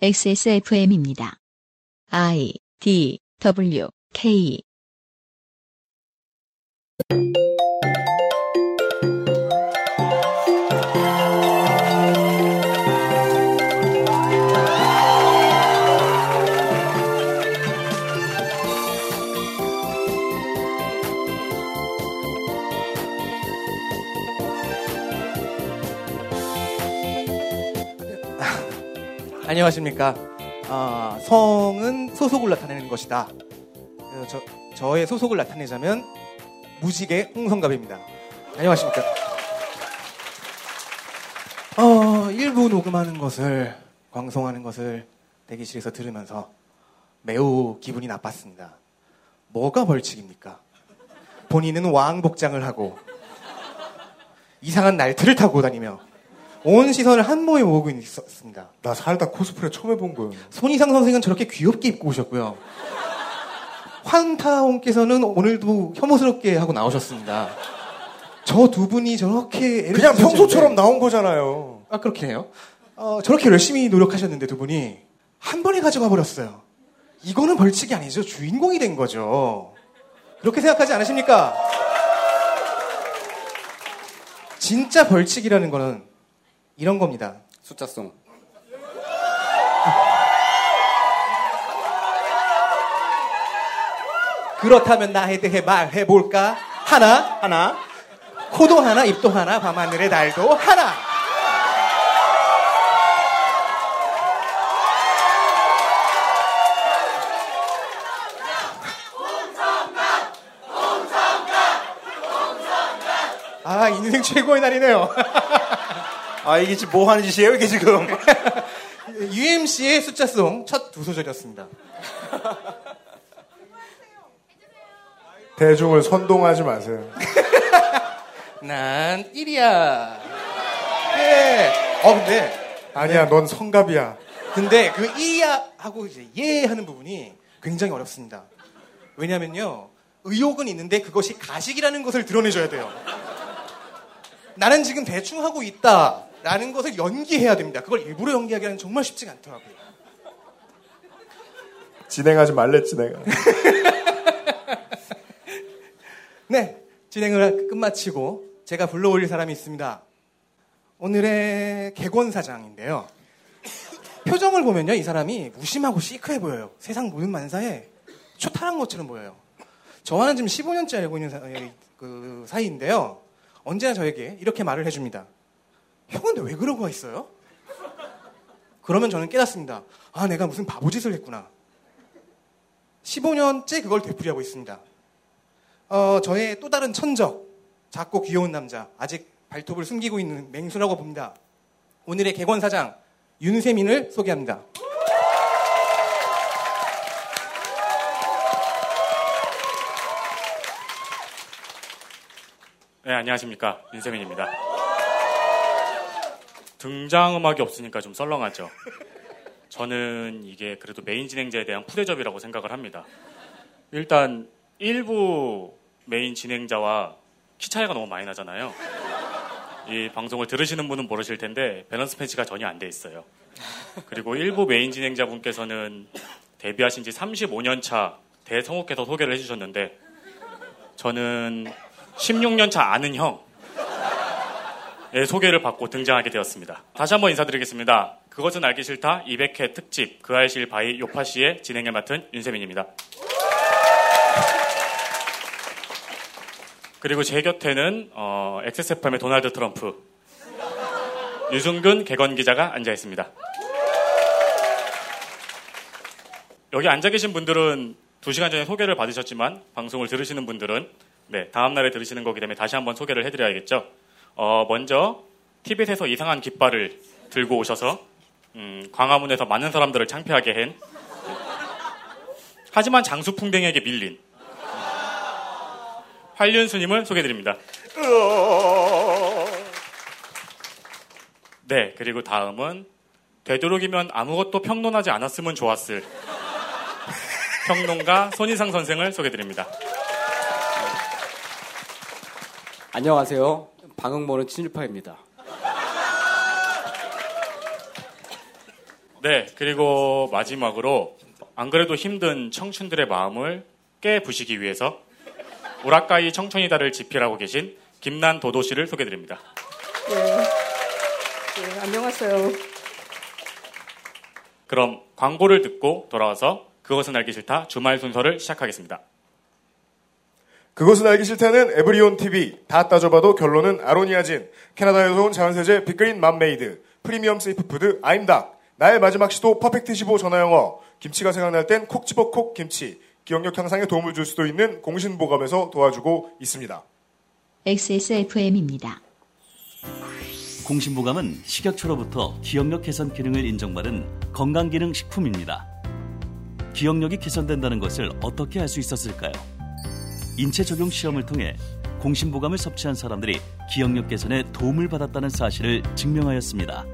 XSFM입니다. I D W K 안녕하십니까. 아, 성은 소속을 나타내는 것이다. 저, 저의 소속을 나타내자면 무식의 홍성갑입니다. 안녕하십니까. 어, 일부 녹음하는 것을, 방송하는 것을 대기실에서 들으면서 매우 기분이 나빴습니다. 뭐가 벌칙입니까? 본인은 왕복장을 하고 이상한 날틀을 타고 다니며 온 시선을 한 몸에 모으고 있었습니다. 나 살다 코스프레 처음 해본 거예요. 손이상 선생은 저렇게 귀엽게 입고 오셨고요. 환타옹께서는 오늘도 혐오스럽게 하고 나오셨습니다. 저 두 분이 저렇게 그냥 평소처럼 나온 거잖아요. 아 그렇게 해요. 어, 저렇게 열심히 노력하셨는데 두 분이 한 번에 가져가 버렸어요. 이거는 벌칙이 아니죠. 주인공이 된 거죠. 그렇게 생각하지 않으십니까? 진짜 벌칙이라는 거는 이런 겁니다. 숫자송. 그렇다면 나에 대해 말해볼까? 하나, 하나. 코도 하나, 입도 하나, 밤하늘의 달도 하나. 아, 인생 최고의 날이네요. 아, 이게 지금 뭐 하는 짓이에요, 이게 지금? UMC의 숫자송 첫 두 소절이었습니다. 대중을 선동하지 마세요. 난 1이야. 네. 어, 근데 아니야, 넌 성갑이야. 근데 그 이야 하고 이제 예 하는 부분이 굉장히 어렵습니다. 왜냐면요. 의욕은 있는데 그것이 가식이라는 것을 드러내줘야 돼요. 나는 지금 대충 하고 있다 라는 것을 연기해야 됩니다. 그걸 일부러 연기하기는 정말 쉽지가 않더라고요. 진행하지 말랬지, 내가. 네. 진행을 끝마치고 제가 불러올릴 사람이 있습니다. 오늘의 객원 사장인데요. 표정을 보면요, 이 사람이 무심하고 시크해 보여요. 세상 모든 만사에 초탈한 것처럼 보여요. 저와는 지금 15년째 알고 있는 사, 그 사이인데요. 언제나 저에게 이렇게 말을 해줍니다. 형은 왜 그러고 있어요? 그러면 저는 깨닫습니다. 아, 내가 무슨 바보짓을 했구나. 15년째 그걸 되풀이하고 있습니다. 어, 저의 또 다른 천적, 작고 귀여운 남자, 아직 발톱을 숨기고 있는 맹수라고 봅니다. 오늘의 객원 사장, 윤세민을 소개합니다. 네, 안녕하십니까. 윤세민입니다. 등장음악이 없으니까 좀 썰렁하죠. 저는 이게 그래도 메인 진행자에 대한 푸대접이라고 생각을 합니다. 일단, 일부 메인 진행자와 키 차이가 너무 많이 나잖아요. 이 방송을 들으시는 분은 모르실 텐데, 밸런스 패치가 전혀 안 돼 있어요. 그리고 일부 메인 진행자분께서는 데뷔하신 지 35년 차 대성우께서 소개를 해주셨는데, 저는 16년 차 아는 형의 소개를 받고 등장하게 되었습니다. 다시 한번 인사드리겠습니다. 그것은 알기 싫다 200회 특집 그알싫 by 요팟시의 진행을 맡은 윤세민입니다. 그리고 제 곁에는 어, XSFM의 도널드 트럼프 유승근 개건 기자가 앉아 있습니다. 여기 앉아 계신 분들은 2시간 전에 소개를 받으셨지만 방송을 들으시는 분들은 네, 다음 날에 들으시는 거기 때문에 다시 한번 소개를 해드려야겠죠. 어, 먼저 티벳에서 이상한 깃발을 들고 오셔서 음, 광화문에서 많은 사람들을 창피하게 한 하지만 장수풍뎅이에게 밀린 활륜수님을 소개드립니다. 네, 그리고 다음은 되도록이면 아무것도 평론하지 않았으면 좋았을 평론가 손희상 선생을 소개드립니다. 안녕하세요. 방흥모는 친일파입니다. 네, 그리고 마지막으로 안 그래도 힘든 청춘들의 마음을 깨부시기 위해서 우라카이 청춘이다를 집필하고 계신 김난 도도 씨를 소개드립니다. 네. 네, 안녕하세요. 그럼 광고를 듣고 돌아와서 그것은 알기 싫다 주말 순서를 시작하겠습니다. 그것은 알기 싫다는 에브리온 TV. 다 따져봐도 결론은 아로니아진. 캐나다에서 온 자연세제 빅그린 맘메이드. 프리미엄 safe food 아임닭. 나의 마지막 시도 퍼펙트 15 전화영어. 김치가 생각날 땐 콕 집어 콕 김치. 기억력 향상에 도움을 줄 수도 있는 공신보감에서 도와주고 있습니다. XSFM입니다. 공신보감은 식약처로부터 기억력 개선 기능을 인정받은 건강기능 식품입니다. 기억력이 개선된다는 것을 어떻게 알 수 있었을까요? 인체 적용 시험을 통해 공신보감을 섭취한 사람들이 기억력 개선에 도움을 받았다는 사실을 증명하였습니다.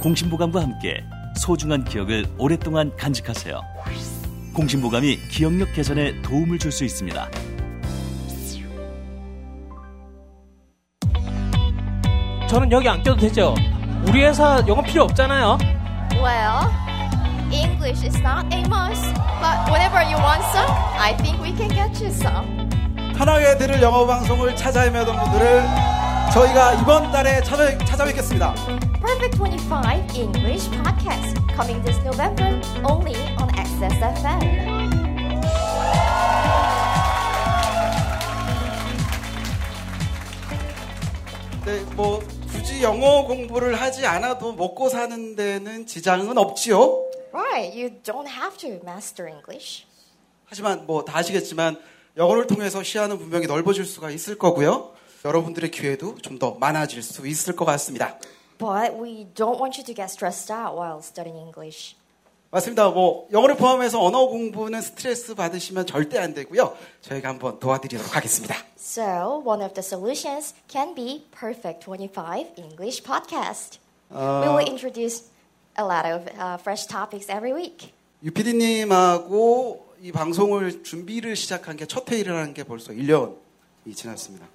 공신보감과 함께 소중한 기억을 오랫동안 간직하세요. 공신보감이 기억력 개선에 도움을 줄 수 있습니다. 저는 여기 안 껴도 되죠? 우리 회사 영어 필요 없잖아요. Well, English is not a must, but whenever you want some, I think we can get you some. 편하게 들을 영어 방송을 찾아 헤매던 분들을 저희가 이번 달에 찾아, 찾아뵙겠습니다. Perfect 25 English podcast coming this November only on XSFM. 네, 뭐 굳이 영어 공부를 하지 않아도 먹고 사는 데는 지장은 없지요. Right, you don't have to master English. 하지만 뭐 다 아시겠지만 영어를 통해서 시야는 분명히 넓어질 수가 있을 거고요. 여러분들의 기회도 좀 더 많아질 수 있을 것 같습니다. But we don't want you to get stressed out while studying English. 맞습니다. 뭐 영어를 포함해서 언어 공부는 스트레스 받으시면 절대 안 되고요. 저희가 한번 도와드리도록 하겠습니다. So, one of the solutions can be Perfect 25 English podcast. 어, We will introduce a lot of uh, fresh topics every week. 유피디님하고 이 방송을 준비를 시작한 게 첫 회의라는 게 벌써 1년이 지났습니다.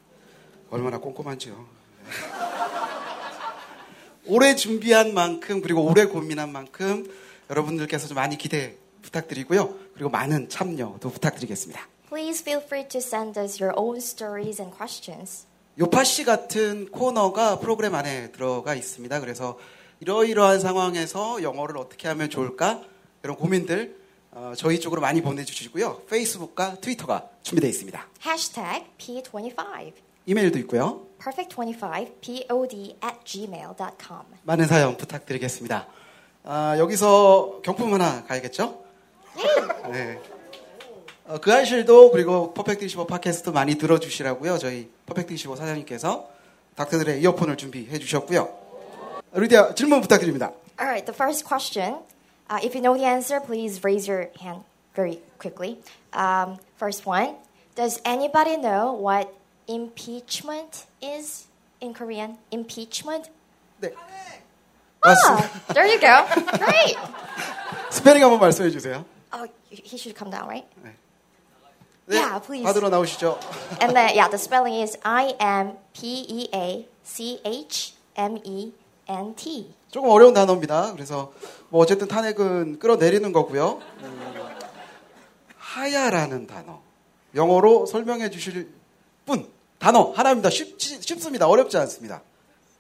얼마나 꼼꼼한지요. 오래 준비한 만큼 그리고 오래 고민한 만큼 여러분들께서 좀 많이 기대 부탁드리고요. 그리고 많은 참여도 부탁드리겠습니다. Please feel free to send us your own stories and questions. 요파 씨 같은 코너가 프로그램 안에 들어가 있습니다. 그래서 이러이러한 상황에서 영어를 어떻게 하면 좋을까? 이런 고민들 어, 저희 쪽으로 많이 보내주시고요. 페이스북과 트위터가 준비되어 있습니다. Hashtag P25. 이메일도 있고요. Perfect25pod at gmail.com. 많은 사연 부탁드리겠습니다. 아, 여기서 경품 하나 가야겠죠? 네. 어, 그 한실도 그리고 퍼펙트 25 팟캐스트 많이 들어주시라고요. 저희 퍼펙트 25 사장님께서 닥터들의 이어폰을 준비해 주셨고요. 루디아 질문 부탁드립니다. All right, the first question. Uh, if you know the answer, please raise your hand very quickly. Um, first one. Does anybody know what impeachment is in Korean? Impeachment? 네. Ah, there you go. Great. 스페링 한번 말씀해 주세요. Oh, he should come down, right? 네, Yeah, please. 받으러 나오시죠. And then, yeah, the spelling is I M P E A C H M E N T. 조금 어려운 단어입니다. 그래서 뭐 어쨌든 탄핵은 끌어내리는 거고요. 음, 하야라는 단어. 영어로 설명해 주실 분 단어 하나입니다. 쉽, 쉽습니다. 어렵지 않습니다.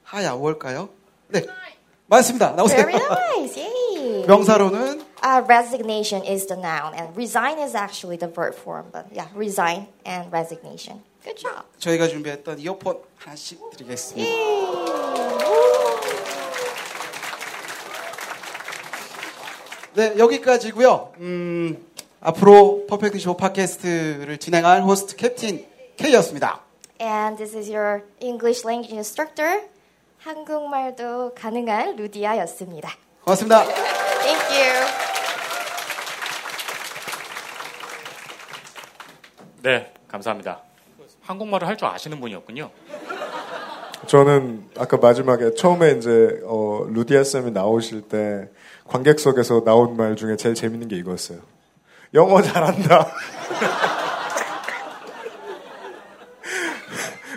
하야 뭘까요? 네. 맞습니다. 나오세요. Very nice. Yay. 명사로는 Uh, resignation is the noun, and resign is actually the verb form. But yeah, resign and resignation. Good job. 저희가 준비했던 이어폰 하나씩 드리겠습니다. 네, 여기까지고요. 음, 앞으로 퍼펙트 쇼 팟캐스트를 진행할 호스트 캡틴 K였습니다. And this is your English language instructor. 한국말도 가능한 루디아였습니다. 고맙습니다. Thank you. 네, 감사합니다. 한국말을 할 줄 아시는 분이었군요. 저는 아까 마지막에 처음에 이제 어, 루디아 쌤이 나오실 때 관객석에서 나온 말 중에 제일 재밌는 게 이거였어요. 영어 잘한다.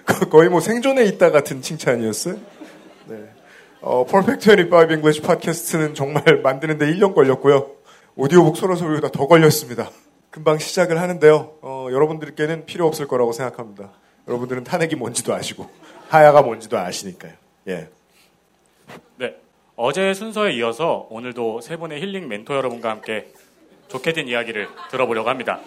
거- 거의 뭐 생존해 있다 같은 칭찬이었어요. 네. 어, 퍼펙트 25 English 팟캐스트는 정말 만드는데 1년 걸렸고요. 오디오북 소로 소리보다 더 걸렸습니다. 금방 시작을 하는데요. 어, 여러분들께는 필요 없을 거라고 생각합니다. 여러분들은 탄핵이 뭔지도 아시고 하야가 뭔지도 아시니까요. 예. 네. 어제 순서에 이어서 오늘도 세 분의 힐링 멘토 여러분과 함께 좋게 된 이야기를 들어보려고 합니다.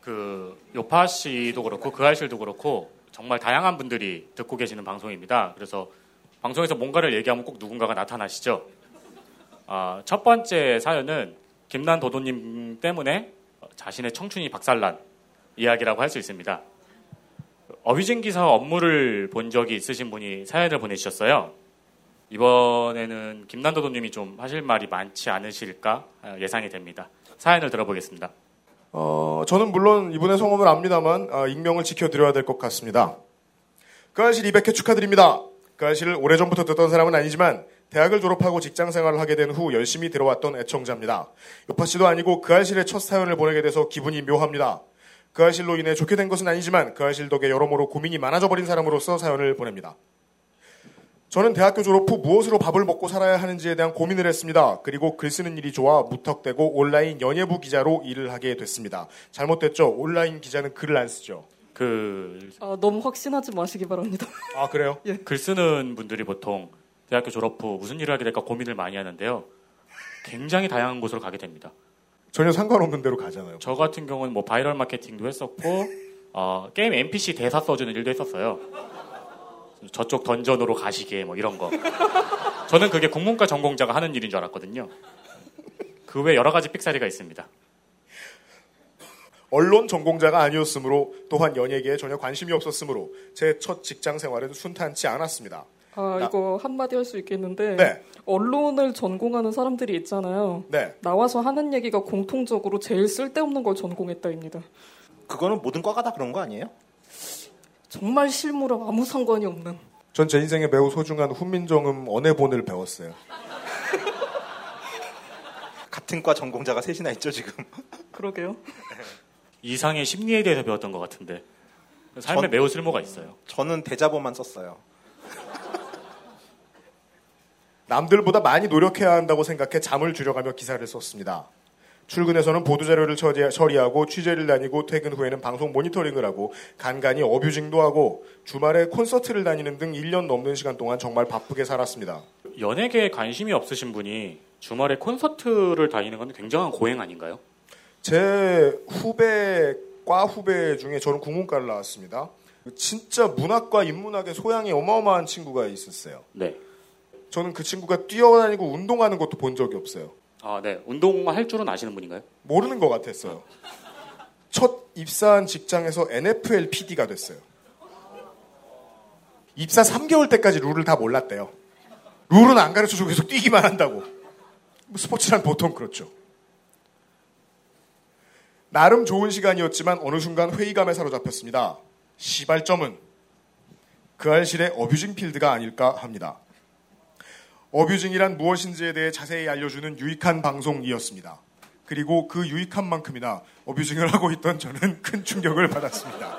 그 요파 씨도 그렇고 그 알실도 그렇고 정말 다양한 분들이 듣고 계시는 방송입니다. 그래서 방송에서 뭔가를 얘기하면 꼭 누군가가 나타나시죠. 아, 첫 번째 사연은 김난 도도님 때문에 자신의 청춘이 박살난 이야기라고 할 수 있습니다. 어휘진 기사 업무를 본 적이 있으신 분이 사연을 보내주셨어요. 이번에는 김난도 도님이 좀 하실 말이 많지 않으실까 예상이 됩니다. 사연을 들어보겠습니다. 어, 저는 물론 이분의 성함을 압니다만 어, 익명을 지켜드려야 될 것 같습니다. 그 아실 200회 축하드립니다. 그 아실을 오래전부터 듣던 사람은 아니지만 대학을 졸업하고 직장 생활을 하게 된 후 열심히 들어왔던 애청자입니다. 요파 씨도 아니고 그 아실의 첫 사연을 보내게 돼서 기분이 묘합니다. 그 아실로 인해 좋게 된 것은 아니지만 그 아실 덕에 여러모로 고민이 많아져 버린 사람으로서 사연을 보냅니다. 저는 대학교 졸업 후 무엇으로 밥을 먹고 살아야 하는지에 대한 고민을 했습니다. 그리고 글 쓰는 일이 좋아 무턱대고 온라인 연예부 기자로 일을 하게 됐습니다. 잘못됐죠? 온라인 기자는 글을 안 쓰죠. 그 아, 너무 확신하지 마시기 바랍니다. 아 그래요? 예. 글 쓰는 분들이 보통 대학교 졸업 후 무슨 일을 하게 될까 고민을 많이 하는데요. 굉장히 다양한 곳으로 가게 됩니다. 전혀 상관없는 데로 가잖아요. 저 같은 경우는 뭐 바이럴 마케팅도 했었고 어, 게임 NPC 대사 써주는 일도 했었어요. 저쪽 던전으로 가시게 뭐 이런 거. 저는 그게 국문과 전공자가 하는 일인 줄 알았거든요. 그 외 여러 가지 삑사리가 있습니다. 언론 전공자가 아니었으므로 또한 연예계에 전혀 관심이 없었으므로 제 첫 직장 생활은 순탄치 않았습니다. 아, 나- 이거 한마디 할 수 있겠는데 네. 언론을 전공하는 사람들이 있잖아요. 네. 나와서 하는 얘기가 공통적으로 제일 쓸데없는 걸 전공했다입니다. 그거는 모든 과가 다 그런 거 아니에요? 정말 실무랑 아무 상관이 없는. 전 제 인생에 매우 소중한 훈민정음 언해본을 배웠어요. 같은 과 전공자가 셋이나 있죠 지금. 그러게요. 이상의 심리에 대해서 배웠던 것 같은데 삶에 전- 매우 쓸모가 있어요. 저는 대자보만 썼어요. 남들보다 많이 노력해야 한다고 생각해 잠을 줄여가며 기사를 썼습니다. 출근해서는 보도자료를 처리- 처리하고 취재를 다니고 퇴근 후에는 방송 모니터링을 하고 간간히 어뷰징도 하고 주말에 콘서트를 다니는 등 1년 넘는 시간 동안 정말 바쁘게 살았습니다. 연예계에 관심이 없으신 분이 주말에 콘서트를 다니는 건 굉장한 고행 아닌가요? 제 후배 과 후배 중에 저는 국문과를 나왔습니다. 진짜 문학과 인문학의 소양이 어마어마한 친구가 있었어요. 네. 저는 그 친구가 뛰어다니고 운동하는 것도 본 적이 없어요. 아, 네. 운동할 줄은 아시는 분인가요? 모르는 것 같았어요. 첫 입사한 직장에서 NFL PD가 됐어요. 입사 3개월 때까지 룰을 다 몰랐대요. 룰은 안 가르쳐주고 계속 뛰기만 한다고. 뭐 스포츠란 보통 그렇죠. 나름 좋은 시간이었지만 어느 순간 회의감에 사로잡혔습니다. 시발점은 그 알실의 어뷰징 필드가 아닐까 합니다. 어뷰징이란 무엇인지에 대해 자세히 알려주는 유익한 방송이었습니다. 그리고 그 유익한 만큼이나 어뷰징을 하고 있던 저는 큰 충격을 받았습니다.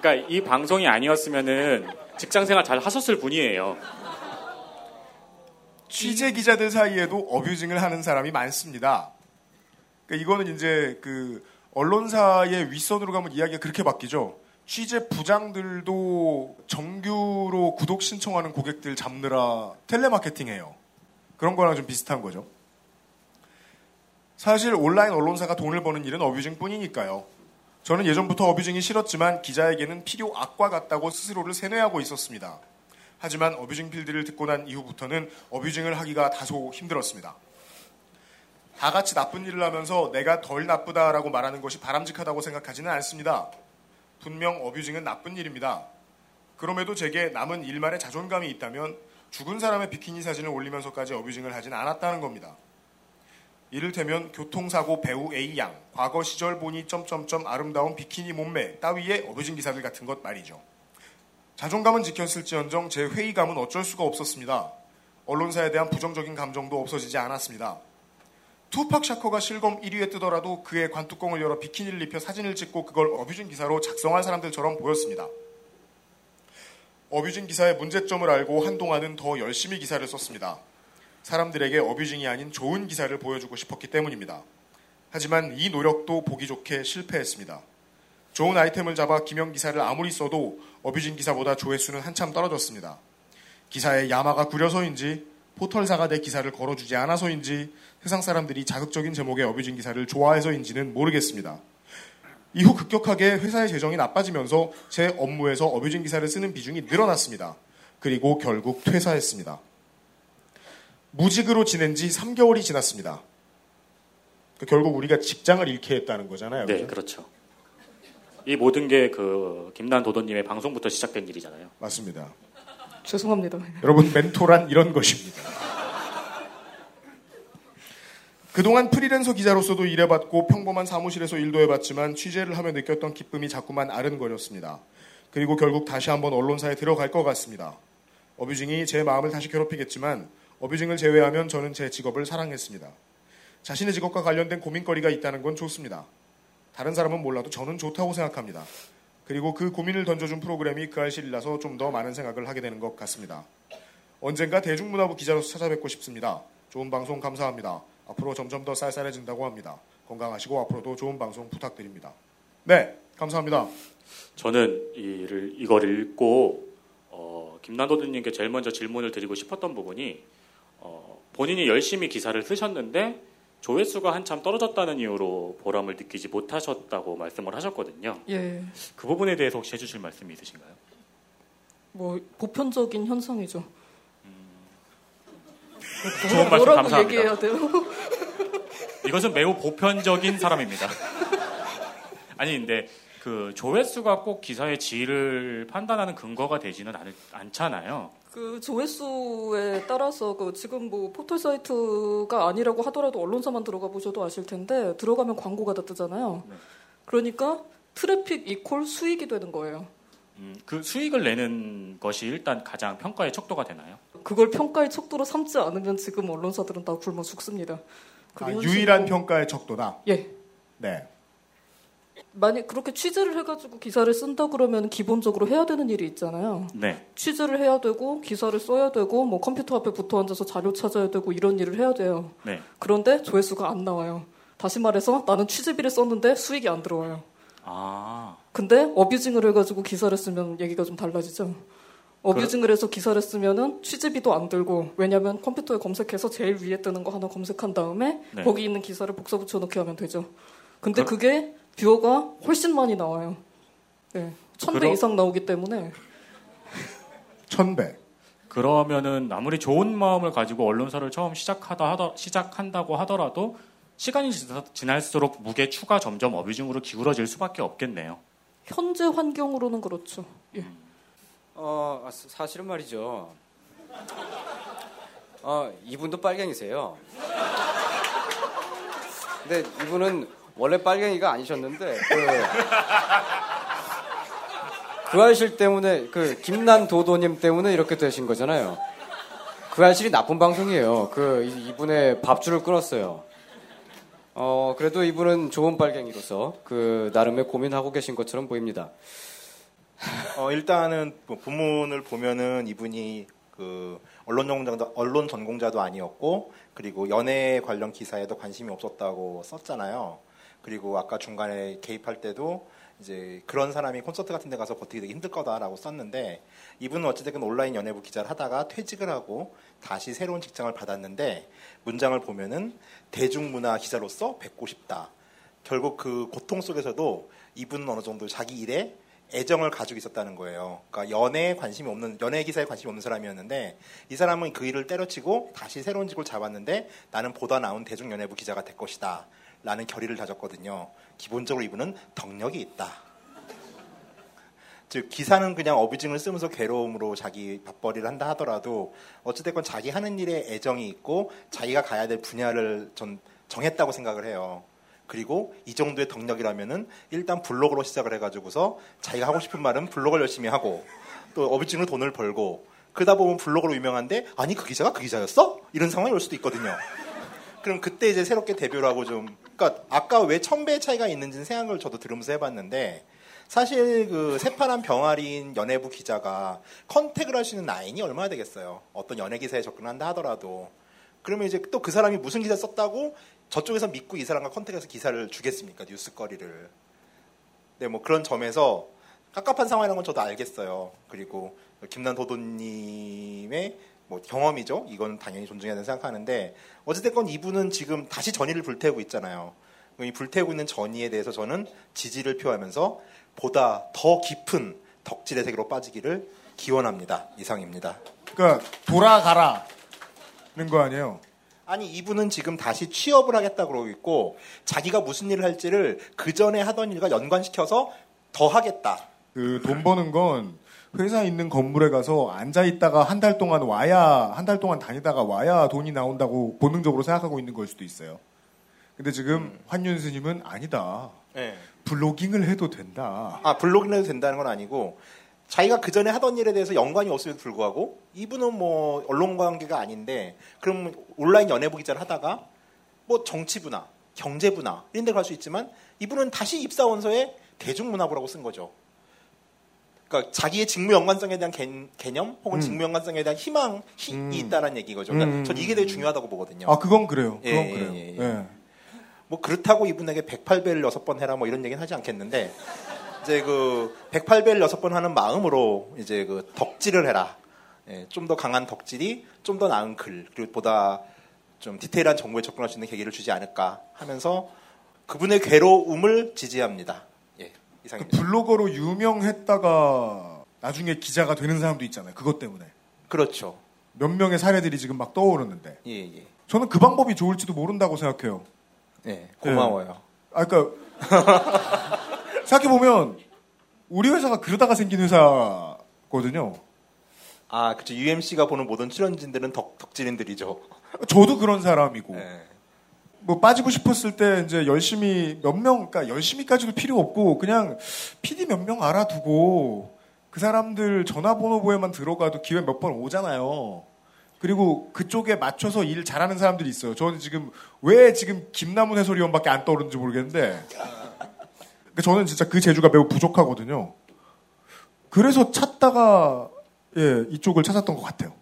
그러니까 이 방송이 아니었으면은 직장 생활 잘 하셨을 분이에요. 취재 기자들 사이에도 어뷰징을 하는 사람이 많습니다. 그러니까 이거는 이제 그 언론사의 윗선으로 가면 이야기가 그렇게 바뀌죠. 취재 부장들도 정규로 구독 신청하는 고객들 잡느라 텔레마케팅 해요. 그런 거랑 좀 비슷한 거죠. 사실 온라인 언론사가 돈을 버는 일은 어뷰징 뿐이니까요. 저는 예전부터 어뷰징이 싫었지만 기자에게는 필요 악과 같다고 스스로를 세뇌하고 있었습니다. 하지만 어뷰징 필드를 듣고 난 이후부터는 어뷰징을 하기가 다소 힘들었습니다. 다 같이 나쁜 일을 하면서 내가 덜 나쁘다라고 말하는 것이 바람직하다고 생각하지는 않습니다. 분명 어뷰징은 나쁜 일입니다. 그럼에도 제게 남은 일만의 자존감이 있다면 죽은 사람의 비키니 사진을 올리면서까지 어뷰징을 하진 않았다는 겁니다. 이를테면 교통사고 배우 A양, 과거 시절 보니 점점점 아름다운 비키니 몸매 따위의 어뷰징 기사들 같은 것 말이죠. 자존감은 지켰을지언정 제 회의감은 어쩔 수가 없었습니다. 언론사에 대한 부정적인 감정도 없어지지 않았습니다. 투팍 샤커가 실검 1위에 뜨더라도 그의 관뚜껑을 열어 비키니를 입혀 사진을 찍고 그걸 어뷰징 기사로 작성할 사람들처럼 보였습니다. 어뷰징 기사의 문제점을 알고 한동안은 더 열심히 기사를 썼습니다. 사람들에게 어뷰징이 아닌 좋은 기사를 보여주고 싶었기 때문입니다. 하지만 이 노력도 보기 좋게 실패했습니다. 좋은 아이템을 잡아 기명 기사를 아무리 써도 어뷰징 기사보다 조회수는 한참 떨어졌습니다. 기사에 야마가 구려서인지 포털사가 내 기사를 걸어주지 않아서인지 세상 사람들이 자극적인 제목의 어뷰징 기사를 좋아해서인지는 모르겠습니다. 이후 급격하게 회사의 재정이 나빠지면서 제 업무에서 어뷰징 기사를 쓰는 비중이 늘어났습니다. 그리고 결국 퇴사했습니다. 무직으로 지낸 지 3개월이 지났습니다. 그러니까 결국 우리가 직장을 잃게 했다는 거잖아요. 네, 그렇죠. 이 모든 게 그 김난 도도님의 방송부터 시작된 일이잖아요. 맞습니다. 죄송합니다. 여러분 멘토란 이런 것입니다. 그동안 프리랜서 기자로서도 일해봤고 평범한 사무실에서 일도 해봤지만 취재를 하며 느꼈던 기쁨이 자꾸만 아른거렸습니다. 그리고 결국 다시 한번 언론사에 들어갈 것 같습니다. 어뷰징이 제 마음을 다시 괴롭히겠지만 어뷰징을 제외하면 저는 제 직업을 사랑했습니다. 자신의 직업과 관련된 고민거리가 있다는 건 좋습니다. 다른 사람은 몰라도 저는 좋다고 생각합니다. 그리고 그 고민을 던져준 프로그램이 그 알실이라서 좀 더 많은 생각을 하게 되는 것 같습니다. 언젠가 대중문화부 기자로서 찾아뵙고 싶습니다. 좋은 방송 감사합니다. 앞으로 점점 더 쌀쌀해진다고 합니다. 건강하시고 앞으로도 좋은 방송 부탁드립니다. 네, 감사합니다. 저는 이를 이걸 읽고 어, 김난도드님께 제일 먼저 질문을 드리고 싶었던 부분이 어, 본인이 열심히 기사를 쓰셨는데 조회수가 한참 떨어졌다는 이유로 보람을 느끼지 못하셨다고 말씀을 하셨거든요. 예. 그 부분에 대해서 혹시 해주실 말씀이 있으신가요? 뭐 보편적인 현상이죠. 좋은 말씀 감사합니다. 얘기해야 돼요? 이것은 매우 보편적인 사람입니다. 아니 근데 그 조회수가 꼭 기사의 질을 판단하는 근거가 되지는 않, 않잖아요. 그 조회수에 따라서 그 지금 뭐 포털 사이트가 아니라고 하더라도 언론사만 들어가 보셔도 아실 텐데 들어가면 광고가 다 뜨잖아요. 네. 그러니까 트래픽 이퀄 수익이 되는 거예요. 음, 그 수익을 내는 것이 일단 가장 평가의 척도가 되나요? 그걸 평가의 척도로 삼지 않으면 지금 언론사들은 다 굶어 죽습니다. 아. 유일한 평가의 척도다. 예. 네. 만약 그렇게 취재를 해가지고 기사를 쓴다 그러면 기본적으로 해야 되는 일이 있잖아요. 네. 취재를 해야 되고 기사를 써야 되고 뭐 컴퓨터 앞에 붙어 앉아서 자료 찾아야 되고 이런 일을 해야 돼요. 네. 그런데 조회수가 안 나와요. 다시 말해서 나는 취재비를 썼는데 수익이 안 들어와요. 아, 근데 abusing을 해가지고 기사를 쓰면 얘기가 좀 달라지죠. abusing을 해서 기사를 쓰면은 취재비도 안 들고 왜냐하면 컴퓨터에 검색해서 제일 위에 뜨는 거 하나 검색한 다음에 네. 거기 있는 기사를 복사 붙여넣기 하면 되죠. 근데 그- 그게 viewer가 훨씬 많이 나와요. 네, 천배 그럼- 이상 나오기 때문에 천배. 그러면은 아무리 좋은 마음을 가지고 언론사를 처음 시작하다 하더, 시작한다고 하더라도 시간이 지나- 지날수록 무게 추가 점점 어뷰징으로 기울어질 수밖에 없겠네요. 현재 환경으로는 그렇죠. 예. 어, 아, 사- 사실은 말이죠. 어, 이분도 빨갱이세요. 근데 이분은 원래 빨갱이가 아니셨는데 그, 그 알실 때문에 그 김난 도도님 때문에 이렇게 되신 거잖아요. 그 알실이 나쁜 방송이에요. 그 이- 이분의 밥줄을 끊었어요. 어 그래도 이분은 좋은 빨갱이로서 그 나름의 고민하고 계신 것처럼 보입니다. 어, 일단은 뭐 본문을 보면은 이분이 그 언론 전공자도 언론 전공자도 아니었고 그리고 연애 관련 기사에도 관심이 없었다고 썼잖아요. 그리고 아까 중간에 개입할 때도 이제 그런 사람이 콘서트 같은 데 가서 버티기 되게 힘들 거다라고 썼는데 이분은 어찌됐든 온라인 연예부 기자를 하다가 퇴직을 하고 다시 새로운 직장을 받았는데 문장을 보면은 대중문화 기자로서 뵙고 싶다. 결국 그 고통 속에서도 이분은 어느 정도 자기 일에 애정을 가지고 있었다는 거예요. 그러니까 연애에 관심이 없는 연예 기사에 관심이 없는 사람이었는데 이 사람은 그 일을 때려치고 다시 새로운 직을 잡았는데 나는 보다 나은 대중 연예부 기자가 될 것이다. 라는 결의를 다졌거든요. 기본적으로 이분은 덕력이 있다. 즉 기사는 그냥 어뷰징을 쓰면서 괴로움으로 자기 밥벌이를 한다 하더라도 어찌됐건 자기 하는 일에 애정이 있고 자기가 가야 될 분야를 전 정했다고 생각을 해요. 그리고 이 정도의 덕력이라면은 일단 블로그로 시작을 해가지고서 자기가 하고 싶은 말은 블로그를 열심히 하고 또 어뷰징으로 돈을 벌고 그러다 보면 블로그로 유명한데 아니 그 기자가 그 기자였어? 이런 상황이 올 수도 있거든요. 그럼 그때 이제 새롭게 데뷔를 하고 좀 그러니까 아까 왜 천배의 차이가 있는지는 생각을 저도 들으면서 해봤는데 사실 그 새파란 병아리인 연예부 기자가 컨택을 할 수 있는 라인이 얼마나 되겠어요. 어떤 연예 기사에 접근한다 하더라도 그러면 이제 또 그 사람이 무슨 기사 썼다고 저쪽에서 믿고 이 사람과 컨택해서 기사를 주겠습니까 뉴스거리를. 네, 뭐 그런 점에서 깝깝한 상황이라는 건 저도 알겠어요. 그리고 김난 도도님의 뭐 경험이죠. 이건 당연히 존중해야 된다고 생각하는데 어쨌든 이분은 지금 다시 전의를 불태우고 있잖아요. 이 불태우고 있는 전의에 대해서 저는 지지를 표하면서 보다 더 깊은 덕질의 세계로 빠지기를 기원합니다. 이상입니다. 그러니까 돌아가라는 거 아니에요? 아니 이분은 지금 다시 취업을 하겠다 그러고 있고 자기가 무슨 일을 할지를 그 전에 하던 일과 연관시켜서 더 하겠다. 그 돈 버는 건 회사 있는 건물에 가서 앉아 있다가 한 달 동안 와야 한 달 동안 다니다가 와야 돈이 나온다고 본능적으로 생각하고 있는 걸 수도 있어요. 근데 지금 음. 환윤 스님은 아니다. 네. 블로깅을 해도 된다. 아 블로깅을 해도 된다는 건 아니고 자기가 그 전에 하던 일에 대해서 연관이 없음에도 불구하고 이분은 뭐 언론 관계가 아닌데 그럼 온라인 연예부 기자를 하다가 뭐 정치부나 경제부나 이런 데 갈 수 있지만 이분은 다시 입사원서에 대중문화부라고 쓴 거죠. 그러니까 자기의 직무 연관성에 대한 개, 념 혹은 음. 직무 연관성에 대한 희망이 음. 있다는 얘기거죠. 그러니까 음. 전 이게 되게 중요하다고 보거든요. 아 그건 그래요. 예, 그건 예, 그래요. 예, 예. 예. 뭐 그렇다고 이분에게 108배를 6번 해라 뭐 이런 얘기는 하지 않겠는데 이제 그 108배를 6번 하는 마음으로 이제 그 덕질을 해라. 예, 좀더 강한 덕질이 좀 더 나은 글 그리고 보다 좀 디테일한 정보에 접근할 수 있는 계기를 주지 않을까 하면서 그분의 괴로움을 지지합니다. 예, 이상입니다. 블로거로 유명했다가 나중에 기자가 되는 사람도 있잖아요. 그것 때문에. 그렇죠. 몇 명의 사례들이 지금 막 떠오르는데. 예, 예. 저는 그 방법이 좋을지도 모른다고 생각해요. 예, 고마워요. 아, 그니까, 생각해 보면, 우리 회사가 그러다가 생긴 회사거든요. 아, 그쵸. UMC가 보는 모든 출연진들은 덕, 덕질인들이죠. 저도 그런 사람이고. 예. 뭐 빠지고 싶었을 때 이제 열심히 몇 명, 그러니까 열심히까지도 필요 없고 그냥 PD 몇 명 알아두고 그 사람들 전화번호부에만 들어가도 기회 몇 번 오잖아요. 그리고 그쪽에 맞춰서 일 잘하는 사람들이 있어요. 저는 지금 왜 지금 김남훈 해설위원밖에 안 떠오르는지 모르겠는데 그러니까 저는 진짜 그 재주가 매우 부족하거든요. 그래서 찾다가 예 이쪽을 찾았던 것 같아요.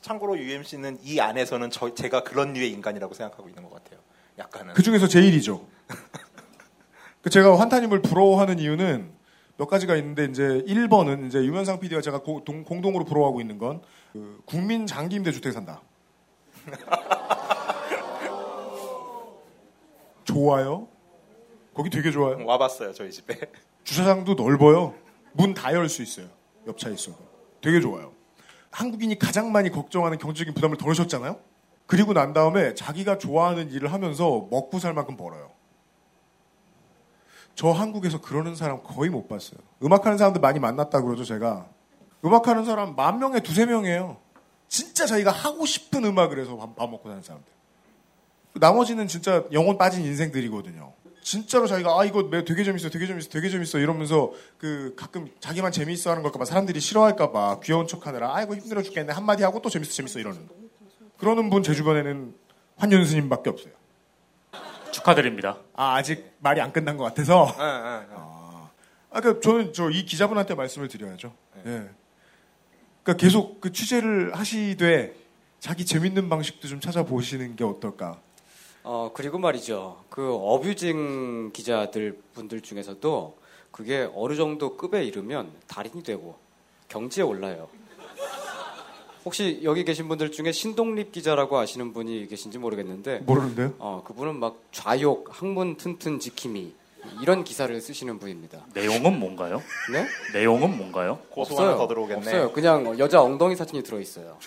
참고로 UMC는 이 안에서는 저, 제가 그런 류의 인간이라고 생각하고 있는 것 같아요. 약간은. 그 중에서 제일이죠. 그 제가 환타님을 부러워하는 이유는 몇 가지가 있는데 이제 1번은 이제 유면상 PD와 제가 고- 동- 공동으로 부러워하고 있는 건 그 국민 장기 임대 주택 산다. 좋아요. 거기 되게 좋아요. 와봤어요, 저희 집에. 주차장도 넓어요. 문 다 열 수 있어요. 옆 차에 있어도. 되게 좋아요. 한국인이 가장 많이 걱정하는 경제적인 부담을 덜으셨잖아요? 그리고 난 다음에 자기가 좋아하는 일을 하면서 먹고 살 만큼 벌어요. 저 한국에서 그러는 사람 거의 못 봤어요. 음악하는 사람들 많이 만났다 그러죠, 제가. 음악하는 사람 만 명에 두세 명이에요. 진짜 자기가 하고 싶은 음악을 해서 밥, 밥 먹고 사는 사람들. 나머지는 진짜 영혼 빠진 인생들이거든요. 진짜로 자기가 아 이거 매- 되게 재밌어, 되게 재밌어, 되게 재밌어 이러면서 그 가끔 자기만 재밌어 하는 걸까봐 사람들이 싫어할까봐 귀여운 척하느라 아이고 힘들어 죽겠네 한마디 하고 또 재밌어 재밌어 이러는 그러는 분 제 주변에는 환윤스님밖에 없어요. 축하드립니다. 아 아직 말이 안 끝난 것 같아서. 예, 예, 예. 아, 그러니까 저는 저 이 기자분한테 말씀을 드려야죠. 예. 그러니까 계속 그 취재를 하시되 자기 재밌는 방식도 좀 찾아보시는 게 어떨까. 어, 그리고 말이죠. 그 어뷰징 기자들 분들 중에서도 그게 어느 정도 급에 이르면 달인이 되고 경지에 올라요. 혹시 여기 계신 분들 중에 신동립 기자라고 아시는 분이 계신지 모르겠는데 모르는데요? 어, 그분은 막 좌욕, 학문 튼튼 지킴이 이런 기사를 쓰시는 분입니다. 내용은 뭔가요? 네? 내용은 뭔가요? 고소 하나 더 들어오겠네. 없어요. 그냥 여자 엉덩이 사진이 들어 있어요.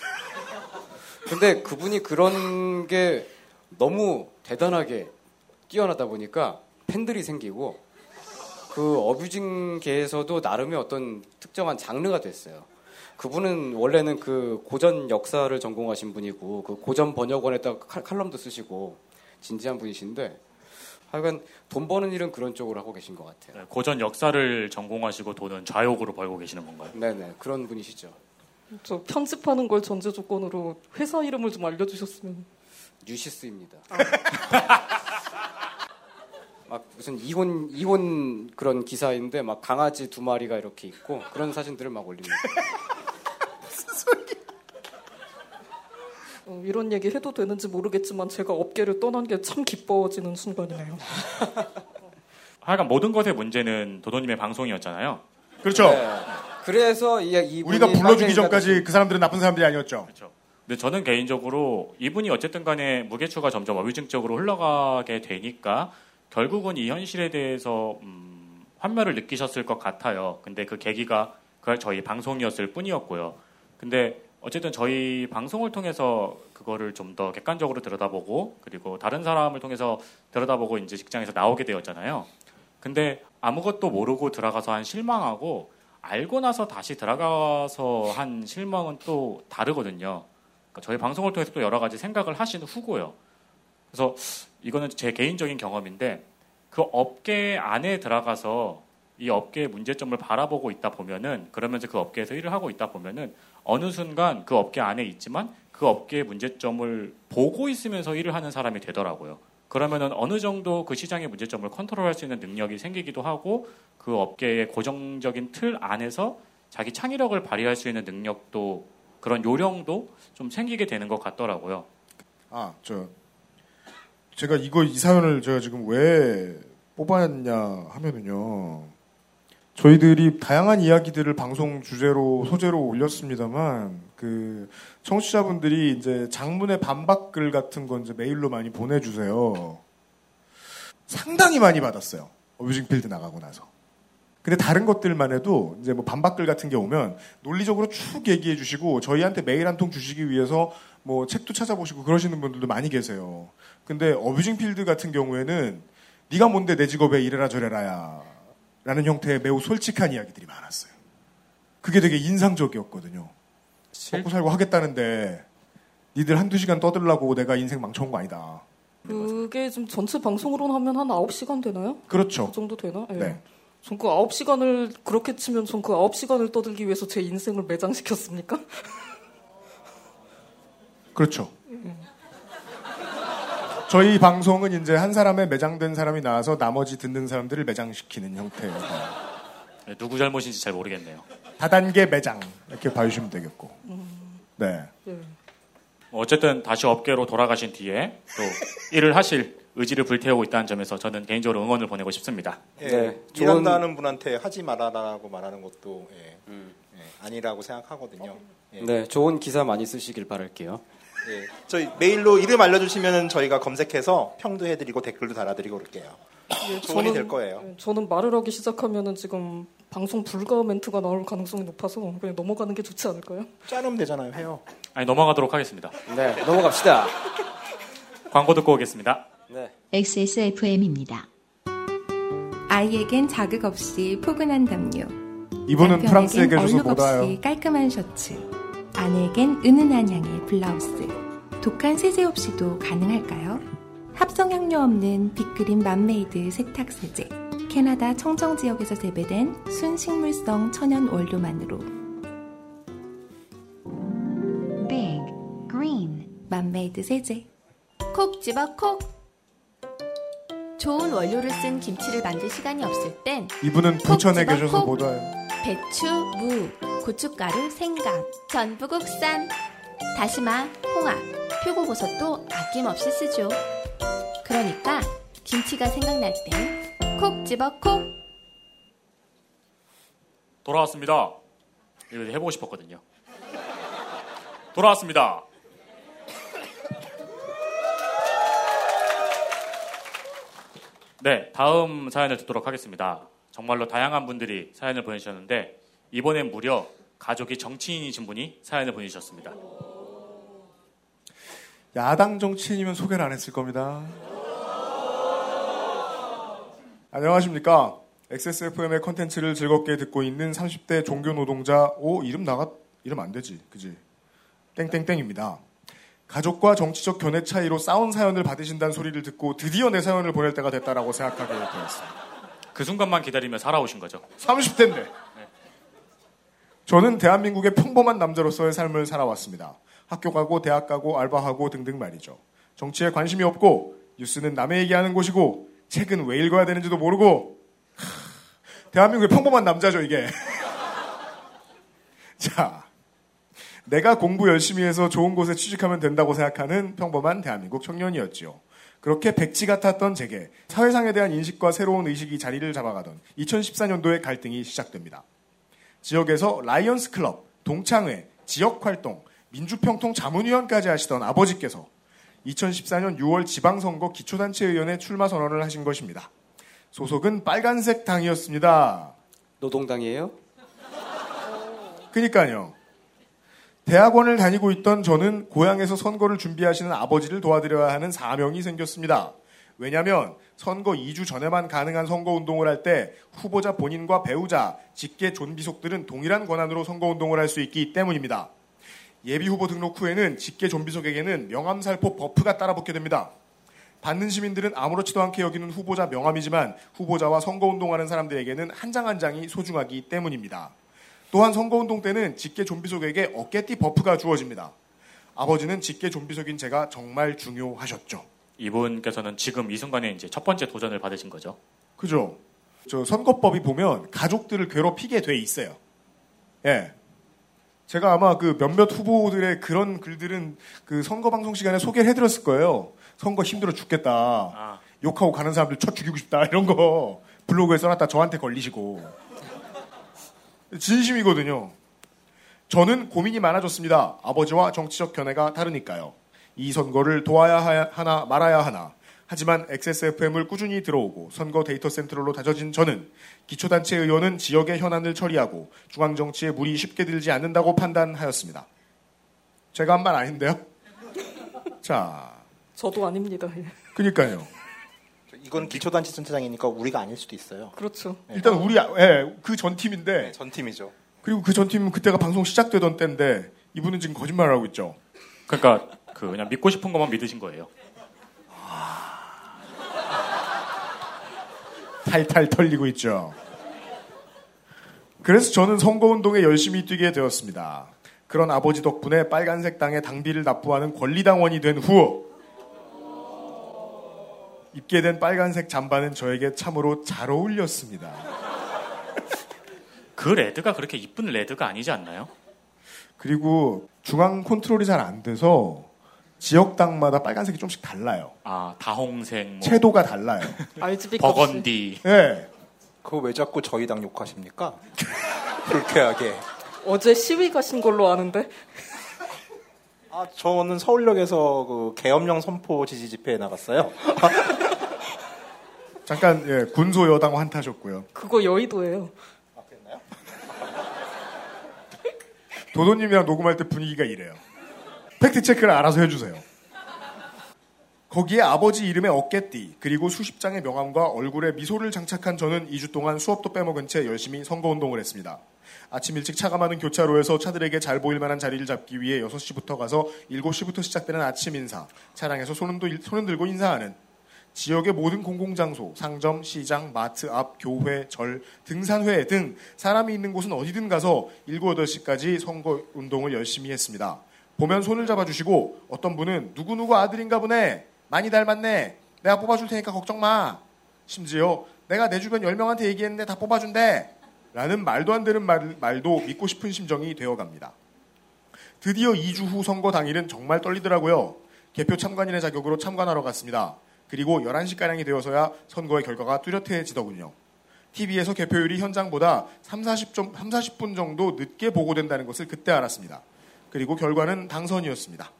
근데 그분이 그런 게 너무 대단하게 뛰어나다 보니까 팬들이 생기고 그 어뷰징계에서도 나름의 어떤 특정한 장르가 됐어요. 그분은 원래는 그 고전 역사를 전공하신 분이고 그 고전 번역원에다가 칼- 칼럼도 쓰시고 진지한 분이신데 하여간 돈 버는 일은 그런 쪽으로 하고 계신 것 같아요. 네, 고전 역사를 전공하시고 돈은 좌욕으로 벌고 계시는 건가요? 네네 그런 분이시죠. 저 편집하는 걸 전제 조건으로 회사 이름을 좀 알려주셨으면. 뉴시스입니다. 막 무슨 이혼 이혼 그런 기사인데 막 강아지 두 마리가 이렇게 있고 그런 사진들을 막 올립니다. 어, 이런 얘기 해도 되는지 모르겠지만 제가 업계를 떠난 게 참 기뻐지는 순간이네요. 하여간 모든 것의 문제는 도도님의 방송이었잖아요. 그렇죠. 네. 그래서 이, 이 우리가 불러주기 전까지 그 사람들은 나쁜 사람들이 아니었죠. 그렇죠. 근데 저는 개인적으로 이분이 어쨌든 간에 무게추가 점점 어뷰징적으로 흘러가게 되니까 결국은 이 현실에 대해서 음, 환멸을 느끼셨을 것 같아요. 근데 그 계기가 그 저희 방송이었을 뿐이었고요. 근데 어쨌든 저희 방송을 통해서 그거를 좀 더 객관적으로 들여다보고 그리고 다른 사람을 통해서 들여다보고 이제 직장에서 나오게 되었잖아요. 근데 아무것도 모르고 들어가서 한 실망하고 알고 나서 다시 들어가서 한 실망은 또 다르거든요. 그러니까 저희 방송을 통해서 또 여러 가지 생각을 하신 후고요. 그래서 이거는 제 개인적인 경험인데 그 업계 안에 들어가서 이 업계의 문제점을 바라보고 있다 보면은 그러면서 그 업계에서 일을 하고 있다 보면은 어느 순간 그 업계 안에 있지만 그 업계의 문제점을 보고 있으면서 일을 하는 사람이 되더라고요. 그러면은 어느 정도 그 시장의 문제점을 컨트롤할 수 있는 능력이 생기기도 하고 그 업계의 고정적인 틀 안에서 자기 창의력을 발휘할 수 있는 능력도 그런 요령도 좀 생기게 되는 것 같더라고요. 아, 저 제가 이거 이 사연을 제가 지금 왜 뽑았냐 하면은요. 저희들이 다양한 이야기들을 방송 주제로 소재로 올렸습니다만 그 청취자분들이 이제 장문의 반박글 같은 건 이제 메일로 많이 보내주세요. 상당히 많이 받았어요. 어뷰징필드 나가고 나서. 근데 다른 것들만 해도 이제 뭐 반박글 같은 게 오면 논리적으로 쭉 얘기해 주시고 저희한테 메일 한 통 주시기 위해서 뭐 책도 찾아보시고 그러시는 분들도 많이 계세요. 근데 어뷰징 필드 같은 경우에는 네가 뭔데 내 직업에 이래라 저래라야 라는 형태의 매우 솔직한 이야기들이 많았어요. 그게 되게 인상적이었거든요. 먹고 살고 하겠다는데 니들 한두 시간 떠들라고 내가 인생 망쳐온 거 아니다. 그게 지금 전체 방송으로 하면 한 9시간 되나요? 그렇죠. 그 정도 되나? 예. 네. 전 그 9시간을 그렇게 치면 전 그 9시간을 떠들기 위해서 제 인생을 매장시켰습니까? 그렇죠. 저희 방송은 이제 한 사람의 매장된 사람이 나와서 나머지 듣는 사람들을 매장시키는 형태예요. 네, 누구 잘못인지 잘 모르겠네요. 다단계 매장 이렇게 봐주시면 되겠고. 네. 뭐 어쨌든 다시 업계로 돌아가신 뒤에 또 일을 하실 의지를 불태우고 있다는 점에서 저는 개인적으로 응원을 보내고 싶습니다. 예, 네, 좋은- 일한다는 분한테 하지 말아라라고 말하는 것도 예, 예, 아니라고 생각하거든요. 예. 네, 좋은 기사 많이 쓰시길 바랄게요. 예, 저희 메일로 이름 알려주시면 저희가 검색해서 평도 해드리고 댓글도 달아드리고 그럴게요. 예, 조언이 될 거예요. 예, 저는 말을 하기 시작하면은 지금 방송 불가 멘트가 나올 가능성이 높아서 그냥 넘어가는 게 좋지 않을까요? 자르면 되잖아요. 해요. 아니 넘어가도록 하겠습니다. 네, 넘어갑시다. 광고 듣고 오겠습니다. 네. XSFM입니다. 아이에겐 자극 없이 포근한 담요. 이분은 남편에겐 프랑스에 계셔서 얼룩 못 와요. 없이 깔끔한 셔츠. 아내에겐 은은한 향의 블라우스. 독한 세제 없이도 가능할까요? 합성 향료 없는 빅그린 맘메이드 세탁 세제. 캐나다 청정 지역에서 재배된 순식물성 천연 원료만으로 Big Green 맘메이드 세제. 콕 집어 콕. 좋은 원료를 쓴 김치를 만들 시간이 없을 땐 이분은 콕 부천에 계셔서 콕. 못 와요. 배추, 무, 고춧가루, 생강, 전부 국산. 다시마, 홍합, 표고버섯도 아낌없이 쓰죠. 그러니까 김치가 생각날 땐 콕 집어 콕. 돌아왔습니다. 이거 해보고 싶었거든요. 돌아왔습니다. 네, 다음 사연을 듣도록 하겠습니다. 정말로 다양한 분들이 사연을 보내주셨는데 이번엔 무려 가족이 정치인이신 분이 사연을 보내주셨습니다. 야당 정치인이면 소개를 안 했을 겁니다. 안녕하십니까. XSFM의 컨텐츠를 즐겁게 듣고 있는 30대 종교 노동자, 오, 이름 나가, 이름 안 되지. 그지? 땡땡땡입니다. 가족과 정치적 견해 차이로 싸운 사연을 받으신다는 소리를 듣고 드디어 내 사연을 보낼 때가 됐다라고 생각하게 되었습니다. 그 순간만 기다리며 살아오신 거죠. 30대인데. 저는 대한민국의 평범한 남자로서의 삶을 살아왔습니다. 학교 가고 대학 가고 알바하고 등등 말이죠. 정치에 관심이 없고 뉴스는 남의 얘기하는 곳이고 책은 왜 읽어야 되는지도 모르고 하, 대한민국의 평범한 남자죠 이게. 자, 내가 공부 열심히 해서 좋은 곳에 취직하면 된다고 생각하는 평범한 대한민국 청년이었지요. 그렇게 백지 같았던 제게 사회상에 대한 인식과 새로운 의식이 자리를 잡아가던 2014년도에 갈등이 시작됩니다. 지역에서 라이온스 클럽, 동창회, 지역 활동, 민주평통 자문위원까지 하시던 아버지께서 2014년 6월 지방선거 기초단체의원에 출마 선언을 하신 것입니다. 소속은 빨간색 당이었습니다. 노동당이에요? 그니까요. 대학원을 다니고 있던 저는 고향에서 선거를 준비하시는 아버지를 도와드려야 하는 사명이 생겼습니다. 왜냐하면 선거 2주 전에만 가능한 선거 운동을 할 때 후보자 본인과 배우자, 직계 존비속들은 동일한 권한으로 선거 운동을 할 수 있기 때문입니다. 예비 후보 등록 후에는 직계 존비속에게는 명함살포 buff가 따라붙게 됩니다. 받는 시민들은 아무렇지도 않게 여기는 후보자 명함이지만 후보자와 선거 운동하는 사람들에게는 한 장 한 장이 소중하기 때문입니다. 또한 선거운동 때는 직계 존비속에게 어깨띠 buff가 주어집니다. 아버지는 직계 존비속인 제가 정말 중요하셨죠. 이분께서는 지금 이 순간에 이제 첫 번째 도전을 받으신 거죠. 그죠? 저 선거법이 보면 가족들을 괴롭히게 돼 있어요. 예. 제가 아마 그 몇몇 후보들의 그런 글들은 그 선거 방송 시간에 소개를 해드렸을 거예요. 선거 힘들어 죽겠다. 아. 욕하고 가는 사람들 쳐 죽이고 싶다. 이런 거 블로그에 써놨다 저한테 걸리시고. 진심이거든요. 저는 고민이 많아졌습니다. 아버지와 정치적 견해가 다르니까요. 이 선거를 도와야 하나 말아야 하나. 하지만 XSFM을 꾸준히 들어오고 선거 데이터 센트럴로 다져진 저는 기초단체 의원은 지역의 현안을 처리하고 중앙정치에 물이 쉽게 들지 않는다고 판단하였습니다. 제가 한 말 아닌데요? 자. 저도 아닙니다. 예. 그니까요. 이건 기초단체 전체장이니까 우리가 아닐 수도 있어요. 그렇죠. 일단 우리 예, 그 전 팀인데 전 팀이죠. 그리고 그 전 팀은 그때가 방송 시작되던 때인데 이분은 지금 거짓말을 하고 있죠. 그러니까 그 그냥 믿고 싶은 것만 믿으신 거예요. 탈탈 털리고 있죠. 그래서 저는 선거운동에 열심히 뛰게 되었습니다. 그런 아버지 덕분에 빨간색 당에 당비를 납부하는 권리당원이 된 후, 입게 된 빨간색 잠바는 저에게 참으로 잘 어울렸습니다. 그 레드가 그렇게 이쁜 레드가 아니지 않나요? 그리고 중앙 컨트롤이 잘 안 돼서 지역당마다 빨간색이 좀씩 달라요. 아 다홍색, 뭐 채도가 달라요. RGB 버건디. 네. 그거 왜 자꾸 저희 당 욕하십니까? 불쾌하게. 어제 시위 가신 걸로 아는데. 아, 저는 서울역에서 그 계엄령 선포 지지 집회에 나갔어요. 잠깐 예, 군소 여당 환타셨고요. 그거 여의도예요. 도도님이랑 녹음할 때 분위기가 이래요. fact check를 알아서 해주세요. 거기에 아버지 이름의 어깨띠 그리고 수십 장의 명함과 얼굴에 미소를 장착한 저는 2주 동안 수업도 빼먹은 채 열심히 선거운동을 했습니다. 아침 일찍 차가 많은 교차로에서 차들에게 잘 보일 만한 자리를 잡기 위해 6시부터 가서 7시부터 시작되는 아침 인사, 차량에서 손은, 도, 손은 들고 인사하는 지역의 모든 공공장소, 상점, 시장, 마트 앞, 교회, 절, 등산회 등 사람이 있는 곳은 어디든 가서 7, 8시까지 선거 운동을 열심히 했습니다. 보면 손을 잡아주시고 어떤 분은 누구누구 아들인가 보네. 많이 닮았네. 내가 뽑아줄 테니까 걱정 마. 심지어 내가 내 주변 10명한테 얘기했는데 다 뽑아준대. 라는 말도 안 되는 말, 말도 믿고 싶은 심정이 되어갑니다. 드디어 2주 후 선거 당일은 정말 떨리더라고요. 개표 참관인의 자격으로 참관하러 갔습니다. 그리고 11시가량이 되어서야 선거의 결과가 뚜렷해지더군요. TV에서 개표율이 현장보다 3, 40점, 3, 40분 정도 늦게 보고된다는 것을 그때 알았습니다. 그리고 결과는 당선이었습니다.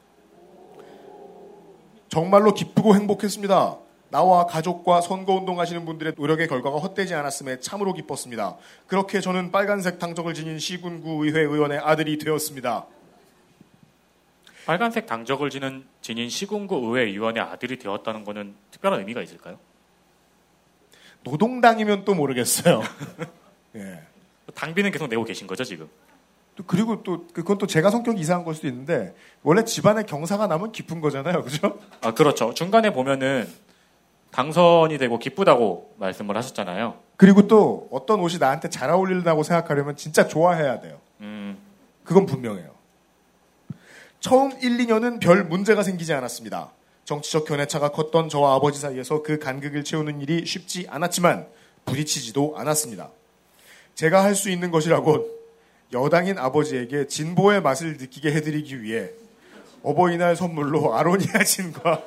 정말로 기쁘고 행복했습니다. 나와 가족과 선거운동 하시는 분들의 노력의 결과가 헛되지 않았음에 참으로 기뻤습니다. 그렇게 저는 빨간색 당적을 지닌 시군구 의회 의원의 아들이 되었습니다. 빨간색 당적을 지닌, 지닌 시군구 의회 의원의 아들이 되었다는 것은 특별한 의미가 있을까요? 노동당이면 또 모르겠어요. 예. 당비는 계속 내고 계신 거죠 지금? 또 그리고 또 그건 또 제가 성격이 이상한 걸 수도 있는데 원래 집안에 경사가 나면 기쁜 거잖아요, 그죠? 아 그렇죠. 중간에 보면은 당선이 되고 기쁘다고 말씀을 하셨잖아요. 그리고 또 어떤 옷이 나한테 잘 어울린다고 생각하려면 진짜 좋아해야 돼요. 음, 그건 분명해요. 처음 1, 2년은 별 문제가 생기지 않았습니다. 정치적 견해차가 컸던 저와 아버지 사이에서 그 간극을 채우는 일이 쉽지 않았지만 부딪히지도 않았습니다. 제가 할 수 있는 것이라곤 여당인 아버지에게 진보의 맛을 느끼게 해드리기 위해 어버이날 선물로 아로니아 진과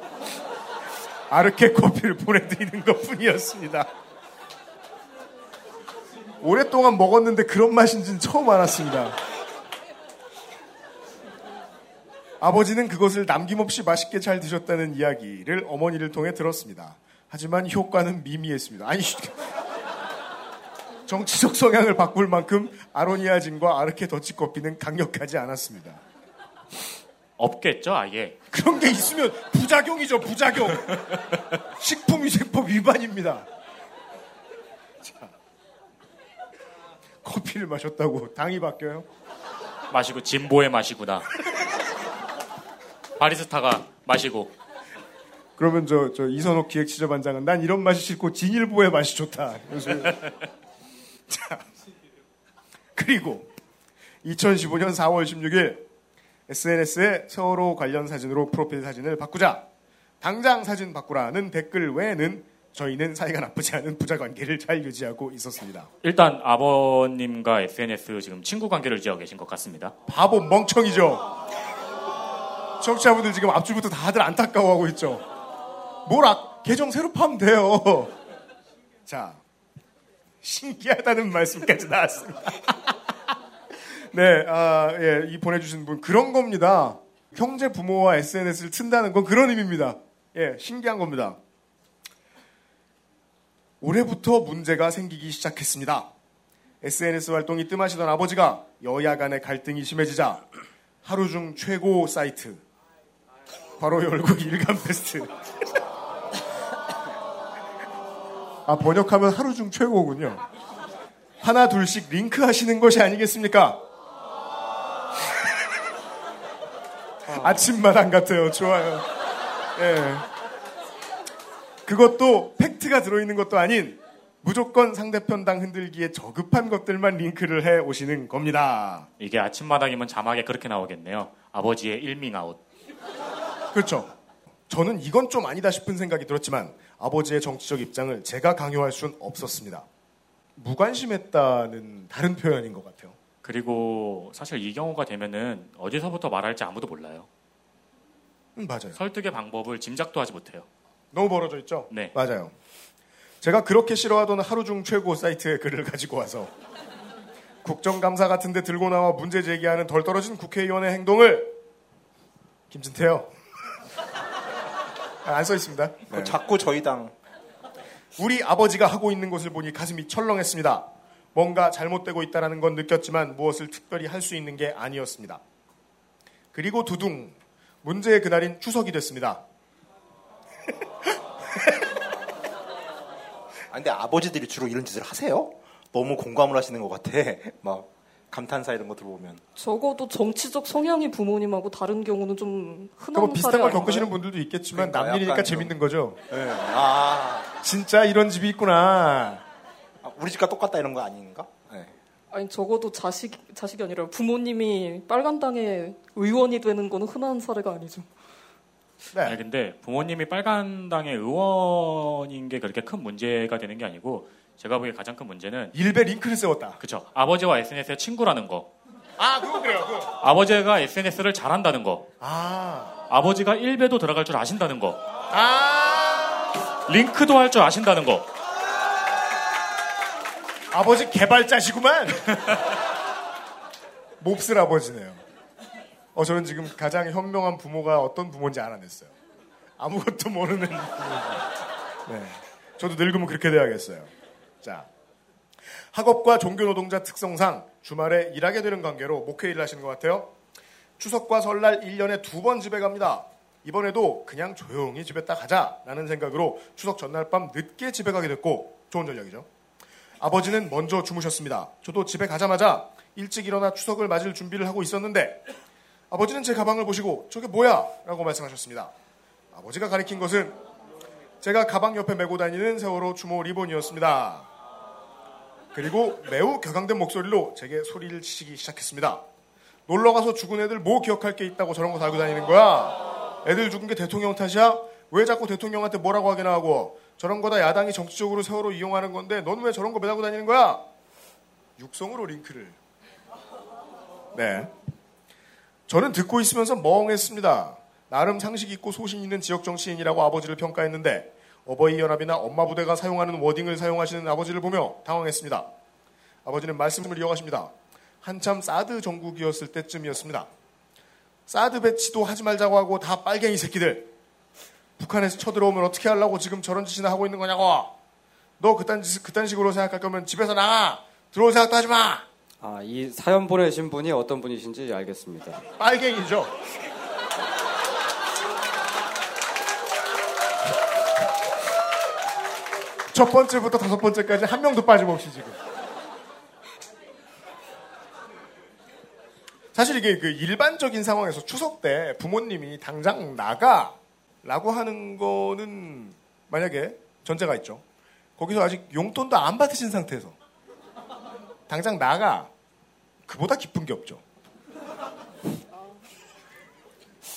아르케 커피를 보내드리는 것 뿐이었습니다. 오랫동안 먹었는데 그런 맛인지는 처음 알았습니다. 아버지는 그것을 남김없이 맛있게 잘 드셨다는 이야기를 어머니를 통해 들었습니다. 하지만 효과는 미미했습니다. 아니, 정치적 성향을 바꿀 만큼 아로니아진과 아르케 더치 커피는 강력하지 않았습니다. 없겠죠, 아예. 그런 게 있으면 부작용이죠, 부작용. 식품위생법 위반입니다. 자, 커피를 마셨다고 당이 바뀌어요? 마시고 진보의 맛이구나. 바리스타가 마시고 그러면 저, 저 이선옥 기획 취재반장은 난 이런 맛이 싫고 진일보의 맛이 좋다. 그래서 자, 그리고 2015년 4월 16일 SNS에 세월호 관련 사진으로 프로필 사진을 바꾸자 당장 사진 바꾸라는 댓글 외에는 저희는 사이가 나쁘지 않은 부자 관계를 잘 유지하고 있었습니다. 일단 아버님과 SNS 지금 친구 관계를 유지하고 계신 것 같습니다. 바보 멍청이죠. 청취자분들 지금 앞줄부터 다들 안타까워하고 있죠. 뭐라 계정 새로 파면 돼요. 자 신기하다는 말씀까지 나왔습니다. 네, 아, 예, 이 보내주신 분 그런 겁니다. 형제 부모와 SNS를 튼다는 건 그런 의미입니다. 예, 신기한 겁니다. 올해부터 문제가 생기기 시작했습니다. SNS 활동이 뜸하시던 아버지가 여야 간의 갈등이 심해지자 하루 중 최고 사이트 바로 열고 일간 베스트 아 번역하면 하루 중 최고군요. 하나 둘씩 링크 하시는 것이 아니겠습니까? 아침마당 같아요. 좋아요. 예. 그것도 팩트가 들어있는 것도 아닌 무조건 상대편 당 흔들기에 저급한 것들만 링크를 해 오시는 겁니다. 이게 아침마당이면 자막에 그렇게 나오겠네요. 아버지의 일밍아웃. 그렇죠. 저는 이건 좀 아니다 싶은 생각이 들었지만 아버지의 정치적 입장을 제가 강요할 수는 없었습니다. 무관심했다는 다른 표현인 것 같아요. 그리고 사실 이 경우가 되면은 어디서부터 말할지 아무도 몰라요. 음, 맞아요. 설득의 방법을 짐작도 하지 못해요. 너무 벌어져 있죠? 네. 맞아요. 제가 그렇게 싫어하던 하루 중 최고 사이트의 글을 가지고 와서 국정감사 같은데 들고 나와 문제 제기하는 덜 떨어진 국회의원의 행동을 김진태요. 안 써 있습니다. 그 자꾸 저희 당 우리 아버지가 하고 있는 것을 보니 가슴이 철렁했습니다. 뭔가 잘못되고 있다는 건 느꼈지만 무엇을 특별히 할 수 있는 게 아니었습니다. 그리고 두둥 문제의 그날인 추석이 됐습니다. 아, 근데 아버지들이 주로 이런 짓을 하세요? 너무 공감을 하시는 것 같아. 막 감탄사 이런 거 들어보면. 적어도 정치적 성향이 부모님하고 다른 경우는 좀 흔한 그뭐 비슷한 사례 걸? 겪으시는 분들도 있겠지만 그러니까 남일이니까 재밌는 거죠. 네. 아, 진짜 이런 집이 있구나. 아, 우리 집과 똑같다 이런 거 아닌가? 네. 아니 적어도 자식 자식이 아니라 부모님이 빨간당의 의원이 되는 거는 흔한 사례가 아니죠. 네. 아니, 근데 부모님이 빨간당의 의원인 게 그렇게 큰 문제가 되는 게 아니고 제가 보기에 가장 큰 문제는 일베 링크를 세웠다. 그쵸. 아버지와 SNS의 친구라는 거. 아, 그거 그래요. 그거. 아버지가 SNS를 잘한다는 거. 아, 아버지가 1배도 들어갈 줄 아신다는 거. 아, 링크도 할 줄 아신다는 거. 아버지 개발자시구만. 몹쓸 아버지네요. 어, 저는 지금 가장 현명한 부모가 어떤 부모인지 알아냈어요. 아무것도 모르는 부모. 네. 저도 늙으면 그렇게 돼야겠어요. 자. 학업과 종교 노동자 특성상 주말에 일하게 되는 관계로 목회 일을 하시는 것 같아요. 추석과 설날 1년에 두 번 집에 갑니다. 이번에도 그냥 조용히 집에 딱 가자라는 생각으로 추석 전날 밤 늦게 집에 가게 됐고 좋은 전략이죠. 아버지는 먼저 주무셨습니다. 저도 집에 가자마자 일찍 일어나 추석을 맞을 준비를 하고 있었는데 아버지는 제 가방을 보시고 저게 뭐야? 라고 말씀하셨습니다. 아버지가 가리킨 것은 제가 가방 옆에 메고 다니는 세월호 추모 리본이었습니다. 그리고 매우 격앙된 목소리로 제게 소리를 치기 시작했습니다. 놀러 가서 죽은 애들 뭐 기억할 게 있다고 저런 거 달고 다니는 거야? 애들 죽은 게 대통령 탓이야? 왜 자꾸 대통령한테 뭐라고 하게나 하고 저런 거다 야당이 정치적으로 세월호 이용하는 건데 넌 왜 저런 거 매달고 다니는 거야? 육성으로 링크를. 네. 저는 듣고 있으면서 멍했습니다. 나름 상식 있고 소신 있는 지역 정치인이라고 아버지를 평가했는데 어버이 연합이나 엄마 부대가 사용하는 워딩을 사용하시는 아버지를 보며 당황했습니다. 아버지는 말씀을 이어가십니다. 한참 사드 정국이었을 때쯤이었습니다. 사드 배치도 하지 말자고 하고 다 빨갱이 새끼들. 북한에서 쳐들어오면 어떻게 하려고 지금 저런 짓이나 하고 있는 거냐고. 너 그딴 짓, 그딴 식으로 생각할 거면 집에서 나가. 들어올 생각도 하지 마. 아, 이 사연 보내신 분이 어떤 분이신지 알겠습니다. 빨갱이죠. 첫 번째부터 다섯 번째까지 한 명도 빠짐없이 지금. 사실 이게 그 일반적인 상황에서 추석 때 부모님이 당장 나가 라고 하는 거는 만약에 전제가 있죠. 거기서 아직 용돈도 안 받으신 상태에서 당장 나가 그보다 기쁜 게 없죠.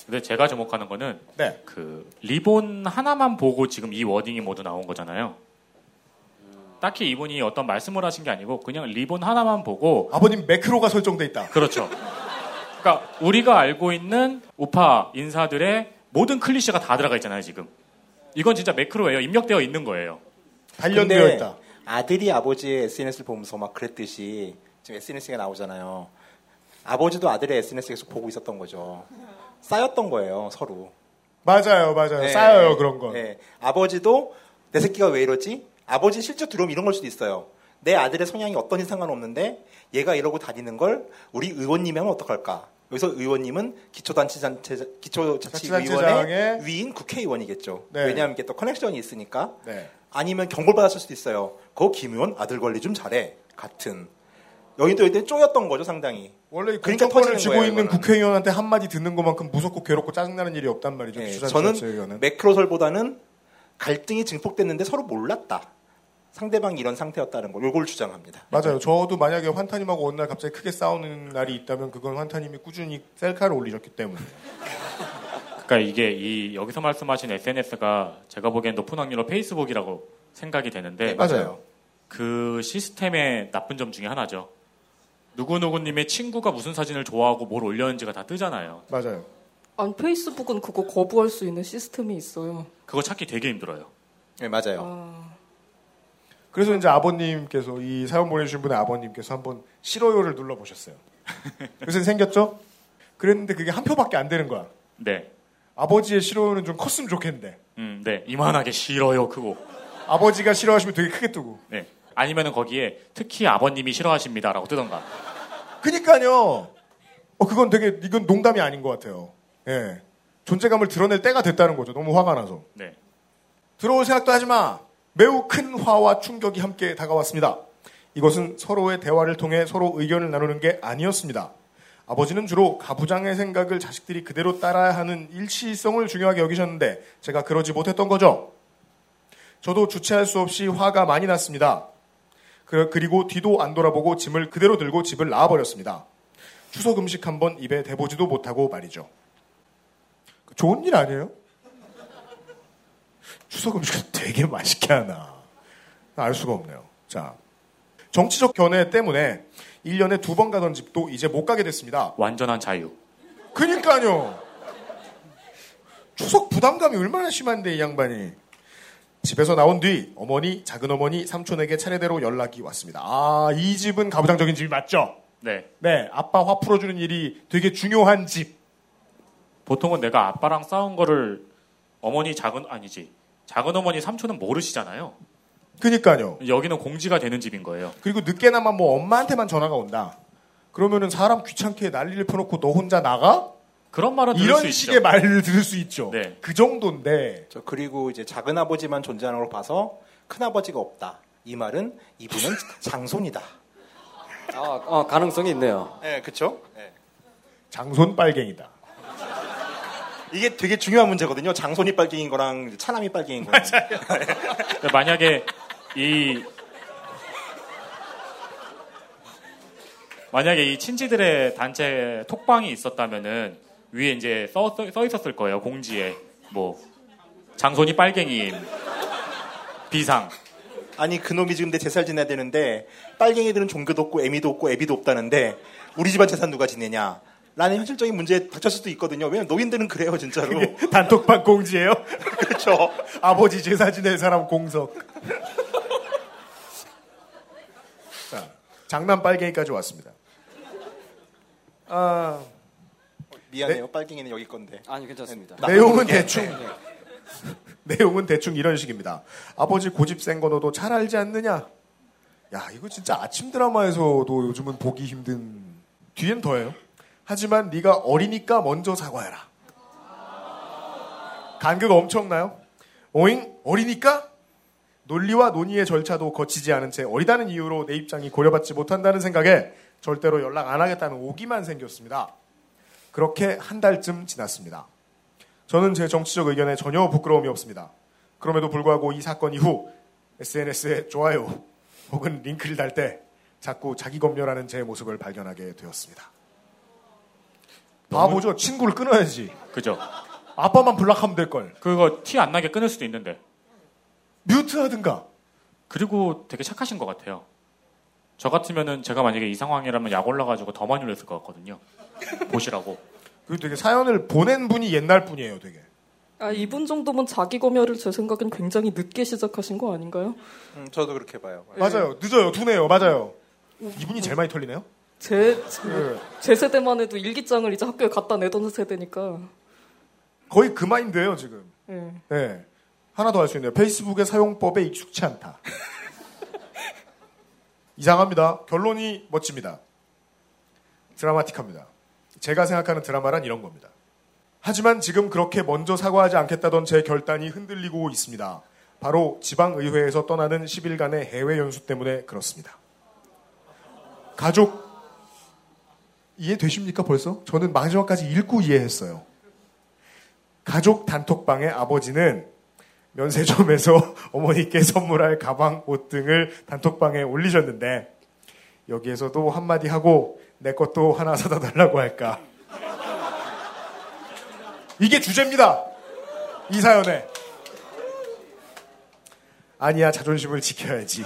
근데 제가 주목하는 거는 네. 그 리본 하나만 보고 지금 이 워딩이 모두 나온 거잖아요. 딱히 이분이 어떤 말씀을 하신 게 아니고 그냥 리본 하나만 보고 아버님 매크로가 설정돼 있다. 그렇죠. 그러니까 우리가 알고 있는 우파 인사들의 모든 클리셰가 다 들어가 있잖아요, 지금. 이건 진짜 매크로예요. 입력되어 있는 거예요. 근데 아들이 아버지의 SNS를 보면서 막 그랬듯이 지금 SNS가 나오잖아요. 아버지도 아들의 SNS 계속 보고 있었던 거죠. 쌓였던 거예요, 서로. 맞아요, 맞아요. 네. 쌓여요, 그런 건. 네. 아버지도 내 새끼가 왜 이러지? 아버지 실제 들어오면 이런 걸 수도 있어요. 내 아들의 성향이 어떤지 상관없는데 얘가 이러고 다니는 걸 우리 의원님이 하면 어떡할까? 여기서 의원님은 기초단체장체, 기초자치위원회 위인 국회의원이겠죠. 네. 왜냐하면 이게 또 커넥션이 있으니까. 네. 아니면 경고를 받았을 수도 있어요. 거김 의원 아들 관리 좀 잘해. 같은. 여기도 이때 쪼였던 거죠, 상당히. 원래 그러니까 터지는 쥐고 거예요, 있는 이거는. 국회의원한테 한 마디 듣는 것만큼 무섭고 괴롭고 짜증나는 일이 없단 말이죠. 네. 저는 매크로설보다는 갈등이 증폭됐는데 서로 몰랐다. 상대방이 이런 상태였다는 걸 요걸 주장합니다. 맞아요. 저도 만약에 환타님하고 어느 날 갑자기 크게 싸우는 날이 있다면 그건 환타님이 꾸준히 셀카를 올리셨기 때문에. 그러니까 이게 이 여기서 말씀하신 SNS가 제가 보기엔 높은 확률로 페이스북이라고 생각이 되는데 네, 맞아요. 그 시스템의 나쁜 점 중에 하나죠. 누구누구님의 친구가 무슨 사진을 좋아하고 뭘 올렸는지가 다 뜨잖아요. 맞아요. 아니 페이스북은 그거 거부할 수 있는 시스템이 있어요. 그거 찾기 되게 힘들어요. 네, 맞아요. 아, 그래서 이제 아버님께서 이 사연 보내주신 분의 아버님께서 한번 싫어요를 눌러보셨어요. 요새 생겼죠? 그랬는데 그게 한 표밖에 안 되는 거야. 네. 아버지의 싫어요는 좀 컸으면 좋겠는데. 음, 네. 이만하게 싫어요, 크고. 아버지가 싫어하시면 되게 크게 뜨고. 네. 아니면은 거기에 특히 아버님이 싫어하십니다라고 뜨던가. 그니까요. 어, 그건 되게, 이건 농담이 아닌 것 같아요. 예. 존재감을 드러낼 때가 됐다는 거죠. 너무 화가 나서. 네. 들어올 생각도 하지 마. 매우 큰 화와 충격이 함께 다가왔습니다. 이것은 서로의 대화를 통해 서로 의견을 나누는 게 아니었습니다. 아버지는 주로 가부장의 생각을 자식들이 그대로 따라야 하는 일치성을 중요하게 여기셨는데 제가 그러지 못했던 거죠. 저도 주체할 수 없이 화가 많이 났습니다. 그- 그리고 뒤도 안 돌아보고 짐을 그대로 들고 집을 나와버렸습니다. 추석 음식 한번 입에 대보지도 못하고 말이죠. 좋은 일 아니에요? 추석 음식을 되게 맛있게 하나. 알 수가 없네요. 자. 정치적 견해 때문에 1년에 두 번 가던 집도 이제 못 가게 됐습니다. 완전한 자유. 그니까요. 추석 부담감이 얼마나 심한데 이 양반이. 집에서 나온 뒤 어머니, 작은어머니, 삼촌에게 차례대로 연락이 왔습니다. 아, 이 집은 가부장적인 집이 맞죠? 네. 네, 아빠 화 풀어주는 일이 되게 중요한 집. 보통은 내가 아빠랑 싸운 거를 어머니 작은 아니지. 작은 어머니 삼촌은 모르시잖아요. 그니까요. 여기는 공지가 되는 집인 거예요. 그리고 늦게나마 뭐 엄마한테만 전화가 온다. 그러면은 사람 귀찮게 난리를 펴놓고 너 혼자 나가? 그런 말은 들을 이런 수 식의 있죠. 말을 들을 수 있죠. 네. 그 정도인데 저 그리고 이제 작은 아버지만 존재하는 걸 봐서 큰 아버지가 없다. 이 말은 이분은 장손이다. 아, 어, 가능성이 있네요. 네, 그렇죠. 장손 빨갱이다. 이게 되게 중요한 문제거든요. 장손이 빨갱인 거랑 차남이 빨갱인 거랑. 만약에 이 만약에 이 친지들의 단체 톡방이 있었다면은 위에 이제 써, 써, 써 있었을 거예요. 공지에 뭐 장손이 빨갱이임 비상 아니 그놈이 지금 내 제살 지내야 되는데 빨갱이들은 종교도 없고 애미도 없고 애비도 없다는데 우리 집안 재산 누가 지내냐? 라는 현실적인 문제에 닥쳤을 수도 있거든요. 왜냐면 노인들은 그래요, 진짜로. 단톡방 공지예요? 그렇죠. 아버지 제사 지낼 사람 공석. 자, 장난 빨갱이까지 왔습니다. 아, 미안해요. 빨갱이는 여기 건데. 아니 괜찮습니다. 내용은 대충 내용은 대충 이런 식입니다. 아버지 고집 센거 너도 잘 알지 않느냐? 야 이거 진짜 아침 드라마에서도 요즘은 보기 힘든 뒤엔 더해요. 하지만 네가 어리니까 먼저 사과해라. 간극 엄청나요? 오잉 어리니까 논리와 논의의 절차도 거치지 않은 채 어리다는 이유로 내 입장이 고려받지 못한다는 생각에 절대로 연락 안 하겠다는 오기만 생겼습니다. 그렇게 한 달쯤 지났습니다. 저는 제 정치적 의견에 전혀 부끄러움이 없습니다. 그럼에도 불구하고 이 사건 이후 SNS에 좋아요 혹은 링크를 달 때 자꾸 자기 검열하는 제 모습을 발견하게 되었습니다. 바보죠. 친구를 끊어야지. 그죠? 아빠만 블락하면 될 걸. 그거 티 안 나게 끊을 수도 있는데 뮤트 하든가. 그리고 되게 착하신 것 같아요. 저 같으면은 제가 만약에 이 상황이라면 약 올라가지고 더 많이 올렸을 것 같거든요. 보시라고. 그 되게 사연을 보낸 분이 옛날 분이에요, 되게. 아, 이분 정도면 자기 검열을 제 생각엔 굉장히 늦게 시작하신 거 아닌가요? 음, 저도 그렇게 봐요. 맞아요. 늦어요. 두네요. 맞아요. 이분이 제일 많이 털리네요. 제, 제, 네. 제 세대만 해도 일기장을 이제 학교에 갖다 내던 세대니까. 거의 그 마인드예요, 지금. 예. 네. 하나 더 할 수 있네요. 페이스북의 사용법에 익숙치 않다. 이상합니다. 결론이 멋집니다. 드라마틱합니다. 제가 생각하는 드라마란 이런 겁니다. 하지만 지금 그렇게 먼저 사과하지 않겠다던 제 결단이 흔들리고 있습니다. 바로 지방의회에서 떠나는 10일간의 해외 연수 때문에 그렇습니다. 가족 이해되십니까 벌써? 저는 마지막까지 읽고 이해했어요. 가족 단톡방의 아버지는 면세점에서 어머니께 선물할 가방, 옷 등을 단톡방에 올리셨는데 여기에서도 한마디 하고 내 것도 하나 사다 달라고 할까. 이게 주제입니다. 이 사연에. 아니야, 자존심을 지켜야지.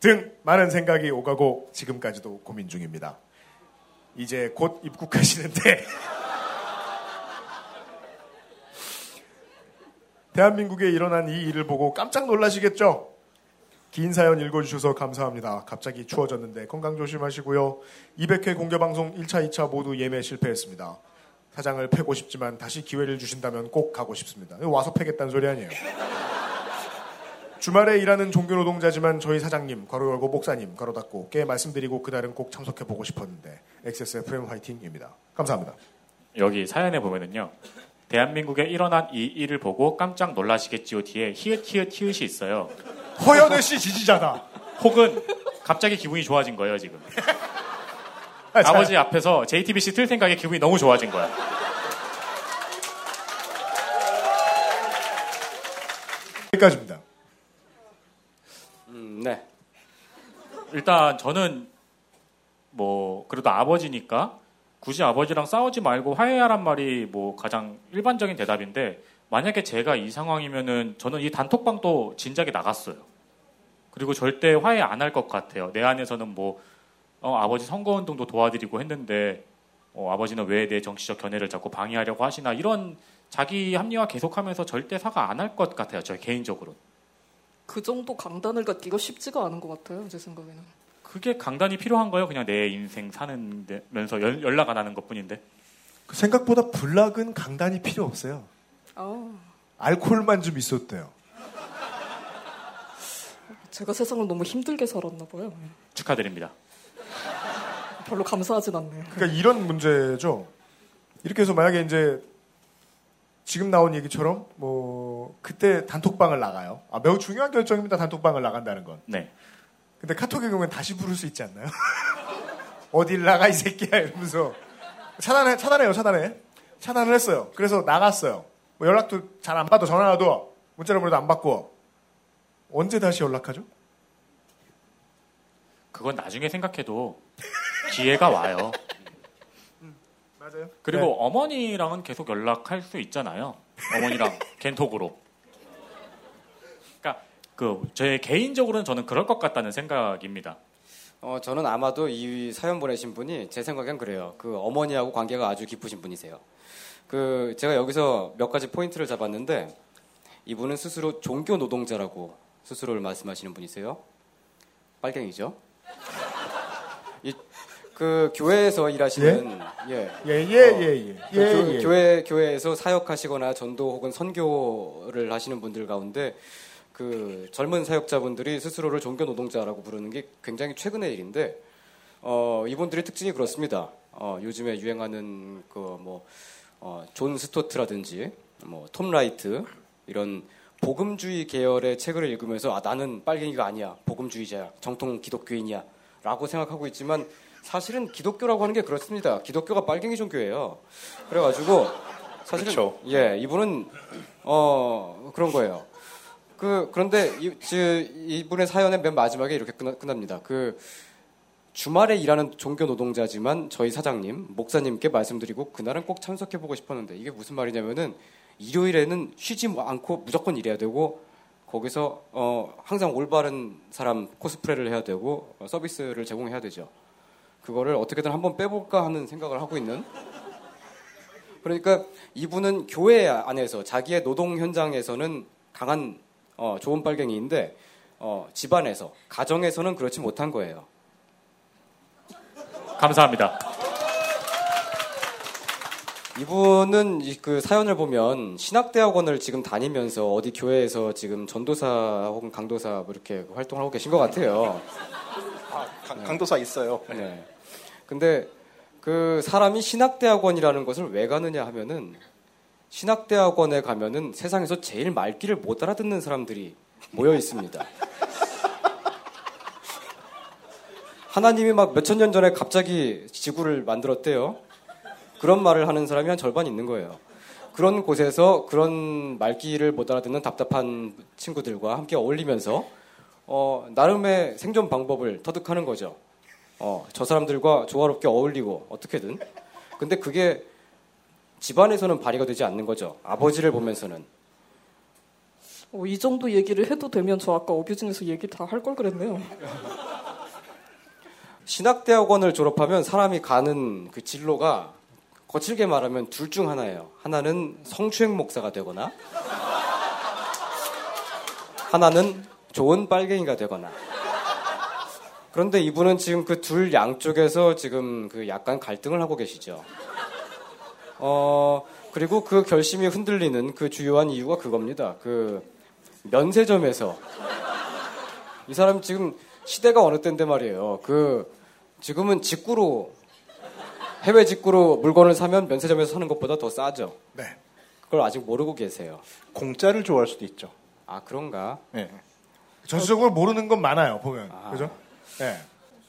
등 많은 생각이 오가고 지금까지도 고민 중입니다. 이제 곧 입국하시는데 대한민국에 일어난 이 일을 보고 깜짝 놀라시겠죠? 긴 사연 읽어주셔서 감사합니다. 갑자기 추워졌는데 건강 조심하시고요. 200회 공개방송 1차, 2차 모두 예매 실패했습니다. 사장을 패고 싶지만 다시 기회를 주신다면 꼭 가고 싶습니다. 와서 패겠다는 소리 아니에요. 주말에 일하는 종교 노동자지만 저희 사장님, 괄호 열고 목사님, 괄호 닫고 께 말씀드리고 그날은 꼭 참석해 보고 싶었는데 XSFM 화이팅입니다. 감사합니다. 여기 사연에 보면은요. 대한민국에 일어난 이 일을 보고 깜짝 놀라시겠지요 뒤에 히읗 히읗 히읗이 있어요. 허연애 씨 지지자다. 혹은 갑자기 기분이 좋아진 거예요 지금. 아, 자, 아버지 앞에서 JTBC 틀 생각에 기분이 너무 좋아진 거야. 여기까지입니다. 음, 네. 일단 저는 뭐 그래도 아버지니까 굳이 아버지랑 싸우지 말고 화해하란 말이 뭐 가장 일반적인 대답인데 만약에 제가 이 상황이면은 저는 이 단톡방도 진작에 나갔어요. 그리고 절대 화해 안 할 것 같아요. 내 안에서는 뭐 어, 아버지 선거운동도 도와드리고 했는데 어, 아버지는 왜 내 정치적 견해를 자꾸 방해하려고 하시나 이런 자기 합리화 계속하면서 절대 사과 안 할 것 같아요. 저 개인적으로. 그 정도 강단을 갖기가 쉽지가 않은 것 같아요. 제 생각에는. 그게 강단이 필요한가요? 그냥 내 인생 사는면서 연락 안 하는 것뿐인데. 그 생각보다 불락은 강단이 필요 없어요. 아, 알코올만 좀 있었대요. 제가 세상을 너무 힘들게 살았나 봐요. 축하드립니다. 별로 감사하진 않네요. 그러니까 이런 문제죠. 이렇게 해서 만약에 이제 지금 나온 얘기처럼 뭐 그때 단톡방을 나가요. 아, 매우 중요한 결정입니다. 단톡방을 나간다는 건. 네. 근데 카톡의 경우엔 다시 부를 수 있지 않나요? 어딜 나가 이 새끼야 이러면서 차단해 차단해요 차단해 차단을 했어요. 그래서 나갔어요. 뭐 연락도 잘 안 받아 전화도 문자로 보내도 안 받고 언제 다시 연락하죠? 그건 나중에 생각해도 기회가 와요. 맞아요. 그리고 네. 어머니랑은 계속 연락할 수 있잖아요. 어머니랑 겐톡으로. 그 제 개인적으로는 저는 그럴 것 같다는 생각입니다. 어, 저는 아마도 이 사연 보내신 분이 제 생각엔 그래요. 그 어머니하고 관계가 아주 깊으신 분이세요. 그 제가 여기서 몇 가지 포인트를 잡았는데 이분은 스스로 종교 노동자라고 스스로를 말씀하시는 분이세요. 빨갱이죠. 이, 그 교회에서 일하시는 예. 예, 예, 예, 예. 그 예, 교, 예. 교회 교회에서 사역하시거나 전도 혹은 선교를 하시는 분들 가운데 그 젊은 사역자분들이 스스로를 종교 노동자라고 부르는 게 굉장히 최근의 일인데 어, 이분들의 특징이 그렇습니다. 어, 요즘에 유행하는 그뭐 어, 존 스토트라든지 뭐 톰 라이트 이런 복음주의 계열의 책을 읽으면서 아 나는 빨갱이가 아니야 복음주의자야 정통 기독교인이야라고 생각하고 있지만 사실은 기독교라고 하는 게 그렇습니다. 기독교가 빨갱이 종교예요. 그래가지고 사실은 그렇죠. 예 이분은 어 그런 거예요. 그 그런데 이, 지- 이분의 사연의 맨 마지막에 이렇게 끝나, 끝납니다. 그 주말에 일하는 종교 노동자지만 저희 사장님 목사님께 말씀드리고 그날은 꼭 참석해 보고 싶었는데 이게 무슨 말이냐면은 일요일에는 쉬지 않고 무조건 일해야 되고 거기서 어 항상 올바른 사람 코스프레를 해야 되고 어, 서비스를 제공해야 되죠. 그거를 어떻게든 한번 빼볼까 하는 생각을 하고 있는 그러니까 이분은 교회 안에서 자기의 노동 현장에서는 강한 어, 좋은 빨갱이인데 어, 집안에서 가정에서는 그렇지 못한 거예요. 감사합니다. 이분은 이그 사연을 보면 신학대학원을 지금 다니면서 어디 교회에서 지금 전도사 혹은 강도사 뭐 이렇게 활동을 하고 계신 것 같아요. 강, 강도사 있어요. 네. 근데 그 사람이 신학대학원이라는 것을 왜 가느냐 하면은 신학대학원에 가면은 세상에서 제일 말귀를 못 알아듣는 사람들이 모여 있습니다. 하나님이 막 몇천 년 전에 갑자기 지구를 만들었대요. 그런 말을 하는 사람이 한 절반 있는 거예요. 그런 곳에서 그런 말귀를 못 알아듣는 답답한 친구들과 함께 어울리면서 어, 나름의 생존 방법을 터득하는 거죠. 어, 저 사람들과 조화롭게 어울리고 어떻게든. 근데 그게 집안에서는 발휘가 되지 않는 거죠. 아버지를 보면서는. 어, 이 정도 얘기를 해도 되면 저 아까 어뷰징에서 얘기 다 할 걸 그랬네요. 신학대학원을 졸업하면 사람이 가는 그 진로가 거칠게 말하면 둘 중 하나예요. 하나는 성추행 목사가 되거나 하나는 좋은 빨갱이가 되거나. 그런데 이분은 지금 그 둘 양쪽에서 지금 그 약간 갈등을 하고 계시죠. 어, 그리고 그 결심이 흔들리는 그 주요한 이유가 그겁니다. 그 면세점에서 이 사람 지금 시대가 어느 때인데 말이에요. 그 지금은 직구로 해외 직구로 물건을 사면 면세점에서 사는 것보다 더 싸죠. 네. 그걸 아직 모르고 계세요. 공짜를 좋아할 수도 있죠. 아 그런가? 네. 전체적으로 모르는 건 많아요, 보면. 그죠? 네.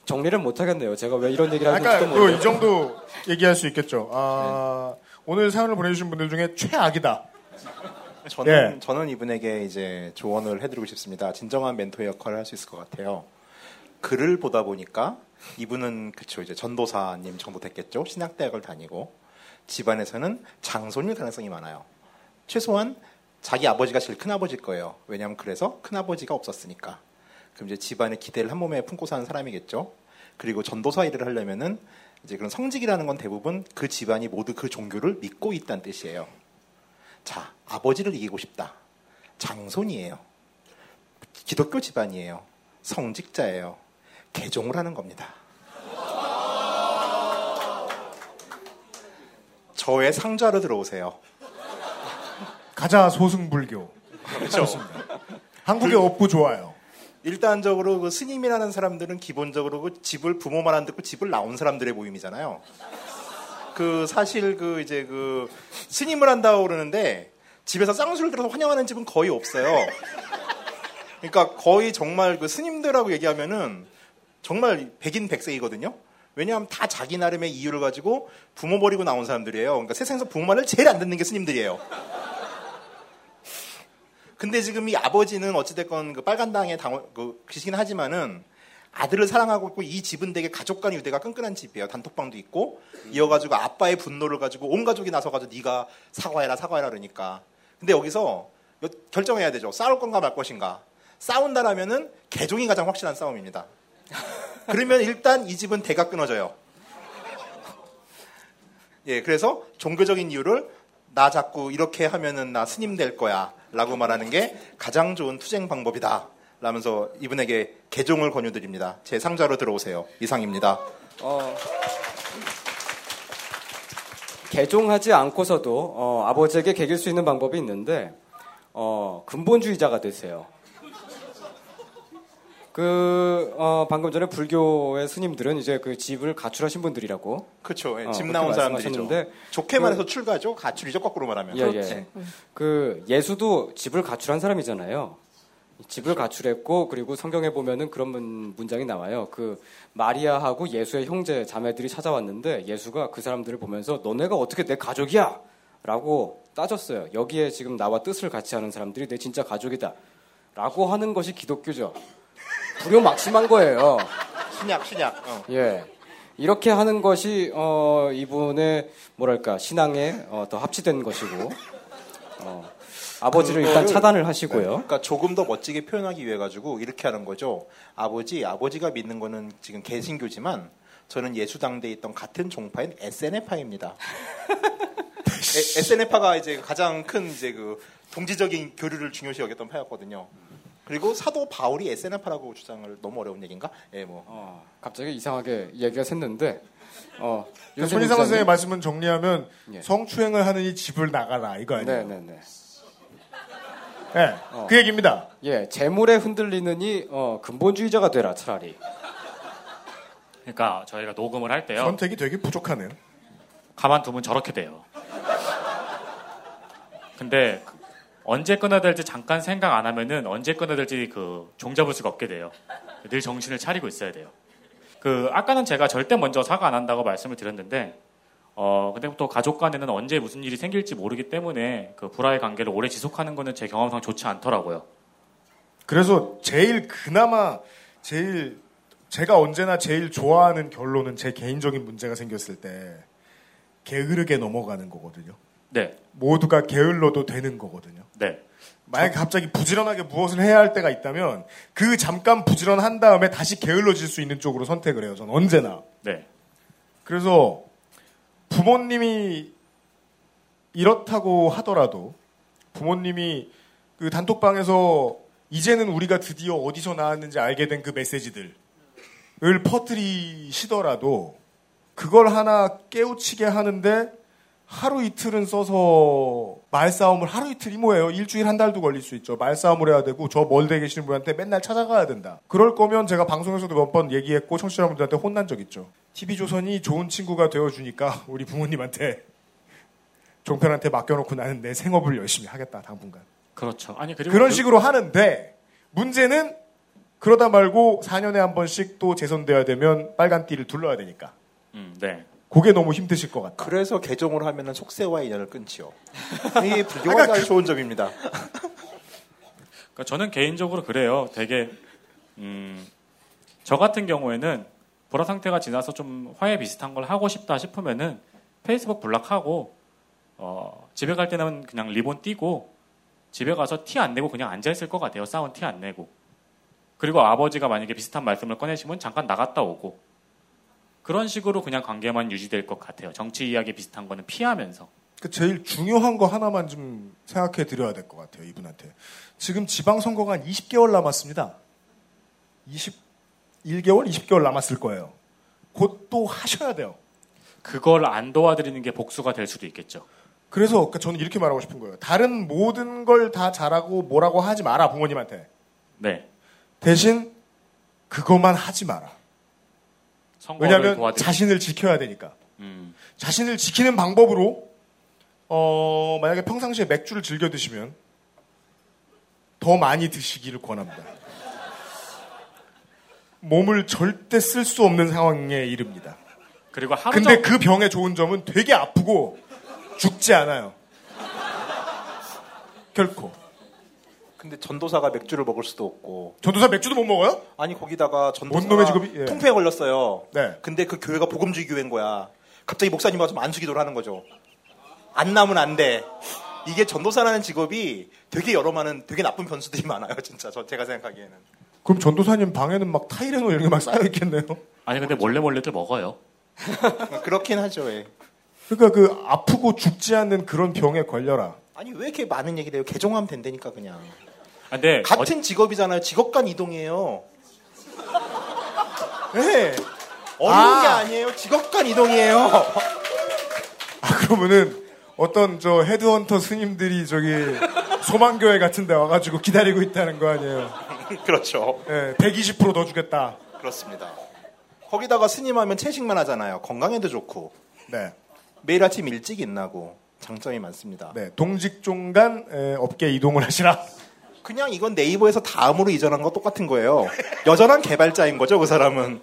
정리를 못 하겠네요. 제가 왜 이런 얘기를 하는지 아까 도그 모르겠어요. 이 정도 얘기할 수 있겠죠. 아, 오늘 사연을 보내주신 분들 중에 최악이다. 저는 예. 저는 이분에게 이제 조언을 해드리고 싶습니다. 진정한 멘토 역할을 할 수 있을 것 같아요. 글을 보다 보니까 이분은 그쵸 이제 전도사님 정도 됐겠죠. 신학대학을 다니고 집안에서는 장손일 가능성이 많아요. 최소한 자기 아버지가 제일 큰 아버지일 거예요. 왜냐하면 그래서 큰 아버지가 없었으니까. 그럼 이제 집안의 기대를 한 몸에 품고 사는 사람이겠죠. 그리고 전도사 일을 하려면은 이제 그런 성직이라는 건 대부분 그 집안이 모두 그 종교를 믿고 있다는 뜻이에요. 자, 아버지를 이기고 싶다. 장손이에요. 기독교 집안이에요. 성직자예요. 개종을 하는 겁니다. 저의 상자로 들어오세요. 가자 소승불교. 그렇죠. 한국의 업부 좋아요. 일단적으로 그 스님이라는 사람들은 기본적으로 그 집을 부모만 안 듣고 집을 나온 사람들의 모임이잖아요. 그 사실 그 이제 그 스님을 한다고 그러는데 집에서 쌍수를 들어서 환영하는 집은 거의 없어요. 그러니까 거의 정말 그 스님들하고 얘기하면은 정말 백인 백세이거든요. 왜냐하면 다 자기 나름의 이유를 가지고 부모 버리고 나온 사람들이에요. 그러니까 세상에서 부모 말을 제일 안 듣는 게 스님들이에요. 근데 지금 이 아버지는 어찌됐건 그 빨간 당의 당, 그, 계시긴 하지만은 아들을 사랑하고 있고 이 집은 되게 가족 간 유대가 끈끈한 집이에요. 단톡방도 있고 이어가지고 아빠의 분노를 가지고 온 가족이 나서가지고 네가 사과해라 사과해라 그러니까. 근데 여기서 요- 결정해야 되죠. 싸울 건가 말 것인가. 싸운다라면은 개종이 가장 확실한 싸움입니다. 그러면 일단 이 집은 대가 끊어져요. 예, 그래서 종교적인 이유를 나 자꾸 이렇게 하면은 나 스님 될 거야. 라고 말하는 게 가장 좋은 투쟁 방법이다. 라면서 이분에게 개종을 권유드립니다. 제 상자로 들어오세요. 이상입니다. 어, 개종하지 않고서도 어, 아버지에게 개길 수 있는 방법이 있는데 어, 근본주의자가 되세요. 그 어, 방금 전에 불교의 스님들은 이제 그 집을 가출하신 분들이라고. 그렇죠. 예, 어, 집 나온 사람들이죠. 좋게 그- 말해서 출가죠. 가출이죠. 거꾸로 말하면. 예, 예. 그 예수도 집을 가출한 사람이잖아요. 집을 가출했고 그리고 성경에 보면은 그런 문- 문장이 나와요. 그 마리아하고 예수의 형제 자매들이 찾아왔는데 예수가 그 사람들을 보면서 너네가 어떻게 내 가족이야? 라고 따졌어요. 여기에 지금 나와 뜻을 같이 하는 사람들이 내 진짜 가족이다. 라고 하는 것이 기독교죠. 불효 막심한 거예요. 신약, 신약. 어. 예. 이렇게 하는 것이 어, 이분의 뭐랄까 신앙에 어, 더 합치된 것이고 어, 아버지를 일단 그거를- 차단을 하시고요. 네, 그러니까 조금 더 멋지게 표현하기 위해 가지고 이렇게 하는 거죠. 아버지, 아버지가 믿는 거는 지금 개신교지만 저는 예수 당대에 있던 같은 종파인 SNF파입니다. SNF파가 이제 가장 큰 이제 그 동지적인 교류를 중요시 여겼던 파였거든요. 그리고 사도 바울이 SNF파라고 주장을 너무 어려운 얘기인가? 예, 뭐. 갑자기 이상하게 얘기가 샜는데 어, 윤세민 손희상 선생의. 말씀은 정리하면 예. 성추행을 하느니 집을 나가라 이거 아니에요? 네네네. 네, 어. 그 얘기입니다. 예, 재물에 흔들리느니 어, 근본주의자가 되라 차라리. 그러니까 저희가 녹음을 할 때요. 선택이 되게 부족하네요. 가만두면 저렇게 돼요. 근데 그 언제 끊어야 될지 잠깐 생각 안 하면은 언제 끊어야 될지 그 종잡을 수가 없게 돼요. 늘 정신을 차리고 있어야 돼요. 그 아까는 제가 절대 먼저 사과 안 한다고 말씀을 드렸는데 어 근데 또 가족 간에는 언제 무슨 일이 생길지 모르기 때문에 그 불화의 관계를 오래 지속하는 거는 제 경험상 좋지 않더라고요. 그래서 제일 그나마 제일 제가 언제나 제일 좋아하는 결론은 제 개인적인 문제가 생겼을 때 게으르게 넘어가는 거거든요. 네. 모두가 게을러도 되는 거거든요. 네. 만약 갑자기 부지런하게 무엇을 해야 할 때가 있다면 그 잠깐 부지런한 다음에 다시 게을러질 수 있는 쪽으로 선택을 해요. 저는 언제나. 네. 그래서 부모님이 이렇다고 하더라도 부모님이 그 단톡방에서 이제는 우리가 드디어 어디서 나왔는지 알게 된 그 메시지들을 퍼뜨리시더라도 그걸 하나 깨우치게 하는데 하루 이틀은 써서 말싸움을 하루 이틀이 뭐예요? 일주일 한 달도 걸릴 수 있죠. 말싸움을 해야 되고 저 멀대 계시는 분한테 맨날 찾아가야 된다. 그럴 거면 제가 방송에서도 몇 번 얘기했고 청취자분들한테 혼난 적 있죠. TV조선이 좋은 친구가 되어주니까 우리 부모님한테 종편한테 맡겨놓고 나는 내 생업을 열심히 하겠다 당분간. 그렇죠. 아니 그리고 그런 그- 식으로 하는데 문제는 그러다 말고 4년에 한 번씩 또 재선돼야 되면 빨간 띠를 둘러야 되니까. 음, 네. 그게 너무 힘드실 것 같아요. 그래서 개종을 하면은 속세와 인연을 끊지요. 이게 불교가 잘 좋은 점입니다. 그러니까 저는 개인적으로 그래요. 되게 음, 저 같은 경우에는 보라 상태가 지나서 좀 화해 비슷한 걸 하고 싶다 싶으면은 페이스북 블락하고 어, 집에 갈 때는 그냥 리본 띄고 집에 가서 티 안 내고 그냥 앉아 있을 것 같아요. 싸운 티 안 내고. 그리고 아버지가 만약에 비슷한 말씀을 꺼내시면 잠깐 나갔다 오고 그런 식으로 그냥 관계만 유지될 것 같아요. 정치 이야기 비슷한 거는 피하면서. 그 제일 중요한 거 하나만 좀 생각해 드려야 될 것 같아요, 이분한테. 지금 지방선거가 한 20개월 남았습니다. 21개월, 20개월 남았을 거예요. 곧 또 하셔야 돼요. 그걸 안 도와드리는 게 복수가 될 수도 있겠죠. 그래서 그러니까 저는 이렇게 말하고 싶은 거예요. 다른 모든 걸 다 잘하고 뭐라고 하지 마라, 부모님한테. 네. 대신 그것만 하지 마라. 왜냐하면 도와드리- 자신을 지켜야 되니까. 음. 자신을 지키는 방법으로 어, 만약에 평상시에 맥주를 즐겨 드시면 더 많이 드시기를 권합니다. 몸을 절대 쓸 수 없는 상황에 이릅니다. 그리고 하루 근데 정- 그 병의 좋은 점은 되게 아프고 죽지 않아요. 결코. 근데 전도사가 맥주를 먹을 수도 없고. 전도사 맥주도 못 먹어요? 아니 거기다가 전도사가 뭔 놈의 직업이? 예. 통폐에 걸렸어요. 네. 근데 그 교회가 복음주의 교회인 거야. 갑자기 목사님 와서 안수기도를 하는 거죠. 안 나면 안 돼. 이게 전도사라는 직업이 되게 여러 많은 되게 나쁜 변수들이 많아요. 진짜 저 제가 생각하기에는. 그럼 전도사님 방에는 막 타이레놀 이런 게 막 쌓여 있겠네요. 아니 근데 몰래 몰래들 먹어요. 그렇긴 하죠. 예. 그러니까 그 아프고 죽지 않는 그런 병에 걸려라. 아니 왜 이렇게 많은 얘기를 해요? 개종하면 된다니까 그냥. 아, 근데 같은 직업이잖아요. 직업 간 이동이에요. 네. 어려운 아. 게 아니에요. 직업 간 이동이에요. 아 그러면은 어떤 저 헤드헌터 스님들이 저기 소망교회 같은 데 와가지고 기다리고 있다는 거 아니에요? 그렇죠. 예, 120%더 주겠다. 그렇습니다. 거기다가 스님 하면 채식만 하잖아요. 건강에도 좋고. 네. 매일 아침 일찍 일나고 장점이 많습니다. 네, 동직종 간 에, 업계 이동을 하시라. 그냥 이건 네이버에서 다음으로 이전한 거 똑같은 거예요. 여전한 개발자인 거죠, 그 사람은.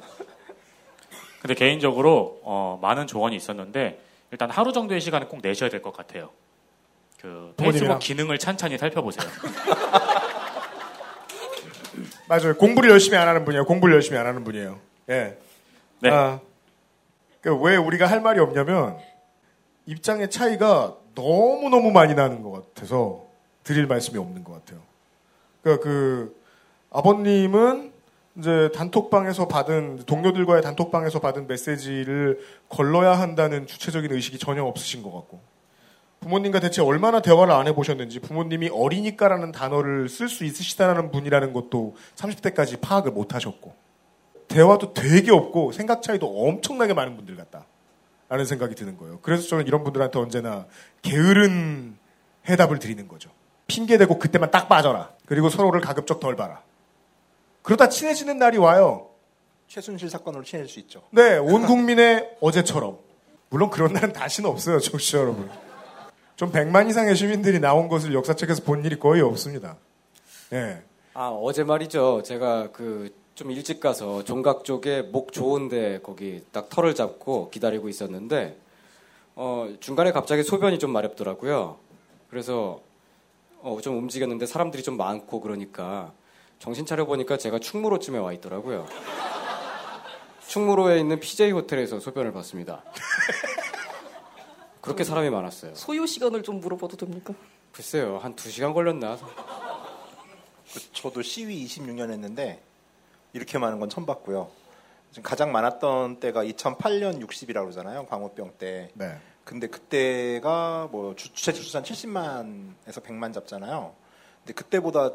근데 개인적으로 어, 많은 조언이 있었는데 일단 하루 정도의 시간은 꼭 내셔야 될 것 같아요. 그? 페이스북 기능을 찬찬히 살펴보세요. 맞아요. 공부를 열심히 안 하는 분이에요. 공부를 열심히 안 하는 분이에요. 예. 네. 아, 그왜 우리가 할 말이 없냐면 입장의 차이가 너무 너무 많이 나는 것 같아서 드릴 말씀이 없는 것 같아요. 그러니까 그 아버님은 이제 단톡방에서 받은 동료들과의 단톡방에서 받은 메시지를 걸러야 한다는 주체적인 의식이 전혀 없으신 것 같고 부모님과 대체 얼마나 대화를 안 해보셨는지 부모님이 어리니까라는 단어를 쓸 수 있으시다는 분이라는 것도 30대까지 파악을 못 하셨고 대화도 되게 없고 생각 차이도 엄청나게 많은 분들 같다. 라는 생각이 드는 거예요. 그래서 저는 이런 분들한테 언제나 게으른 해답을 드리는 거죠. 핑계대고 그때만 딱 빠져라. 그리고 서로를 가급적 덜 봐라. 그러다 친해지는 날이 와요. 최순실 사건으로 친해질 수 있죠. 네, 온 국민의 어제처럼. 물론 그런 날은 다시는 없어요, 청취자 여러분. 좀 100만 이상의 시민들이 나온 것을 역사책에서 본 일이 거의 없습니다. 예. 아 어제 말이죠. 제가 그 좀 일찍 가서 종각 쪽에 목 좋은데 거기 딱 털을 잡고 기다리고 있었는데 어 중간에 갑자기 소변이 좀 마렵더라고요. 그래서 어 좀 움직였는데 사람들이 좀 많고 그러니까 정신 차려 보니까 제가 충무로쯤에 와 있더라고요. 충무로에 있는 PJ 호텔에서 소변을 봤습니다. 그렇게 사람이 많았어요. 소요 시간을 좀 물어봐도 됩니까? 글쎄요, 한두 시간 걸렸나? 그 저도 시위 26년 했는데 이렇게 많은 건 처음 봤고요. 지금 가장 많았던 때가 2008년 60이라고 그러잖아요. 광우병 때. 네. 근데 그때가 뭐 주- 주최 주수산 70만에서 100만 잡잖아요. 근데 그때보다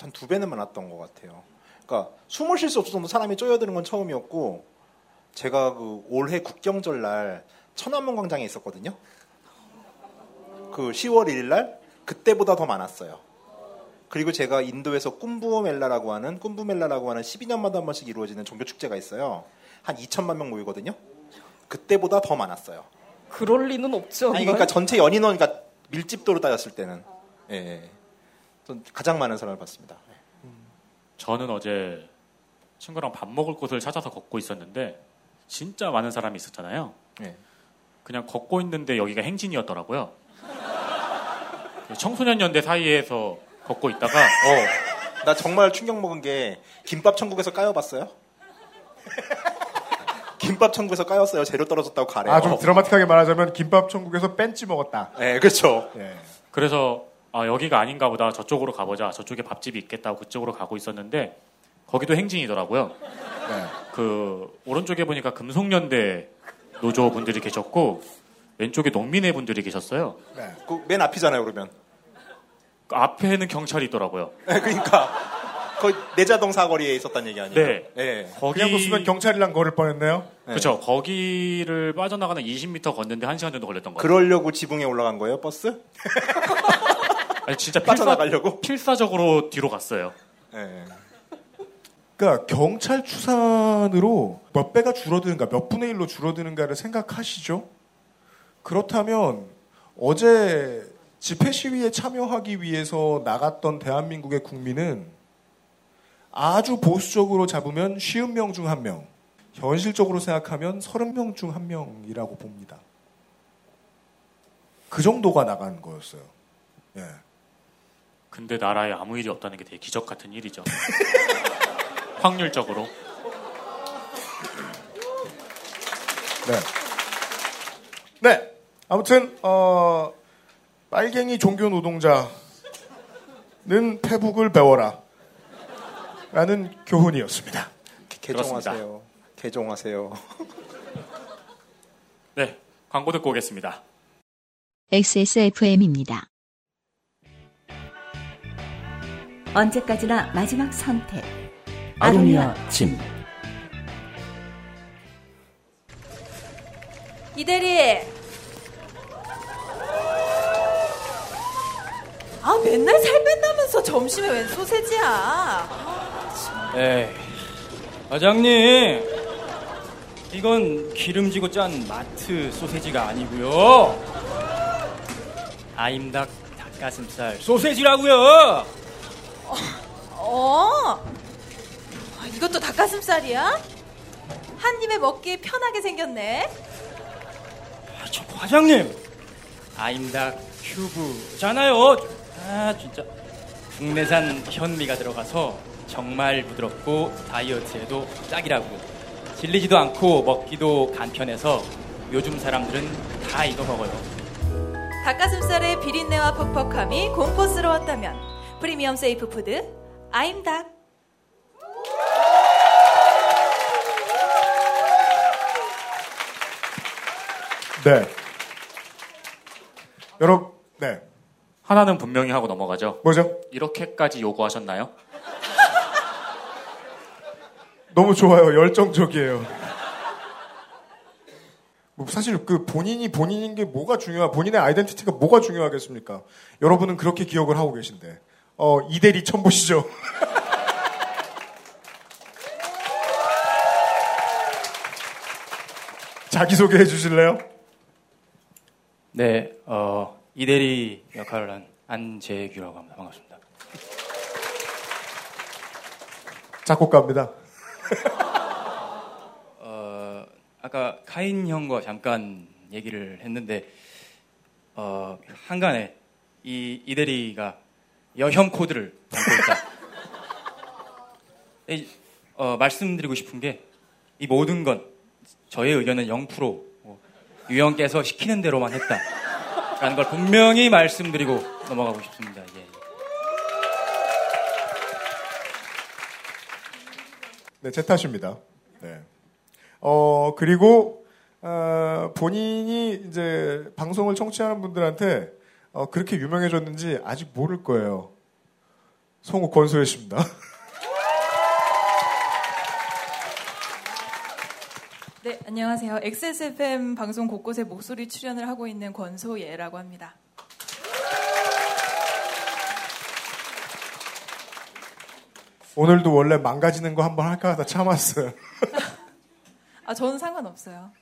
한 두 배는 많았던 것 같아요. 그러니까 숨을 쉴 수 없을 정도 사람이 쪼여드는 건 처음이었고 제가 그 올해 국경절 날 천안문 광장에 있었거든요. 그 10월 1일 날 그때보다 더 많았어요. 그리고 제가 인도에서 쿰부멜라라고 하는 쿰부멜라라고 하는 12년마다 한 번씩 이루어지는 종교 축제가 있어요. 한 2천만 명 모이거든요. 그때보다 더 많았어요. 그럴 리는 없죠. 아니 그러니까 전체 연인원 그러니까 밀집도로 따졌을 때는 예, 예. 전 가장 많은 사람을 봤습니다. 저는 어제 친구랑 밥 먹을 곳을 찾아서 걷고 있었는데 진짜 많은 사람이 있었잖아요. 예. 그냥 걷고 있는데 여기가 행진이었더라고요. 그 청소년 연대 사이에서 걷고 있다가 어, 나 정말 충격 먹은 게 김밥 천국에서 까여봤어요? 김밥 천국에서 까였어요. 재료 떨어졌다고 가래요. 아, 좀 드라마틱하게 말하자면 김밥 천국에서 뺀찌 먹었다. 네, 그렇죠. 예. 그래서 아, 여기가 아닌가 보다 저쪽으로 가보자 저쪽에 밥집이 있겠다고 그쪽으로 가고 있었는데 거기도 행진이더라고요. 네. 그 오른쪽에 보니까 금속연대 노조 분들이 계셨고 왼쪽에 농민회 분들이 계셨어요. 네. 그 맨 앞이잖아요, 그러면. 그 앞에는 경찰이 있더라고요. 네, 그러니까 거의 내자동 사거리에 있었단 얘기 아니에요? 네. 네. 거기 그냥 뒀으면 경찰이랑 걸을 뻔했네요. 그렇죠. 거기를 빠져나가는 20m 걷는데 1시간 정도 걸렸던 거예요. 그러려고 지붕에 올라간 거예요, 버스? 아니, 진짜 필사, 빠져나가려고? 필사 적으로 뒤로 갔어요. 네. 그러니까 경찰 추산으로 몇 배가 줄어드는가, 몇 분의 일로 줄어드는가를 생각하시죠? 그렇다면 어제 집회 시위에 참여하기 위해서 나갔던 대한민국의 국민은 아주 보수적으로 잡으면 쉬운 명 중 한 명, 현실적으로 생각하면 서른 명 중 한 명이라고 봅니다. 그 정도가 나간 거였어요. 예. 근데 나라에 아무 일이 없다는 게 되게 기적 같은 일이죠. 확률적으로. 네. 네. 아무튼 어 빨갱이 종교 노동자는 페북을 배워라. 라는 교훈이었습니다. 개종하세요. 개종하세요. 네, 광고 듣고 오겠습니다. XSFM입니다. 언제까지나 마지막 선택. 아로니아 침. 이대리. 아 맨날 살 뺀다면서 점심에 웬 소세지야? 에이, 과장님. 이건 기름지고 짠 마트 소세지가 아니고요. 아임닭 닭가슴살 소세지라고요. 어? 아, 이것도 닭가슴살이야? 한 입에 먹기 편하게 생겼네. 아, 저 과장님. 아임닭 큐브잖아요. 아 진짜 국내산 현미가 들어가서 정말 부드럽고 다이어트에도 딱이라고요. 질리지도 않고 먹기도 간편해서 요즘 사람들은 다 이거 먹어요. 닭가슴살의 비린내와 퍽퍽함이 공포스러웠다면 프리미엄 safe food 아임닭. 네. 여러분, 네. 하나는 분명히 하고 넘어가죠. 뭐죠? 이렇게까지 요구하셨나요? 너무 좋아요. 열정적이에요. 뭐 사실 그 본인이 본인인 게 뭐가 중요하, 본인의 identity가 뭐가 중요하겠습니까? 여러분은 그렇게 기억을 하고 계신데. 어, 이대리 처음 보시죠? 자기소개 해주실래요? 네, 어, 이대리 역할을 한 안재규라고 합니다. 반갑습니다. 작곡가입니다. 어, 아까 카인 형과 잠깐 얘기를 했는데, 어, 한간에 이 이대리가 여형 코드를 담고 있다. 이, 어, 말씀드리고 싶은 게, 이 모든 건 저의 의견은 0%, 뭐, 유형께서 시키는 대로만 했다. 라는 걸 분명히 말씀드리고 넘어가고 싶습니다. 예. 네, 제 탓입니다. 네. 어, 그리고, 어, 본인이 이제 방송을 청취하는 분들한테 어, 그렇게 유명해졌는지 아직 모를 거예요. 성우 권소혜 씨입니다. 네, 안녕하세요. XSFM 방송 곳곳에 목소리 출연을 하고 있는 권소예라고 합니다. 오늘도 원래 망가지는 거 한번 할까 하다 참았어요. 아, 저는 상관없어요.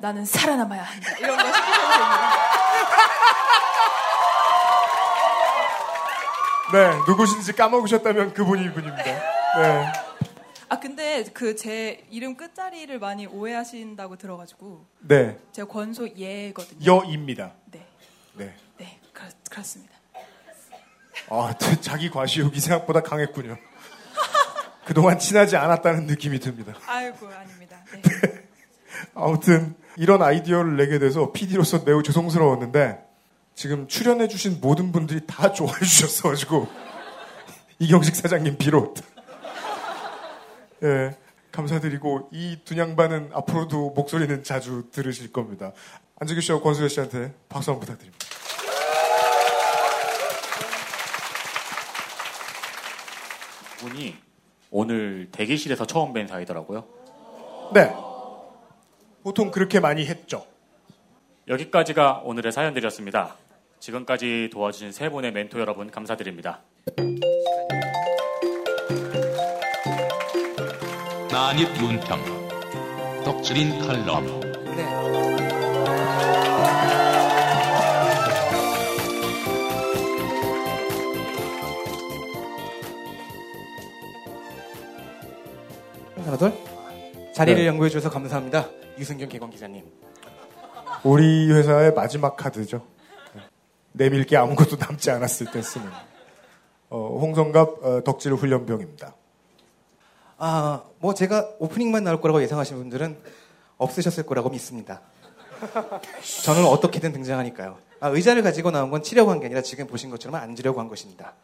나는 살아남아야 한다. 이런 거 시키셔도 됩니다. 네, 누구신지 까먹으셨다면 그분이 이분입니다. 네. 아, 근데 그 제 이름 끝자리를 많이 오해하신다고 들어가지고. 네. 제가 권소 예거든요. 여입니다. 네. 네. 네, 그렇, 그렇습니다. 아, 자기 과시욕이 생각보다 강했군요. 그동안 친하지 않았다는 느낌이 듭니다. 아이고, 아닙니다. 네. 아무튼 이런 아이디어를 내게 돼서 PD로서 매우 죄송스러웠는데 지금 출연해주신 모든 분들이 다 좋아해 주셨어가지고 이경식 사장님 비롯 예 감사드리고 이 두냥반은 앞으로도 목소리는 자주 들으실 겁니다. 안재규 씨와 권수현 씨한테 박수 한번 부탁드립니다. 분이 오늘 대기실에서 처음 뵌 사이더라고요. 네. 보통 그렇게 많이 했죠. 여기까지가 오늘의 사연들이었습니다. 지금까지 도와주신 세 분의 멘토 여러분 감사드립니다. 난입 논평 덕질인 칼럼 하나 둘. 자리를 네. 양보해 주셔서 감사합니다. 유승균 개건 기자님. 우리 회사의 마지막 카드죠. 내밀 게 아무것도 남지 않았을 때 쓰는. 어, 홍성갑 어, 덕질 훈련병입니다. 아, 뭐 제가 오프닝만 나올 거라고 예상하시는 분들은 없으셨을 거라고 믿습니다. 저는 어떻게든 등장하니까요. 아, 의자를 가지고 나온 건 치려고 한 게 아니라 지금 보신 것처럼 앉으려고 한 것입니다.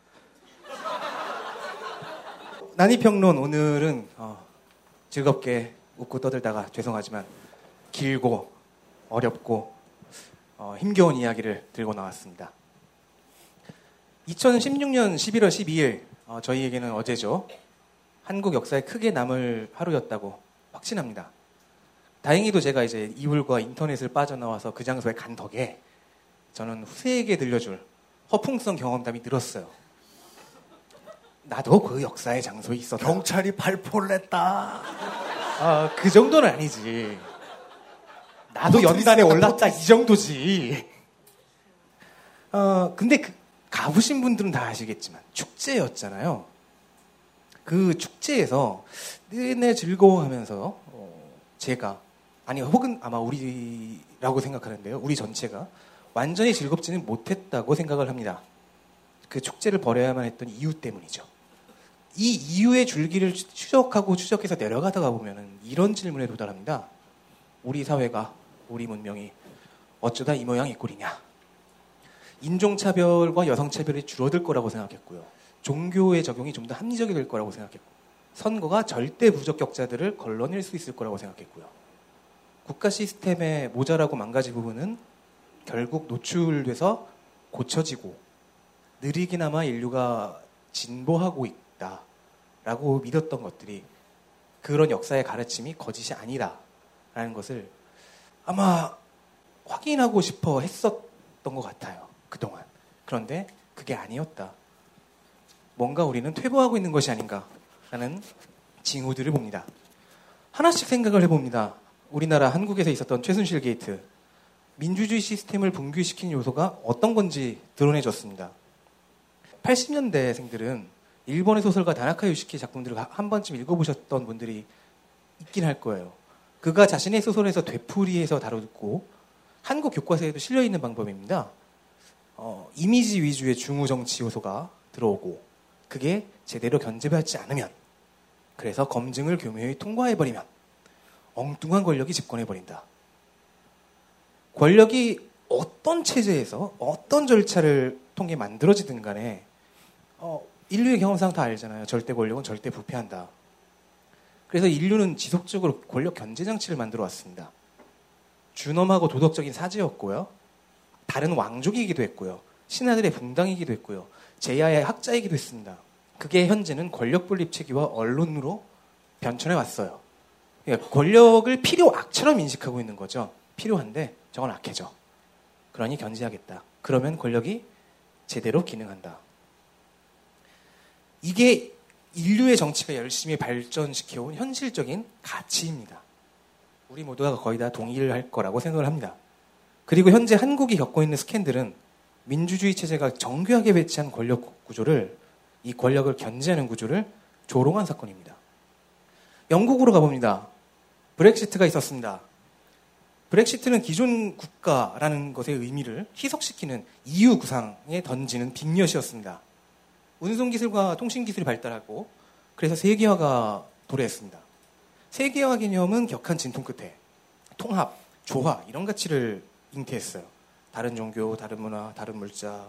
난이평론 오늘은 어, 즐겁게 웃고 떠들다가 죄송하지만 길고 어렵고 어, 힘겨운 이야기를 들고 나왔습니다. 2016년 11월 12일 어, 저희에게는 어제죠. 한국 역사에 크게 남을 하루였다고 확신합니다. 다행히도 제가 이제 이불과 인터넷을 빠져나와서 그 장소에 간 덕에 저는 후세에게 들려줄 허풍성 경험담이 늘었어요. 나도 그 역사의 장소에 있었다. 경찰이 발포를 했다. 아, 그 정도는 아니지. 나도 연단에 올랐다 이 정도지. 어, 근데 그, 가보신 분들은 다 아시겠지만 축제였잖아요. 그 축제에서 내내 즐거워하면서 어, 제가 아니 혹은 아마 우리라고 생각하는데요. 우리 전체가 완전히 즐겁지는 못했다고 생각을 합니다. 그 축제를 벌여야만 했던 이유 때문이죠. 이 이유의 줄기를 추적하고 추적해서 내려가다가 보면은 이런 질문에 도달합니다. 우리 사회가 우리 문명이 어쩌다 이 모양 이 꼴이냐? 인종차별과 여성차별이 줄어들 거라고 생각했고요. 종교의 적용이 좀 더 합리적이 될 거라고 생각했고, 선거가 절대 부적격자들을 걸러낼 수 있을 거라고 생각했고요. 국가 시스템의 모자라고 망가진 부분은 결국 노출돼서 고쳐지고, 느리기나마 인류가 진보하고 있다라고 믿었던 것들이 그런 역사의 가르침이 거짓이 아니다라는 것을 아마 확인하고 싶어 했었던 것 같아요. 그동안. 그런데 그게 아니었다. 뭔가 우리는 퇴보하고 있는 것이 아닌가라는 징후들을 봅니다. 하나씩 생각을 해봅니다. 우리나라 한국에서 있었던 최순실 게이트. 민주주의 시스템을 붕괴시킨 요소가 어떤 건지 드러내줬습니다. 80년대생들은 일본의 소설가 다나카 요시키 작품들을 한 번쯤 읽어보셨던 분들이 있긴 할 거예요. 그가 자신의 소설에서 되풀이해서 다루고 한국 교과서에도 실려 있는 방법입니다. 어, 이미지 위주의 중우 정치 요소가 들어오고 그게 제대로 견제받지 않으면 그래서 검증을 교묘히 통과해버리면 엉뚱한 권력이 집권해버린다. 권력이 어떤 체제에서 어떤 절차를 통해 만들어지든 간에 어, 인류의 경험상 다 알잖아요. 절대 권력은 절대 부패한다. 그래서 인류는 지속적으로 권력 견제 장치를 만들어 왔습니다. 준엄하고 도덕적인 사제였고요. 다른 왕족이기도 했고요. 신하들의 붕당이기도 했고요. 재야의 학자이기도 했습니다. 그게 현재는 권력 분립 체계와 언론으로 변천해 왔어요. 그러니까 권력을 필요 악처럼 인식하고 있는 거죠. 필요한데 저건 악해져. 그러니 견제하겠다. 그러면 권력이 제대로 기능한다. 이게 인류의 정치가 열심히 발전시켜온 현실적인 가치입니다. 우리 모두가 거의 다 동의를 할 거라고 생각을 합니다. 그리고 현재 한국이 겪고 있는 스캔들은 민주주의 체제가 정교하게 배치한 권력 구조를 이 권력을 견제하는 구조를 조롱한 사건입니다. 영국으로 가봅니다. 브렉시트가 있었습니다. 브렉시트는 기존 국가라는 것의 의미를 희석시키는 EU 구상에 던지는 빅엿이었습니다. 운송기술과 통신기술이 발달하고 그래서 세계화가 도래했습니다. 세계화 개념은 격한 진통 끝에 통합, 조화 이런 가치를 잉태했어요. 다른 종교, 다른 문화, 다른 물자,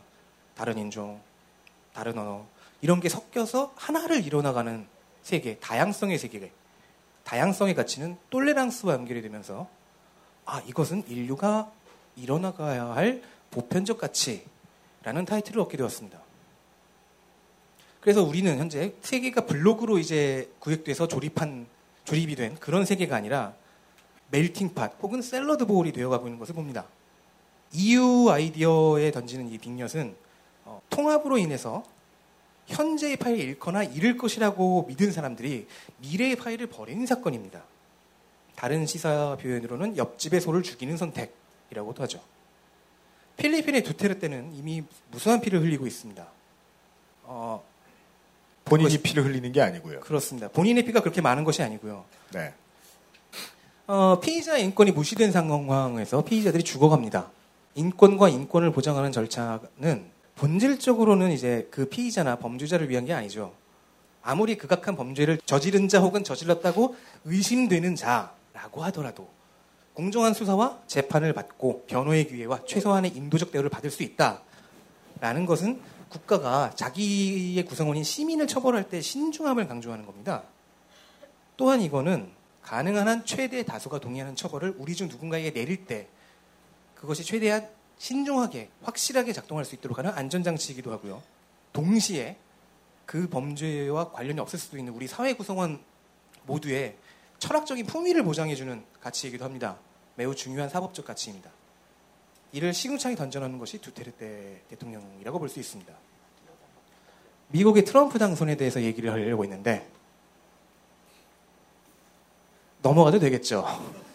다른 인종, 다른 언어 이런 게 섞여서 하나를 이뤄나가는 세계, 다양성의 세계, 다양성의 가치는 똘레랑스와 연결이 되면서 아 이것은 인류가 이뤄나가야 할 보편적 가치라는 타이틀을 얻게 되었습니다. 그래서 우리는 현재 세계가 블록으로 이제 구획돼서 조립한 조립이 된 그런 세계가 아니라 멜팅팟 혹은 샐러드 보울이 되어가고 있는 것을 봅니다. EU 아이디어에 던지는 이 빅엿은 어, 통합으로 인해서 현재의 파일을 잃거나 잃을 것이라고 믿은 사람들이 미래의 파일을 버리는 사건입니다. 다른 시사 표현으로는 옆집의 소를 죽이는 선택이라고도 하죠. 필리핀의 두테르테는 이미 무수한 피를 흘리고 있습니다. 어, 본인이 피를 흘리는 게 아니고요. 그렇습니다. 본인의 피가 그렇게 많은 것이 아니고요. 네. 어, 피의자 인권이 무시된 상황에서 피의자들이 죽어갑니다. 인권과 인권을 보장하는 절차는 본질적으로는 이제 그 피의자나 범죄자를 위한 게 아니죠. 아무리 극악한 범죄를 저지른 자 혹은 저질렀다고 의심되는 자라고 하더라도 공정한 수사와 재판을 받고 변호의 기회와 최소한의 인도적 대우를 받을 수 있다라는 것은 국가가 자기의 구성원인 시민을 처벌할 때 신중함을 강조하는 겁니다. 또한 이거는 가능한 한 최대 다수가 동의하는 처벌을 우리 중 누군가에게 내릴 때 그것이 최대한 신중하게 확실하게 작동할 수 있도록 하는 안전장치이기도 하고요. 동시에 그 범죄와 관련이 없을 수도 있는 우리 사회 구성원 모두의 철학적인 품위를 보장해주는 가치이기도 합니다. 매우 중요한 사법적 가치입니다. 이를 시궁창에 던져놓는 것이 두테르테 대통령이라고 볼 수 있습니다. 미국의 트럼프 당선에 대해서 얘기를 하려고 했는데 넘어가도 되겠죠.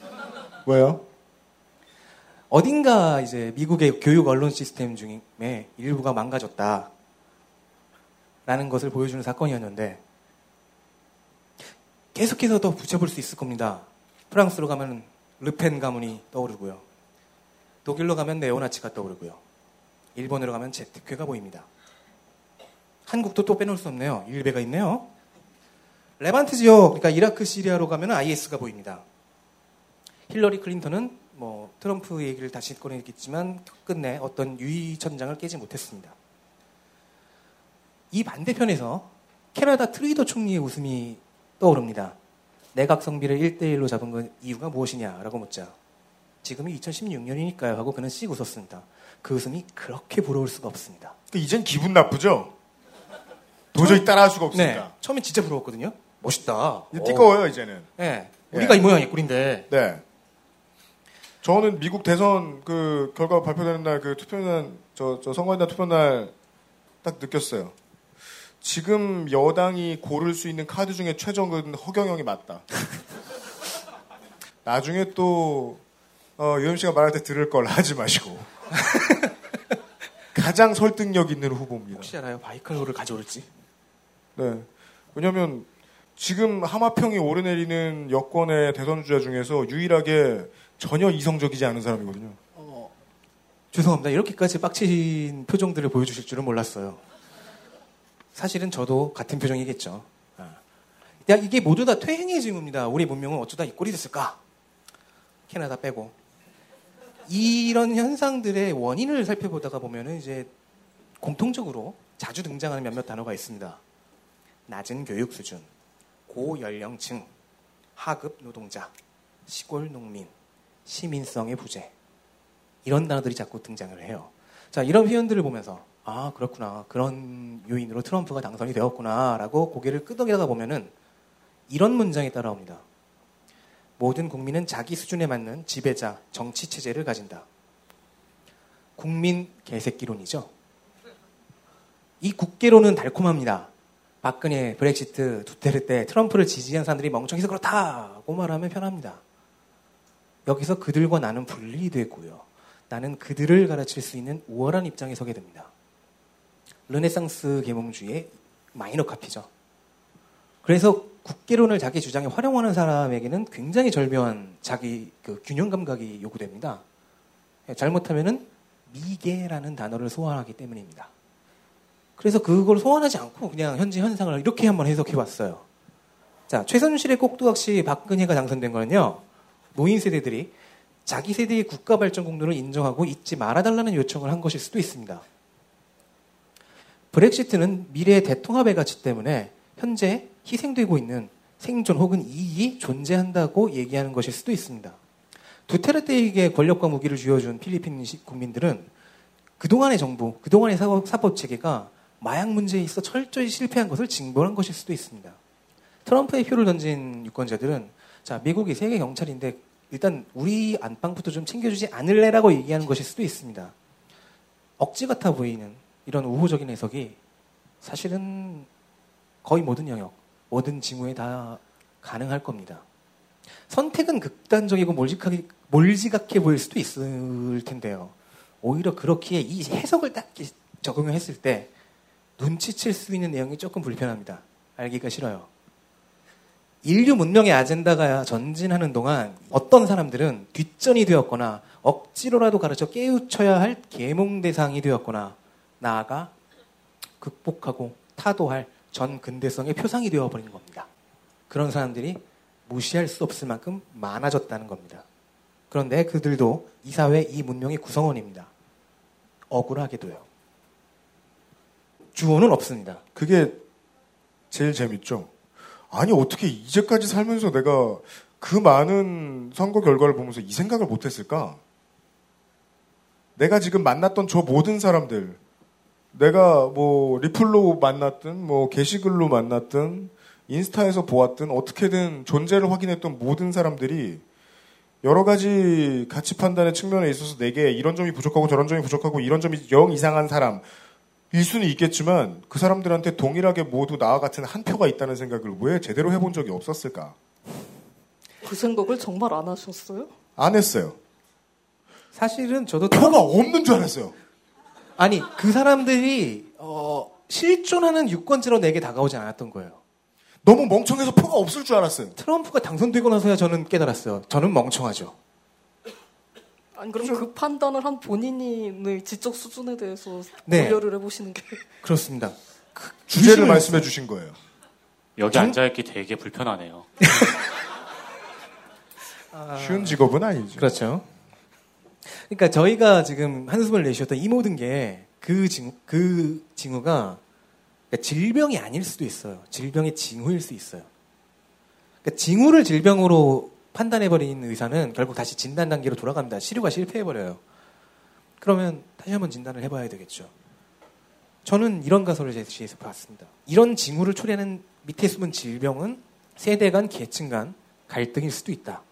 왜요? 어딘가 이제 미국의 교육 언론 시스템 중에 일부가 망가졌다. 라는 것을 보여주는 사건이었는데 계속해서 더 붙여볼 수 있을 겁니다. 프랑스로 가면 르펜 가문이 떠오르고요. 독일로 가면 네오나치가 떠오르고요. 일본으로 가면 재특회가 보입니다. 한국도 또 빼놓을 수 없네요. 일베가 있네요. 레반트 지역, 그러니까 이라크, 시리아로 가면 IS가 보입니다. 힐러리 클린턴은 뭐 트럼프 얘기를 다시 꺼내겠지만 끝내 어떤 유리 천장을 깨지 못했습니다. 이 반대편에서 캐나다 트뤼도 총리의 웃음이 떠오릅니다. 내각 성비를 1대1로 잡은 건 이유가 무엇이냐라고 묻자. 지금이 2016년이니까요 하고 그는 씩 웃었습니다. 그 웃음이 그렇게 부러울 수가 없습니다. 이젠 기분 나쁘죠? 도저히 따라할 수가 없으니까. 네, 처음엔 진짜 부러웠거든요. 멋있다. 이제 띠꺼워요, 이제는. 네. 우리가 예. 이 모양의 꼴인데. 네. 저는 미국 대선 그 결과 발표되는 날 그 투표날 저, 저 선거인단 투표 날 딱 느꼈어요. 지금 여당이 고를 수 있는 카드 중에 최적은 허경영이 맞다. 나중에 또 어, 유현 씨가 말할 때 들을 걸 하지 마시고 가장 설득력 있는 후보입니다. 혹시 알아요? 바이칼로를 가져올지? 네. 왜냐하면 지금 하마평이 오르내리는 여권의 대선 주자 중에서 유일하게 전혀 이성적이지 않은 사람이거든요. 죄송합니다. 이렇게까지 빡친 표정들을 보여주실 줄은 몰랐어요. 사실은 저도 같은 표정이겠죠. 아. 야, 이게 모두 다 퇴행의 징후입니다. 우리 문명은 어쩌다 이 꼴이 됐을까? 캐나다 빼고. 이런 현상들의 원인을 살펴보다가 보면은 이제 공통적으로 자주 등장하는 몇몇 단어가 있습니다. 낮은 교육 수준, 고연령층, 하급 노동자, 시골 농민, 시민성의 부재. 이런 단어들이 자꾸 등장을 해요. 자, 이런 표현들을 보면서 아, 그렇구나. 그런 요인으로 트럼프가 당선이 되었구나라고 고개를 끄덕이다가 보면은 이런 문장이 따라옵니다. 모든 국민은 자기 수준에 맞는 지배자, 정치 체제를 가진다. 국민 개새끼론이죠. 이 국계론은 달콤합니다. 박근혜, 브렉시트, 두테르테, 트럼프를 지지한 사람들이 멍청해서 그렇다고 말하면 편합니다. 여기서 그들과 나는 분리되고요. 나는 그들을 가르칠 수 있는 우월한 입장에 서게 됩니다. 르네상스 계몽주의의 마이너 카피죠. 그래서 국계론을 자기 주장에 활용하는 사람에게는 굉장히 절묘한 자기 그 균형 감각이 요구됩니다. 잘못하면은 미개라는 단어를 소환하기 때문입니다. 그래서 그걸 소환하지 않고 그냥 현재 현상을 이렇게 한번 해석해 봤어요. 자, 최선실의 꼭두각시 박근혜가 당선된 거는요. 노인 세대들이 자기 세대의 국가 발전 공로를 인정하고 잊지 말아달라는 요청을 한 것일 수도 있습니다. 브렉시트는 미래의 대통합의 가치 때문에 현재 희생되고 있는 생존 혹은 이익이 존재한다고 얘기하는 것일 수도 있습니다. 두테르테에게 권력과 무기를 쥐어준 필리핀 국민들은 그동안의 정부, 그동안의 사법 체계가 마약 문제에 있어 철저히 실패한 것을 징벌한 것일 수도 있습니다. 트럼프의 표를 던진 유권자들은 자 미국이 세계 경찰인데 일단 우리 안방부터 좀 챙겨주지 않을래라고 얘기하는 것일 수도 있습니다. 억지 같아 보이는 이런 우호적인 해석이 사실은 거의 모든 영역, 모든 징후에 다 가능할 겁니다. 선택은 극단적이고 몰직하게, 몰지각해 보일 수도 있을 텐데요. 오히려 그렇기에 이 해석을 딱 적용했을 때 눈치챌 수 있는 내용이 조금 불편합니다. 알기가 싫어요. 인류 문명의 아젠다가 전진하는 동안 어떤 사람들은 뒷전이 되었거나 억지로라도 가르쳐 깨우쳐야 할 계몽 대상이 되었거나 나아가 극복하고 타도할 전 근대성의 표상이 되어버린 겁니다. 그런 사람들이 무시할 수 없을 만큼 많아졌다는 겁니다. 그런데 그들도 이 사회 이 문명의 구성원입니다. 억울하게도요. 주어는 없습니다. 그게 제일 재밌죠. 아니 어떻게 이제까지 살면서 내가 그 많은 선거 결과를 보면서 이 생각을 못했을까? 내가 지금 만났던 저 모든 사람들, 내가 뭐 리플로 만났든 뭐 게시글로 만났든 인스타에서 보았든 어떻게든 존재를 확인했던 모든 사람들이 여러 가지 가치 판단의 측면에 있어서 내게 이런 점이 부족하고 저런 점이 부족하고 이런 점이 영 이상한 사람 일 수는 있겠지만 그 사람들한테 동일하게 모두 나와 같은 한 표가 있다는 생각을 왜 제대로 해본 적이 없었을까? 그 생각을 정말 안 하셨어요? 안 했어요. 사실은 저도 표가 없는 줄 알았어요. 아니 그 사람들이 어, 실존하는 유권자로 내게 다가오지 않았던 거예요. 너무 멍청해서 표가 없을 줄 알았어요. 트럼프가 당선되고 나서야 저는 깨달았어요. 저는 멍청하죠. 아니 그럼 그 판단을 한 본인의 지적 수준에 대해서 네. 고려를 해보시는 게 그렇습니다. 주제를 말씀해 주신 거예요. 여기 앉아있기 되게 불편하네요. 쉬운 직업은 아니죠. 그렇죠. 그러니까 저희가 지금 한숨을 내쉬었던 이 모든 게그 징, 그 징후가 그러니까 질병이 아닐 수도 있어요. 질병의 징후일 수 있어요. 그러니까 징후를 질병으로 판단해버린 의사는 결국 다시 진단 단계로 돌아갑니다. 치료가 실패해버려요. 그러면 다시 한번 진단을 해봐야 되겠죠. 저는 이런 가설을 제시해서 봤습니다. 이런 징후를 초래하는 밑에 숨은 질병은 세대 간, 계층 간 갈등일 수도 있다.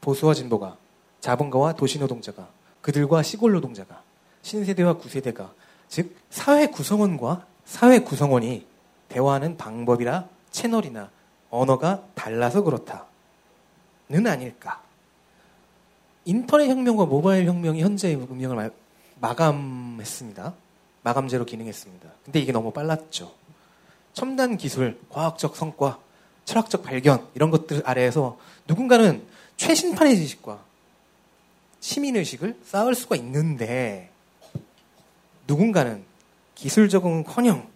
보수와 진보가, 자본가와 도시노동자가, 그들과 시골 노동자가, 신세대와 구세대가, 즉 사회 구성원과 사회 구성원이 대화하는 방법이나 채널이나 언어가 달라서 그렇다 는 아닐까. 인터넷 혁명과 모바일 혁명이 현재의 문명을 마- 마감했습니다. 마감제로 기능했습니다. 근데 이게 너무 빨랐죠. 첨단 기술, 과학적 성과, 철학적 발견 이런 것들 아래에서 누군가는 최신판의 지식과 시민의식을 쌓을 수가 있는데 누군가는 기술 적응커녕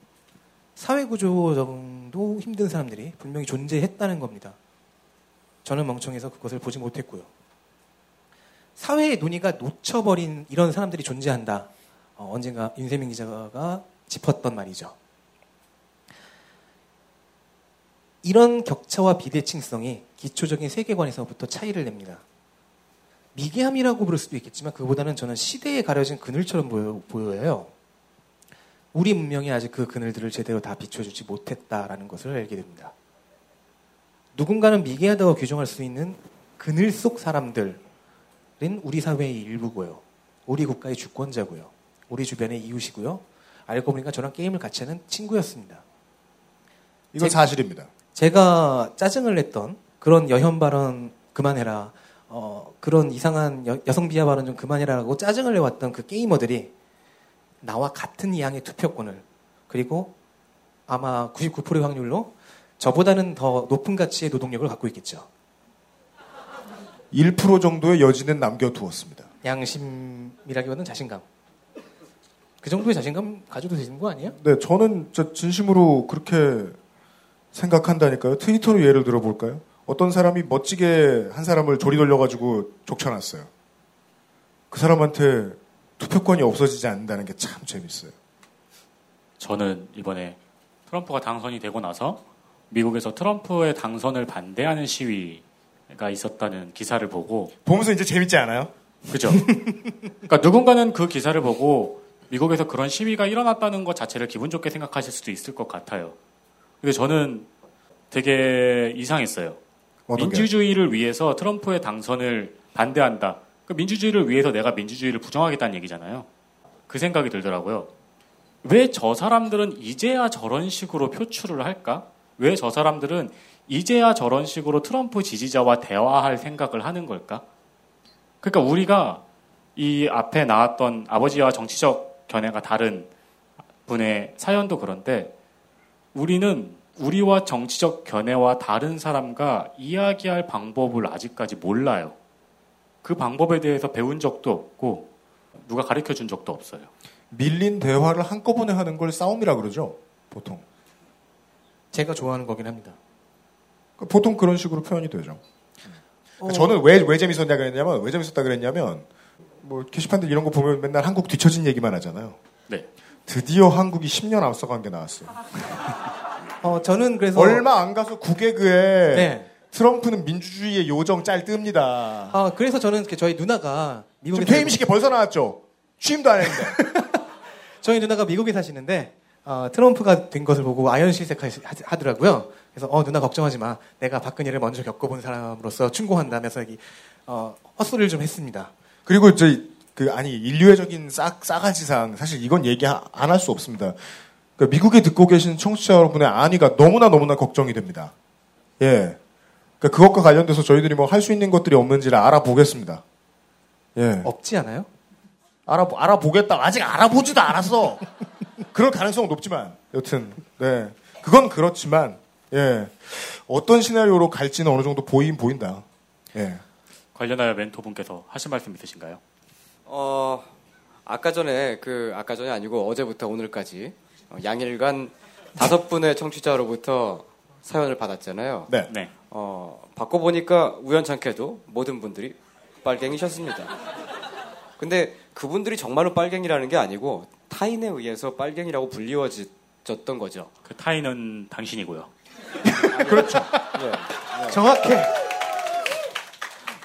사회구조 적응도 힘든 사람들이 분명히 존재했다는 겁니다. 저는 멍청해서 그것을 보지 못했고요. 사회의 논의가 놓쳐버린 이런 사람들이 존재한다. 어, 언젠가 윤세민 기자가 짚었던 말이죠. 이런 격차와 비대칭성이 기초적인 세계관에서부터 차이를 냅니다. 미개함이라고 부를 수도 있겠지만 그보다는 저는 시대에 가려진 그늘처럼 보여, 보여요. 우리 문명이 아직 그 그늘들을 제대로 다 비춰주지 못했다라는 것을 알게 됩니다. 누군가는 미개하다고 규정할 수 있는 그늘 속 사람들은 우리 사회의 일부고요. 우리 국가의 주권자고요. 우리 주변의 이웃이고요. 알고 보니까 저랑 게임을 같이 하는 친구였습니다. 이건 사실입니다. 제가 짜증을 냈던 그런 여현 발언 그만해라. 어, 그런 이상한 여, 성 비하 발언 좀 그만해라라고 짜증을 내왔던 그 게이머들이 나와 같은 양의 투표권을 그리고 아마 99%의 확률로 저보다는 더 높은 가치의 노동력을 갖고 있겠죠. 1% 정도의 여지는 남겨두었습니다. 양심이라기보다는 자신감. 그 정도의 자신감 가져도 되는 거 아니에요? 네, 저는 저 진심으로 그렇게 생각한다니까요. 트위터로 예를 들어볼까요? 어떤 사람이 멋지게 한 사람을 조리 돌려가지고 족쳐놨어요. 그 사람한테 투표권이 없어지지 않는다는 게 참 재밌어요. 저는 이번에 트럼프가 당선이 되고 나서 미국에서 트럼프의 당선을 반대하는 시위가 있었다는 기사를 보고 보면서 이제 재밌지 않아요? 그죠? 그러니까 누군가는 그 기사를 보고 미국에서 그런 시위가 일어났다는 것 자체를 기분 좋게 생각하실 수도 있을 것 같아요. 근데 저는 되게 이상했어요. 민주주의를 위해서 트럼프의 당선을 반대한다. 그 민주주의를 위해서 내가 민주주의를 부정하겠다는 얘기잖아요. 그 생각이 들더라고요. 왜 저 사람들은 이제야 저런 식으로 표출을 할까? 왜 저 사람들은 이제야 저런 식으로 트럼프 지지자와 대화할 생각을 하는 걸까? 그러니까 우리가 이 앞에 나왔던 아버지와 정치적 견해가 다른 분의 사연도 그런데 우리는 우리와 정치적 견해와 다른 사람과 이야기할 방법을 아직까지 몰라요. 그 방법에 대해서 배운 적도 없고 누가 가르쳐 준 적도 없어요. 밀린 대화를 한꺼번에 하는 걸 싸움이라 그러죠. 보통. 제가 좋아하는 거긴 합니다. 그러니까 보통 그런 식으로 표현이 되죠. 어. 저는 왜, 왜 재밌었냐 그랬냐면, 왜 재밌었다 그랬냐면, 뭐, 게시판들 이런 거 보면 맨날 한국 뒤처진 얘기만 하잖아요. 네. 드디어 한국이 10년 앞서간 게 나왔어요. 어, 저는 그래서 얼마 안 가서 국외그에 네. 트럼프는 민주주의의 요정 짤 뜹니다. 아, 그래서 저는 이렇게 저희 누나가 미국에 지금 퇴임식에 벌써 나왔죠? 취임도 안 했는데. 저희 누나가 미국에 사시는데 어, 트럼프가 된 것을 보고 아연 실색하더라고요. 그래서 어 누나 걱정하지 마. 내가 박근혜를 먼저 겪어본 사람으로서 충고한다면서 여기 어, 헛소리를 좀 했습니다. 그리고 저희 그 아니 인류애적인 싸, 싸가지상 사실 이건 얘기 안 할 수 없습니다. 그러니까 미국에 듣고 계신 청취자 여러분의 안위가 너무나 너무나 걱정이 됩니다. 예. 그러니까 그것과 관련돼서 저희들이 뭐 할 수 있는 것들이 없는지를 알아보겠습니다. 예. 없지 않아요? 알아 알아보겠다. 아직 알아보지도 않았어. 그럴 가능성은 높지만 여튼 네 그건 그렇지만 예 어떤 시나리오로 갈지는 어느 정도 보인 보인다. 예. 관련하여 멘토분께서 하실 말씀 있으신가요? 어, 아까 전에 그 아까 전이 아니고 어제부터 오늘까지 어, 양일간 다섯 분의 청취자로부터 사연을 받았잖아요. 네. 네. 어, 받고 보니까 우연찮게도 모든 분들이 빨갱이셨습니다. 근데 그분들이 정말로 빨갱이라는 게 아니고 타인에 의해서 빨갱이라고 불리워졌던 거죠. 그 타인은 당신이고요. 그렇죠. 네. 정확해.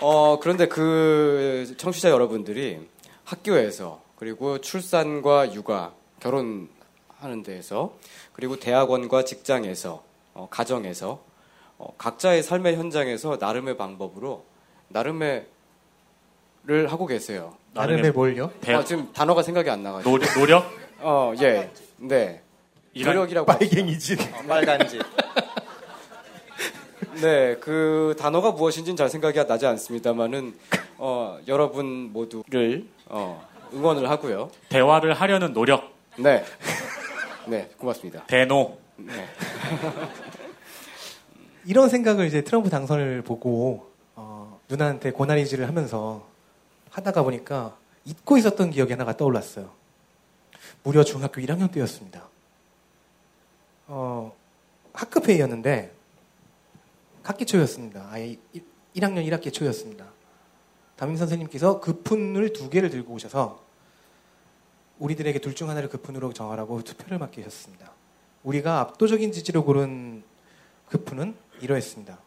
어, 그런데 그 청취자 여러분들이 학교에서 그리고 출산과 육아, 결혼하는 데에서 그리고 대학원과 직장에서 어, 가정에서 어, 각자의 삶의 현장에서 나름의 방법으로 나름의 를 하고 계세요. 나름의 뭘요? 아, 지금 단어가 생각이 안 나가지고. 노력? 노력? 어, 예. 네. 이런- 노력이라고. 빨갱이지. 어, 빨간지. 네, 그 단어가 무엇인지는 잘 생각이 나지 않습니다만은 어, 여러분 모두를 어, 응원을 하고요. 대화를 하려는 노력. 네, 네, 고맙습니다. 대노. 네. 이런 생각을 이제 트럼프 당선을 보고 어, 누나한테 고나리질을 하면서 하다가 보니까 잊고 있었던 기억이 하나가 떠올랐어요. 무려 중학교 1학년 때였습니다. 어, 학급회의였는데 학기 초였습니다. 아예 1, 학년 1학기 초였습니다. 담임 선생님께서 급훈을 두 개를 들고 오셔서 우리들에게 둘 중 하나를 급훈으로 정하라고 투표를 맡기셨습니다. 우리가 압도적인 지지로 고른 급훈은 이러했습니다.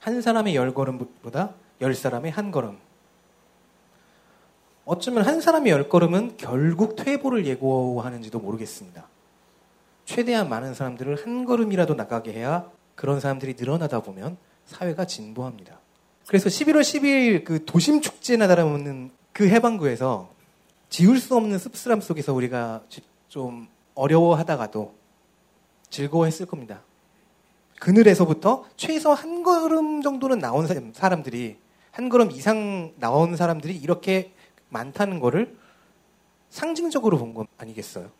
한 사람의 열 걸음보다 열 사람의 한 걸음. 어쩌면 한 사람의 열 걸음은 결국 퇴보를 예고하는지도 모르겠습니다. 최대한 많은 사람들을 한 걸음이라도 나가게 해야 그런 사람들이 늘어나다 보면 사회가 진보합니다. 그래서 11월 12일 그 도심 축제나 다름없는 그 해방구에서 지울 수 없는 씁쓸함 속에서 우리가 좀 어려워하다가도 즐거워했을 겁니다. 그늘에서부터 최소 한 걸음 정도는 나온 사람들이 한 걸음 이상 나온 사람들이 이렇게 많다는 거를 상징적으로 본 건 아니겠어요?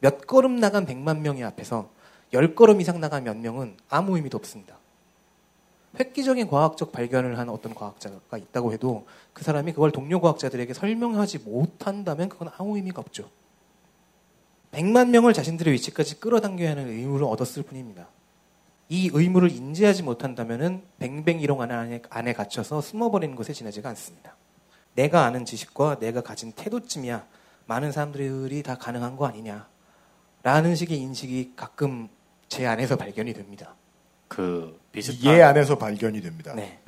몇 걸음 나간 100만 명이 앞에서 10걸음 이상 나간 몇 명은 아무 의미도 없습니다. 획기적인 과학적 발견을 한 어떤 과학자가 있다고 해도 그 사람이 그걸 동료 과학자들에게 설명하지 못한다면 그건 아무 의미가 없죠. 100만 명을 자신들의 위치까지 끌어당겨야 하는 의무를 얻었을 뿐입니다. 이 의무를 인지하지 못한다면 뱅뱅이롱 안에, 안에 갇혀서 숨어버리는 것에 지나지가 않습니다. 내가 아는 지식과 내가 가진 태도쯤이야 많은 사람들이 다 가능한 거 아니냐. 라는 식의 인식이 가끔 제 안에서 발견이 됩니다. 그 비슷한 얘 안에서 발견이 됩니다. 네.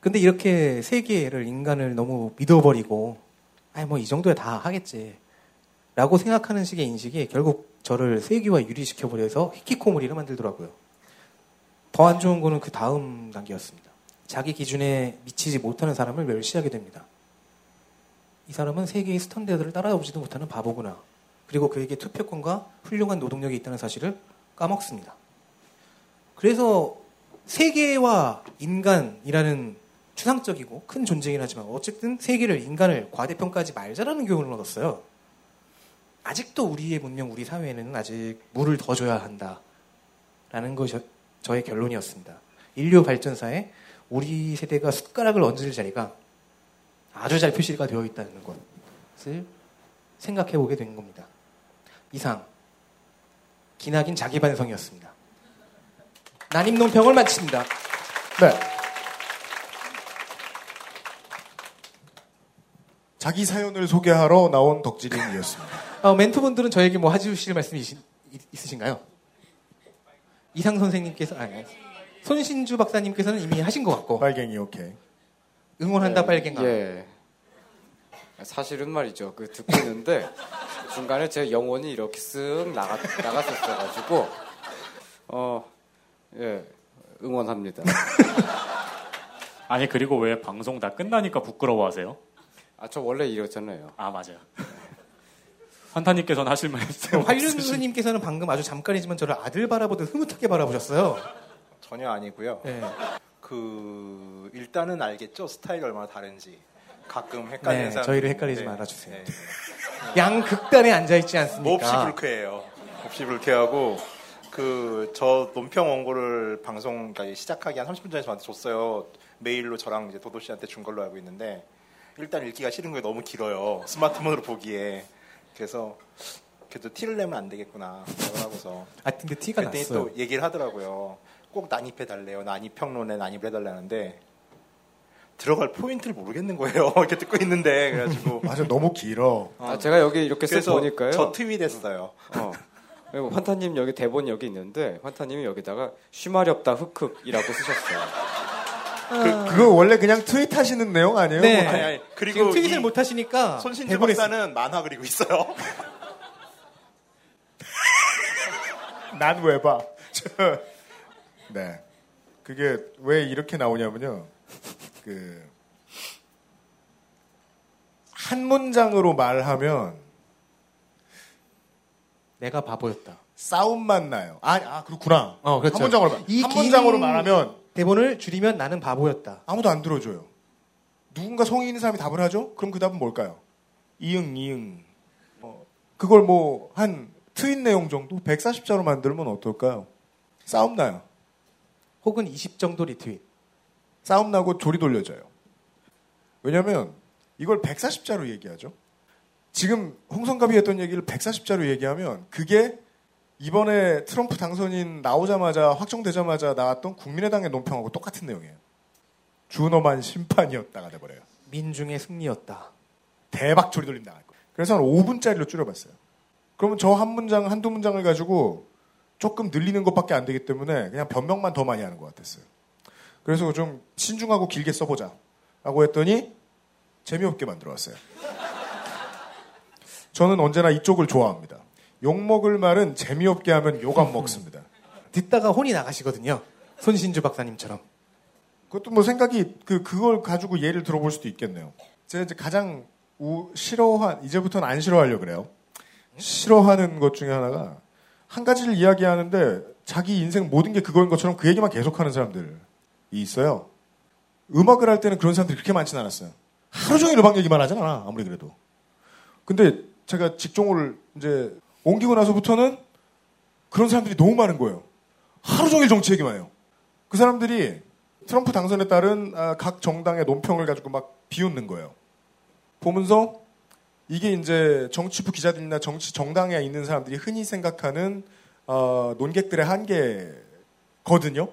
근데 이렇게 세계를 인간을 너무 믿어버리고 아니 뭐 이 정도야 다 하겠지. 라고 생각하는 식의 인식이 결국 저를 세계와 유리시켜 버려서 히키코모리를 만들더라고요. 더 안 좋은 거는 그 다음 단계였습니다. 자기 기준에 미치지 못하는 사람을 멸시하게 됩니다. 이 사람은 세계의 standard를 따라오지도 못하는 바보구나. 그리고 그에게 투표권과 훌륭한 노동력이 있다는 사실을 까먹습니다. 그래서 세계와 인간이라는 추상적이고 큰 존재이긴 하지만 어쨌든 세계를 인간을 과대평가하지 말자라는 교훈을 얻었어요. 아직도 우리의 문명, 우리 사회에는 아직 물을 더 줘야 한다라는 것이 저의 결론이었습니다. 인류 발전사에 우리 세대가 숟가락을 얹을 자리가 아주 잘 표시가 되어 있다는 것을 생각해 보게 된 겁니다. 이상 기나긴 자기 반성이었습니다. 난임 논평을 마칩니다. 네. 자기 사연을 소개하러 나온 덕질인이었습니다. 어, 멘토분들은 저에게 뭐 해주실 말씀이 있, 있으신가요? 이상 선생님께서 아니, 손신주 박사님께서는 이미 하신 것 같고 빨갱이 오케이. 응원한다 예, 빨갱아. 예. 사실은 말이죠. 그 듣고 있는데 중간에 제 영혼이 이렇게 쓱 나가 나갔었어가지고 어 예 응원합니다. 아니 그리고 왜 방송 다 끝나니까 부끄러워하세요? 아 저 원래 이랬잖아요. 아 맞아요. 환타님께서는 하실 말씀 활륜스님께서는 방금 아주 잠깐이지만 저를 아들 바라보듯 흐뭇하게 바라보셨어요. 전혀 아니고요. 네. 그 일단은 알겠죠 스타일이 얼마나 다른지. 가끔 헷갈리는 네, 사람 저희를 헷갈리지 말아주세요. 양 극단에 앉아 있지 않습니까? 몹시 불쾌해요. 몹시 불쾌하고 그 저 논평 원고를 방송 그러니까 시작하기 한 30분 전에 저한테 줬어요. 메일로 저랑 이제 도도 씨한테 준 걸로 알고 있는데 일단 읽기가 싫은 거에 너무 길어요. 스마트폰으로 보기에 그래서 그래도 티를 내면 안 되겠구나 하고서 아 근데 티가 났어요. 또 얘기를 하더라고요. 꼭 난입해 달래요. 난입 평론에 난입을 해달라는데 들어갈 포인트를 모르겠는 거예요. 이렇게 듣고 있는데 그래가지고 맞아 너무 길어. 아, 제가 여기 이렇게 쓱 그래서 보니까요. 저 트윗했어요. 어. 그리고 환타님 여기 대본 여기 있는데 환타님이 여기다가 쉬마렵다 흑흑이라고 쓰셨어요. 그, 그거 원래 그냥 트윗 하시는 내용 아니에요? 네. 뭐, 아니, 아니, 그리고 지금 트윗을 이못 하시니까 손신주 박사는 만화 그리고 있어요. 난 왜 봐? 저- 네. 그게 왜 이렇게 나오냐면요. 그, 한 문장으로 말하면 내가 바보였다. 싸움만 나요. 아, 아 그렇구나. 어, 그렇죠. 한 문장으로 말. 이한긴 문장으로 말하면 대본을 줄이면 나는 바보였다. 아무도 안 들어줘요. 누군가 성의 있는 사람이 답을 하죠? 그럼 그 답은 뭘까요? 이응, 이응. 어, 그걸 뭐, 한 트윗 내용 정도? 140자로 만들면 어떨까요? 싸움 나요. 혹은 20 정도 리트윗. 싸움 나고 조리 돌려져요. 왜냐면, 이걸 140자로 얘기하죠? 지금 홍성갑이 했던 얘기를 140자로 얘기하면, 그게 이번에 트럼프 당선인 나오자마자, 확정되자마자 나왔던 국민의당의 논평하고 똑같은 내용이에요. 준엄한 심판이었다가 돼버려요. 민중의 승리였다. 대박 조리 돌림 나갈 거예요. 그래서 한 5분짜리로 줄여봤어요. 그러면 저 한 문장, 한두 문장을 가지고 조금 늘리는 것밖에 안 되기 때문에 그냥 변명만 더 많이 하는 것 같았어요. 그래서 좀 신중하고 길게 써보자. 라고 했더니 재미없게 만들어 왔어요. 저는 언제나 이쪽을 좋아합니다. 욕먹을 말은 재미없게 하면 욕 안 먹습니다. 듣다가 혼이 나가시거든요. 손신주 박사님처럼. 그것도 뭐 생각이 그 그걸 가지고 예를 들어볼 수도 있겠네요. 제가 이제 가장 우, 싫어한 이제부터는 안 싫어하려 그래요. 싫어하는 것 중에 하나가 한 가지를 이야기하는데 자기 인생 모든 게 그거인 것처럼 그 얘기만 계속하는 사람들이 있어요. 음악을 할 때는 그런 사람들이 그렇게 많지는 않았어요. 하루 종일 음악 얘기만 하잖아 아무리 그래도. 근데 제가 직종을 이제 옮기고 나서부터는 그런 사람들이 너무 많은 거예요. 하루 종일 정치 얘기만 해요. 그 사람들이 트럼프 당선에 따른 아, 각 정당의 논평을 가지고 막 비웃는 거예요. 보면서 이게 이제 정치부 기자들이나 정치 정당에 있는 사람들이 흔히 생각하는 어, 논객들의 한계거든요.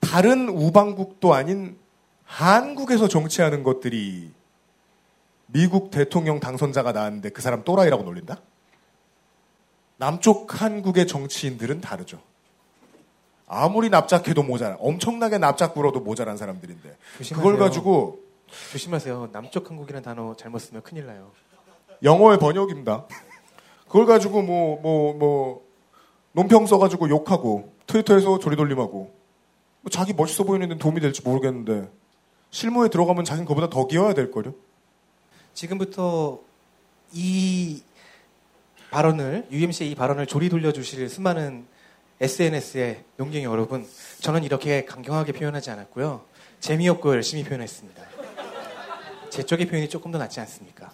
다른 우방국도 아닌 한국에서 정치하는 것들이 미국 대통령 당선자가 나왔는데 그 사람 또라이라고 놀린다? 남쪽 한국의 정치인들은 다르죠. 아무리 납작해도 모자라. 엄청나게 납작 불어도 모자란 사람들인데. 조심하세요. 그걸 가지고 조심하세요. 남쪽 한국이라는 단어 잘못 쓰면 큰일 나요. 영어의 번역입니다. 그걸 가지고 뭐, 뭐, 뭐, 논평 써가지고 욕하고, 트위터에서 조리돌림하고, 뭐 자기 멋있어 보이는데 도움이 될지 모르겠는데, 실무에 들어가면 자기는 그보다 더 기어야 될걸요? 지금부터 이 발언을 UMC의 이 발언을 조리 돌려주실 수많은 SNS의 용경이 여러분, 저는 이렇게 강경하게 표현하지 않았고요. 재미없고 열심히 표현했습니다. 제 쪽의 표현이 조금 더 낫지 않습니까?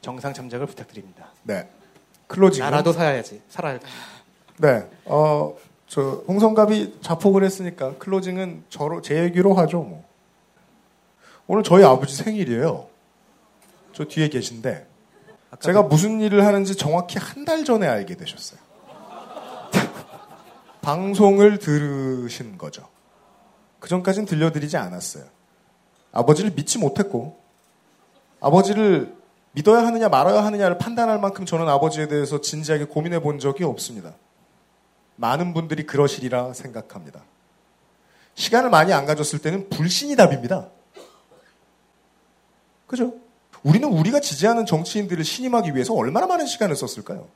정상 참작을 부탁드립니다. 네. closing. 나라도 살아야지. 살아야 돼. 네. 어, 저, 홍성갑이 자폭을 했으니까 closing은 저로, 제 얘기로 하죠, 뭐. 오늘 저희 아버지 생일이에요. 저 뒤에 계신데. 제가 무슨 일을 하는지 정확히 한 달 전에 알게 되셨어요. 방송을 들으신 거죠. 그 전까진 들려드리지 않았어요. 아버지를 믿지 못했고, 아버지를 믿어야 하느냐 말아야 하느냐를 판단할 만큼 저는 아버지에 대해서 진지하게 고민해 본 적이 없습니다. 많은 분들이 그러시리라 생각합니다. 시간을 많이 안 가졌을 때는 불신이 답입니다. 그죠? 우리는 우리가 지지하는 정치인들을 신임하기 위해서 얼마나 많은 시간을 썼을까요?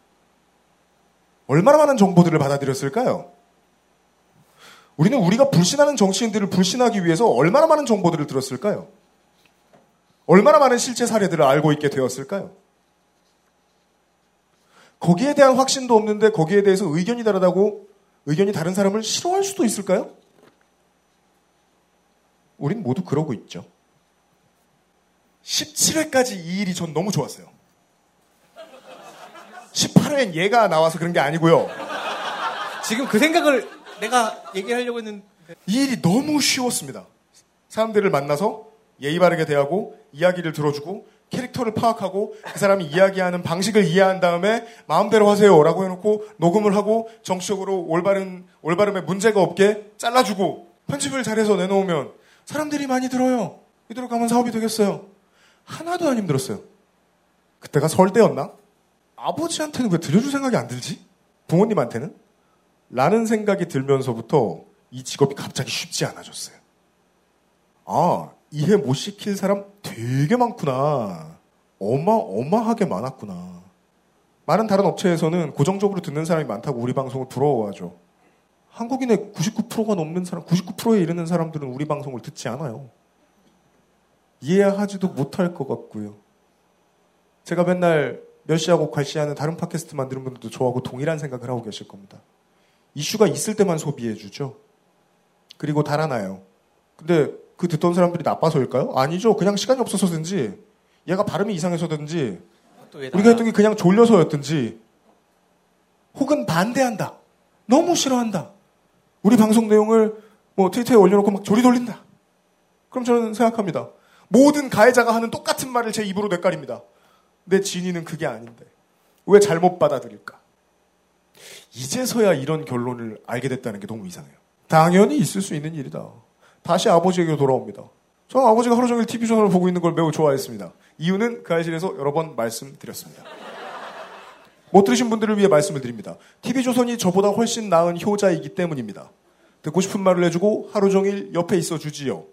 얼마나 많은 정보들을 받아들였을까요? 우리는 우리가 불신하는 정치인들을 불신하기 위해서 얼마나 많은 정보들을 들었을까요? 얼마나 많은 실제 사례들을 알고 있게 되었을까요? 거기에 대한 확신도 없는데 거기에 대해서 의견이 다르다고 의견이 다른 사람을 싫어할 수도 있을까요? 우린 모두 그러고 있죠. 17회까지 이 일이 전 너무 좋았어요. 18회엔 얘가 나와서 그런 게 아니고요. 지금 그 생각을 내가 얘기하려고 했는데 이 일이 너무 쉬웠습니다. 사람들을 만나서 예의 바르게 대하고 이야기를 들어주고 캐릭터를 파악하고 그 사람이 이야기하는 방식을 이해한 다음에 마음대로 하세요라고 해놓고 녹음을 하고 정치적으로 올바른 올바름에 문제가 없게 잘라주고 편집을 잘해서 내놓으면 사람들이 많이 들어요. 이대로 가면 사업이 되겠어요. 하나도 안 힘들었어요. 그때가 설대였나? 아버지한테는 왜 들려줄 생각이 안 들지? 부모님한테는? 라는 생각이 들면서부터 이 직업이 갑자기 쉽지 않아졌어요. 아, 이해 못 시킬 사람 되게 많구나. 어마어마하게 많았구나. 많은 다른 업체에서는 고정적으로 듣는 사람이 많다고 우리 방송을 부러워하죠. 한국인의 99%가 넘는 사람, 99%에 이르는 사람들은 우리 방송을 듣지 않아요. 이해하지도 못할 것 같고요. 제가 맨날 멸시하고 괄시하는 다른 팟캐스트 만드는 분들도 저하고 동일한 생각을 하고 계실 겁니다. 이슈가 있을 때만 소비해주죠. 그리고 달아나요. 근데 그 듣던 사람들이 나빠서일까요? 아니죠. 그냥 시간이 없어서든지, 얘가 발음이 이상해서든지, 우리가 했던 게 그냥 졸려서였든지, 혹은 반대한다. 너무 싫어한다. 우리 방송 내용을 뭐 트위터에 올려놓고 막 조리 돌린다. 그럼 저는 생각합니다. 모든 가해자가 하는 똑같은 말을 제 입으로 내깔입니다. 내 진위는 그게 아닌데. 왜 잘못 받아들일까? 이제서야 이런 결론을 알게 됐다는 게 너무 이상해요. 당연히 있을 수 있는 일이다. 다시 아버지에게 돌아옵니다. 저는 아버지가 하루 종일 TV조선을 보고 있는 걸 매우 좋아했습니다. 이유는 그 아실에서 여러 번 말씀드렸습니다. 못 들으신 분들을 위해 말씀을 드립니다. TV조선이 저보다 훨씬 나은 효자이기 때문입니다. 듣고 싶은 말을 해주고 하루 종일 옆에 있어 주지요.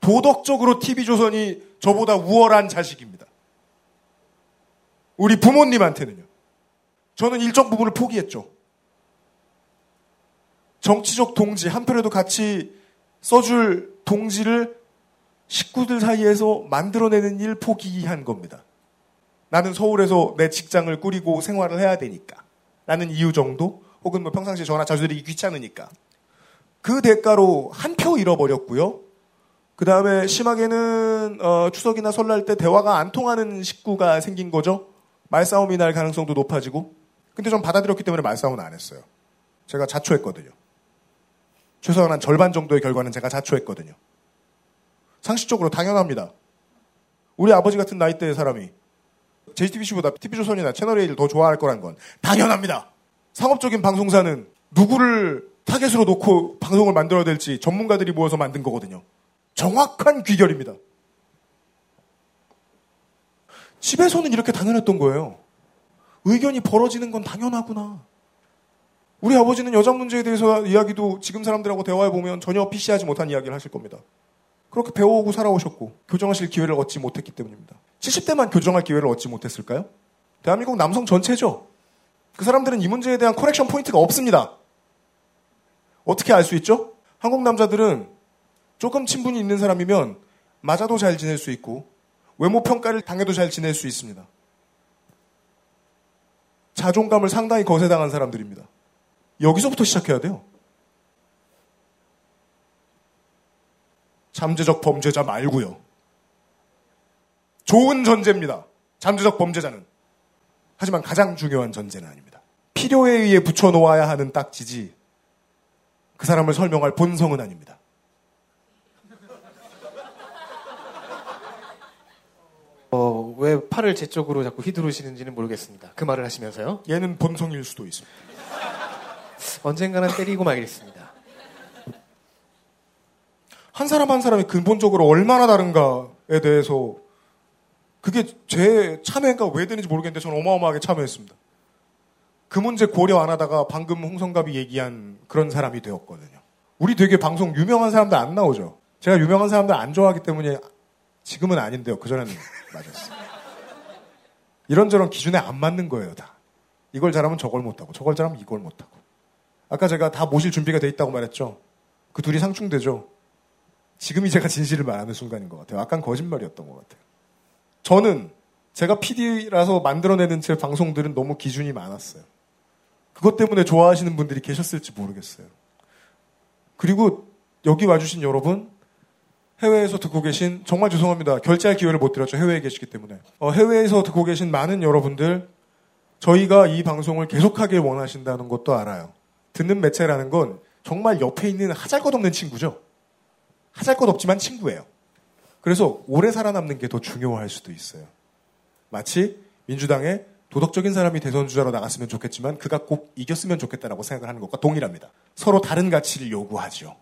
도덕적으로 TV조선이 저보다 우월한 자식입니다. 우리 부모님한테는요. 저는 일정 부분을 포기했죠. 정치적 동지, 한편에도 같이 써줄 동지를 식구들 사이에서 만들어내는 일 포기한 겁니다. 나는 서울에서 내 직장을 꾸리고 생활을 해야 되니까. 라는 이유 정도? 혹은 뭐 평상시에 전화 자주 드리기 귀찮으니까. 그 대가로 한 표 잃어버렸고요. 그 다음에 심하게는 어, 추석이나 설날 때 대화가 안 통하는 식구가 생긴 거죠. 말싸움이 날 가능성도 높아지고. 근데 전 받아들였기 때문에 말싸움은 안 했어요. 제가 자초했거든요. 최소한 한 절반 정도의 결과는 제가 자초했거든요. 상식적으로 당연합니다. 우리 아버지 같은 나이대의 사람이 JTBC보다 TV조선이나 채널A를 더 좋아할 거란 건 당연합니다. 상업적인 방송사는 누구를 타겟으로 놓고 방송을 만들어야 될지 전문가들이 모여서 만든 거거든요. 정확한 귀결입니다. 집에서는 이렇게 당연했던 거예요. 의견이 벌어지는 건 당연하구나. 우리 아버지는 여자 문제에 대해서 이야기도 지금 사람들하고 대화해 보면 전혀 피시하지 못한 이야기를 하실 겁니다. 그렇게 배워오고 살아오셨고 교정하실 기회를 얻지 못했기 때문입니다. 70대만 교정할 기회를 얻지 못했을까요? 대한민국 남성 전체죠. 그 사람들은 이 문제에 대한 correction point가 없습니다. 어떻게 알 수 있죠? 한국 남자들은 조금 친분이 있는 사람이면 맞아도 잘 지낼 수 있고 외모 평가를 당해도 잘 지낼 수 있습니다. 자존감을 상당히 거세당한 사람들입니다. 여기서부터 시작해야 돼요. 잠재적 범죄자 말고요. 좋은 전제입니다. 잠재적 범죄자는. 하지만 가장 중요한 전제는 아닙니다. 필요에 의해 붙여놓아야 하는 딱지지 그 사람을 설명할 본성은 아닙니다. 어, 왜 팔을 제 쪽으로 자꾸 휘두르시는지는 모르겠습니다. 그 말을 하시면서요. 얘는 본성일 수도 있습니다. 언젠가는 때리고 말겠습니다. 한 사람 한 사람이 근본적으로 얼마나 다른가에 대해서 그게 제 참여가 왜 되는지 모르겠는데 저는 어마어마하게 참여했습니다. 그 문제 고려 안 하다가 방금 홍성갑이 얘기한 그런 사람이 되었거든요. 우리 되게 방송 유명한 사람들 안 나오죠. 제가 유명한 사람들 안 좋아하기 때문에 지금은 아닌데요. 그전에는 맞았어요. 이런저런 기준에 안 맞는 거예요, 다. 이걸 잘하면 저걸 못하고, 저걸 잘하면 이걸 못하고. 아까 제가 다 모실 준비가 돼 있다고 말했죠. 그 둘이 상충되죠. 지금이 제가 진실을 말하는 순간인 것 같아요. 아깐 거짓말이었던 것 같아요. 저는 제가 PD라서 만들어내는 제 방송들은 너무 기준이 많았어요. 그것 때문에 좋아하시는 분들이 계셨을지 모르겠어요. 그리고 여기 와주신 여러분, 해외에서 듣고 계신, 정말 죄송합니다. 결제할 기회를 못 드렸죠. 해외에 계시기 때문에. 어, 해외에서 듣고 계신 많은 여러분들, 저희가 이 방송을 계속하길 원하신다는 것도 알아요. 듣는 매체라는 건 정말 옆에 있는 하잘것 없는 친구죠. 하잘것 없지만 친구예요. 그래서 오래 살아남는 게 더 중요할 수도 있어요. 마치 민주당의 도덕적인 사람이 대선 주자로 나갔으면 좋겠지만 그가 꼭 이겼으면 좋겠다라고 생각을 하는 것과 동일합니다. 서로 다른 가치를 요구하죠.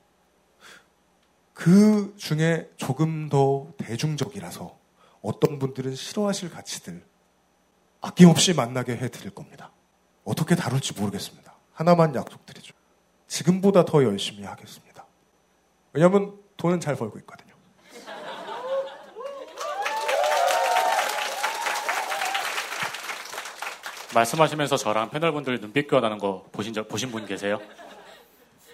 그 중에 조금 더 대중적이라서 어떤 분들은 싫어하실 가치들 아낌없이 만나게 해드릴 겁니다. 어떻게 다룰지 모르겠습니다. 하나만 약속드리죠. 지금보다 더 열심히 하겠습니다. 왜냐하면 돈은 잘 벌고 있거든요. 말씀하시면서 저랑 패널분들 눈빛 교환하는 거 보신 적 보신 분 계세요?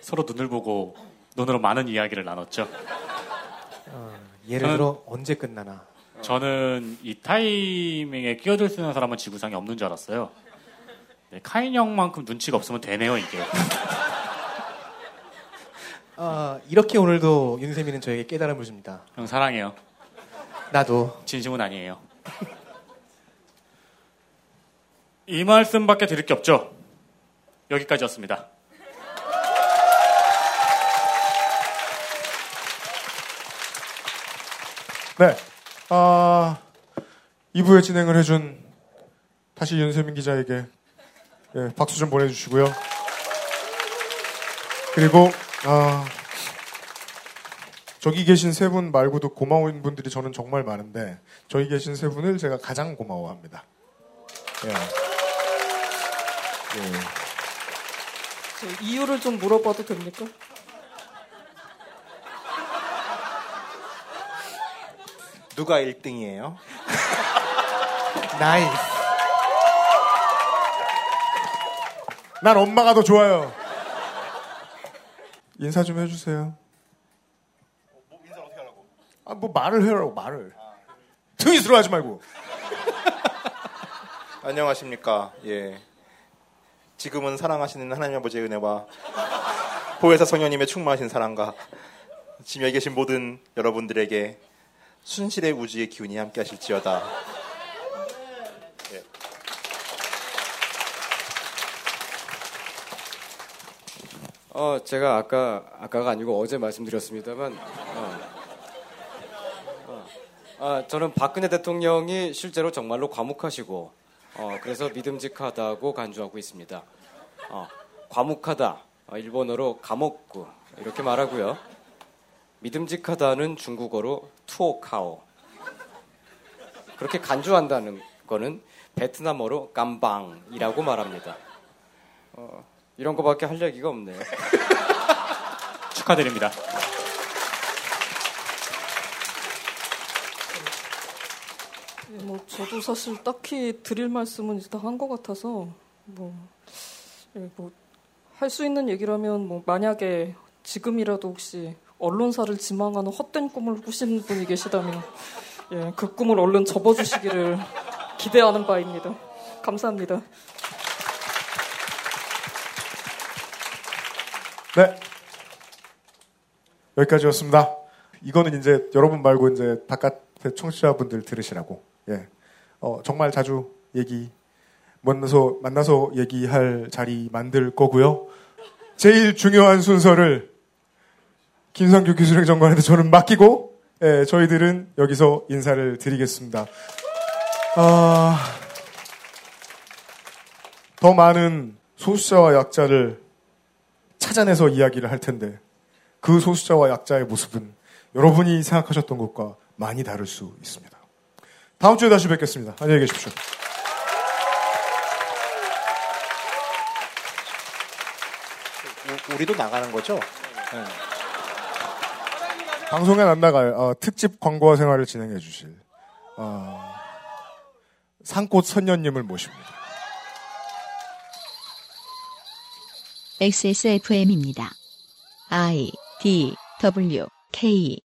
서로 눈을 보고 눈으로 많은 이야기를 나눴죠. 어, 예를 들어 언제 끝나나. 저는 이 타이밍에 끼어들 수 있는 사람은 지구상에 없는 줄 알았어요. 네, 카인 형만큼 눈치가 없으면 되네요 이게. 아, 이렇게 오늘도 윤세민은 저에게 깨달음을 줍니다. 형 사랑해요. 나도. 진심은 아니에요. 이 말씀밖에 드릴 게 없죠. 여기까지였습니다. 네. 아, 2부에 진행을 해준 다시 윤세민 기자에게 예, 박수 좀 보내주시고요. 그리고, 아, 저기 계신 세 분 말고도 고마운 분들이 저는 정말 많은데, 저기 계신 세 분을 제가 가장 고마워합니다. 예. 예. 저 이유를 좀 물어봐도 됩니까? 누가 1등이에요? 나이 난 엄마가 더 좋아요. 인사 좀 해주세요. 아, 뭐 말을 해라고, 말을. 트윗으로 하지 말고. 안녕하십니까. 예. 지금은 사랑하시는 하나님 아버지의 은혜와 보혜사 성령님의 충만하신 사랑과 지금 여기 계신 모든 여러분들에게 순실의 우주의 기운이 함께 하실지어다. 어, 제가 아까, 아까가 아니고 어제 말씀드렸습니다만, 어, 어, 아, 저는 박근혜 대통령이 실제로 정말로 과묵하시고, 어, 그래서 믿음직하다고 간주하고 있습니다. 어, 과묵하다, 어, 일본어로 감옥구, 이렇게 말하고요. 믿음직하다는 중국어로 투오카오. 그렇게 간주한다는 거는 베트남어로 깜방이라고 말합니다. 어, 이런 거밖에 할 얘기가 없네요. 축하드립니다. 예, 뭐 저도 사실 딱히 드릴 말씀은 다 한 것 같아서 뭐할 수 있는 얘기라면 뭐 만약에 지금이라도 혹시 언론사를 지망하는 헛된 꿈을 꾸시는 분이 계시다면 예, 그 꿈을 얼른 접어주시기를 기대하는 바입니다. 감사합니다. 네. 여기까지였습니다. 이거는 이제 여러분 말고 이제 바깥의 청취자분들 들으시라고. 예. 어, 정말 자주 얘기, 만나서, 만나서 얘기할 자리 만들 거고요. 제일 중요한 순서를 김상규 기술행정관한테 저는 맡기고, 예, 저희들은 여기서 인사를 드리겠습니다. 아, 더 많은 소수자와 약자를 찾아내서 이야기를 할 텐데 그 소수자와 약자의 모습은 여러분이 생각하셨던 것과 많이 다를 수 있습니다. 다음 주에 다시 뵙겠습니다. 안녕히 계십시오. 우- 우리도 나가는 거죠? 네. 방송엔 안 나갈 어, 특집 광고화 생활을 진행해 주실 어, 산꽃 선녀님을 모십니다. XSFM입니다. I D W K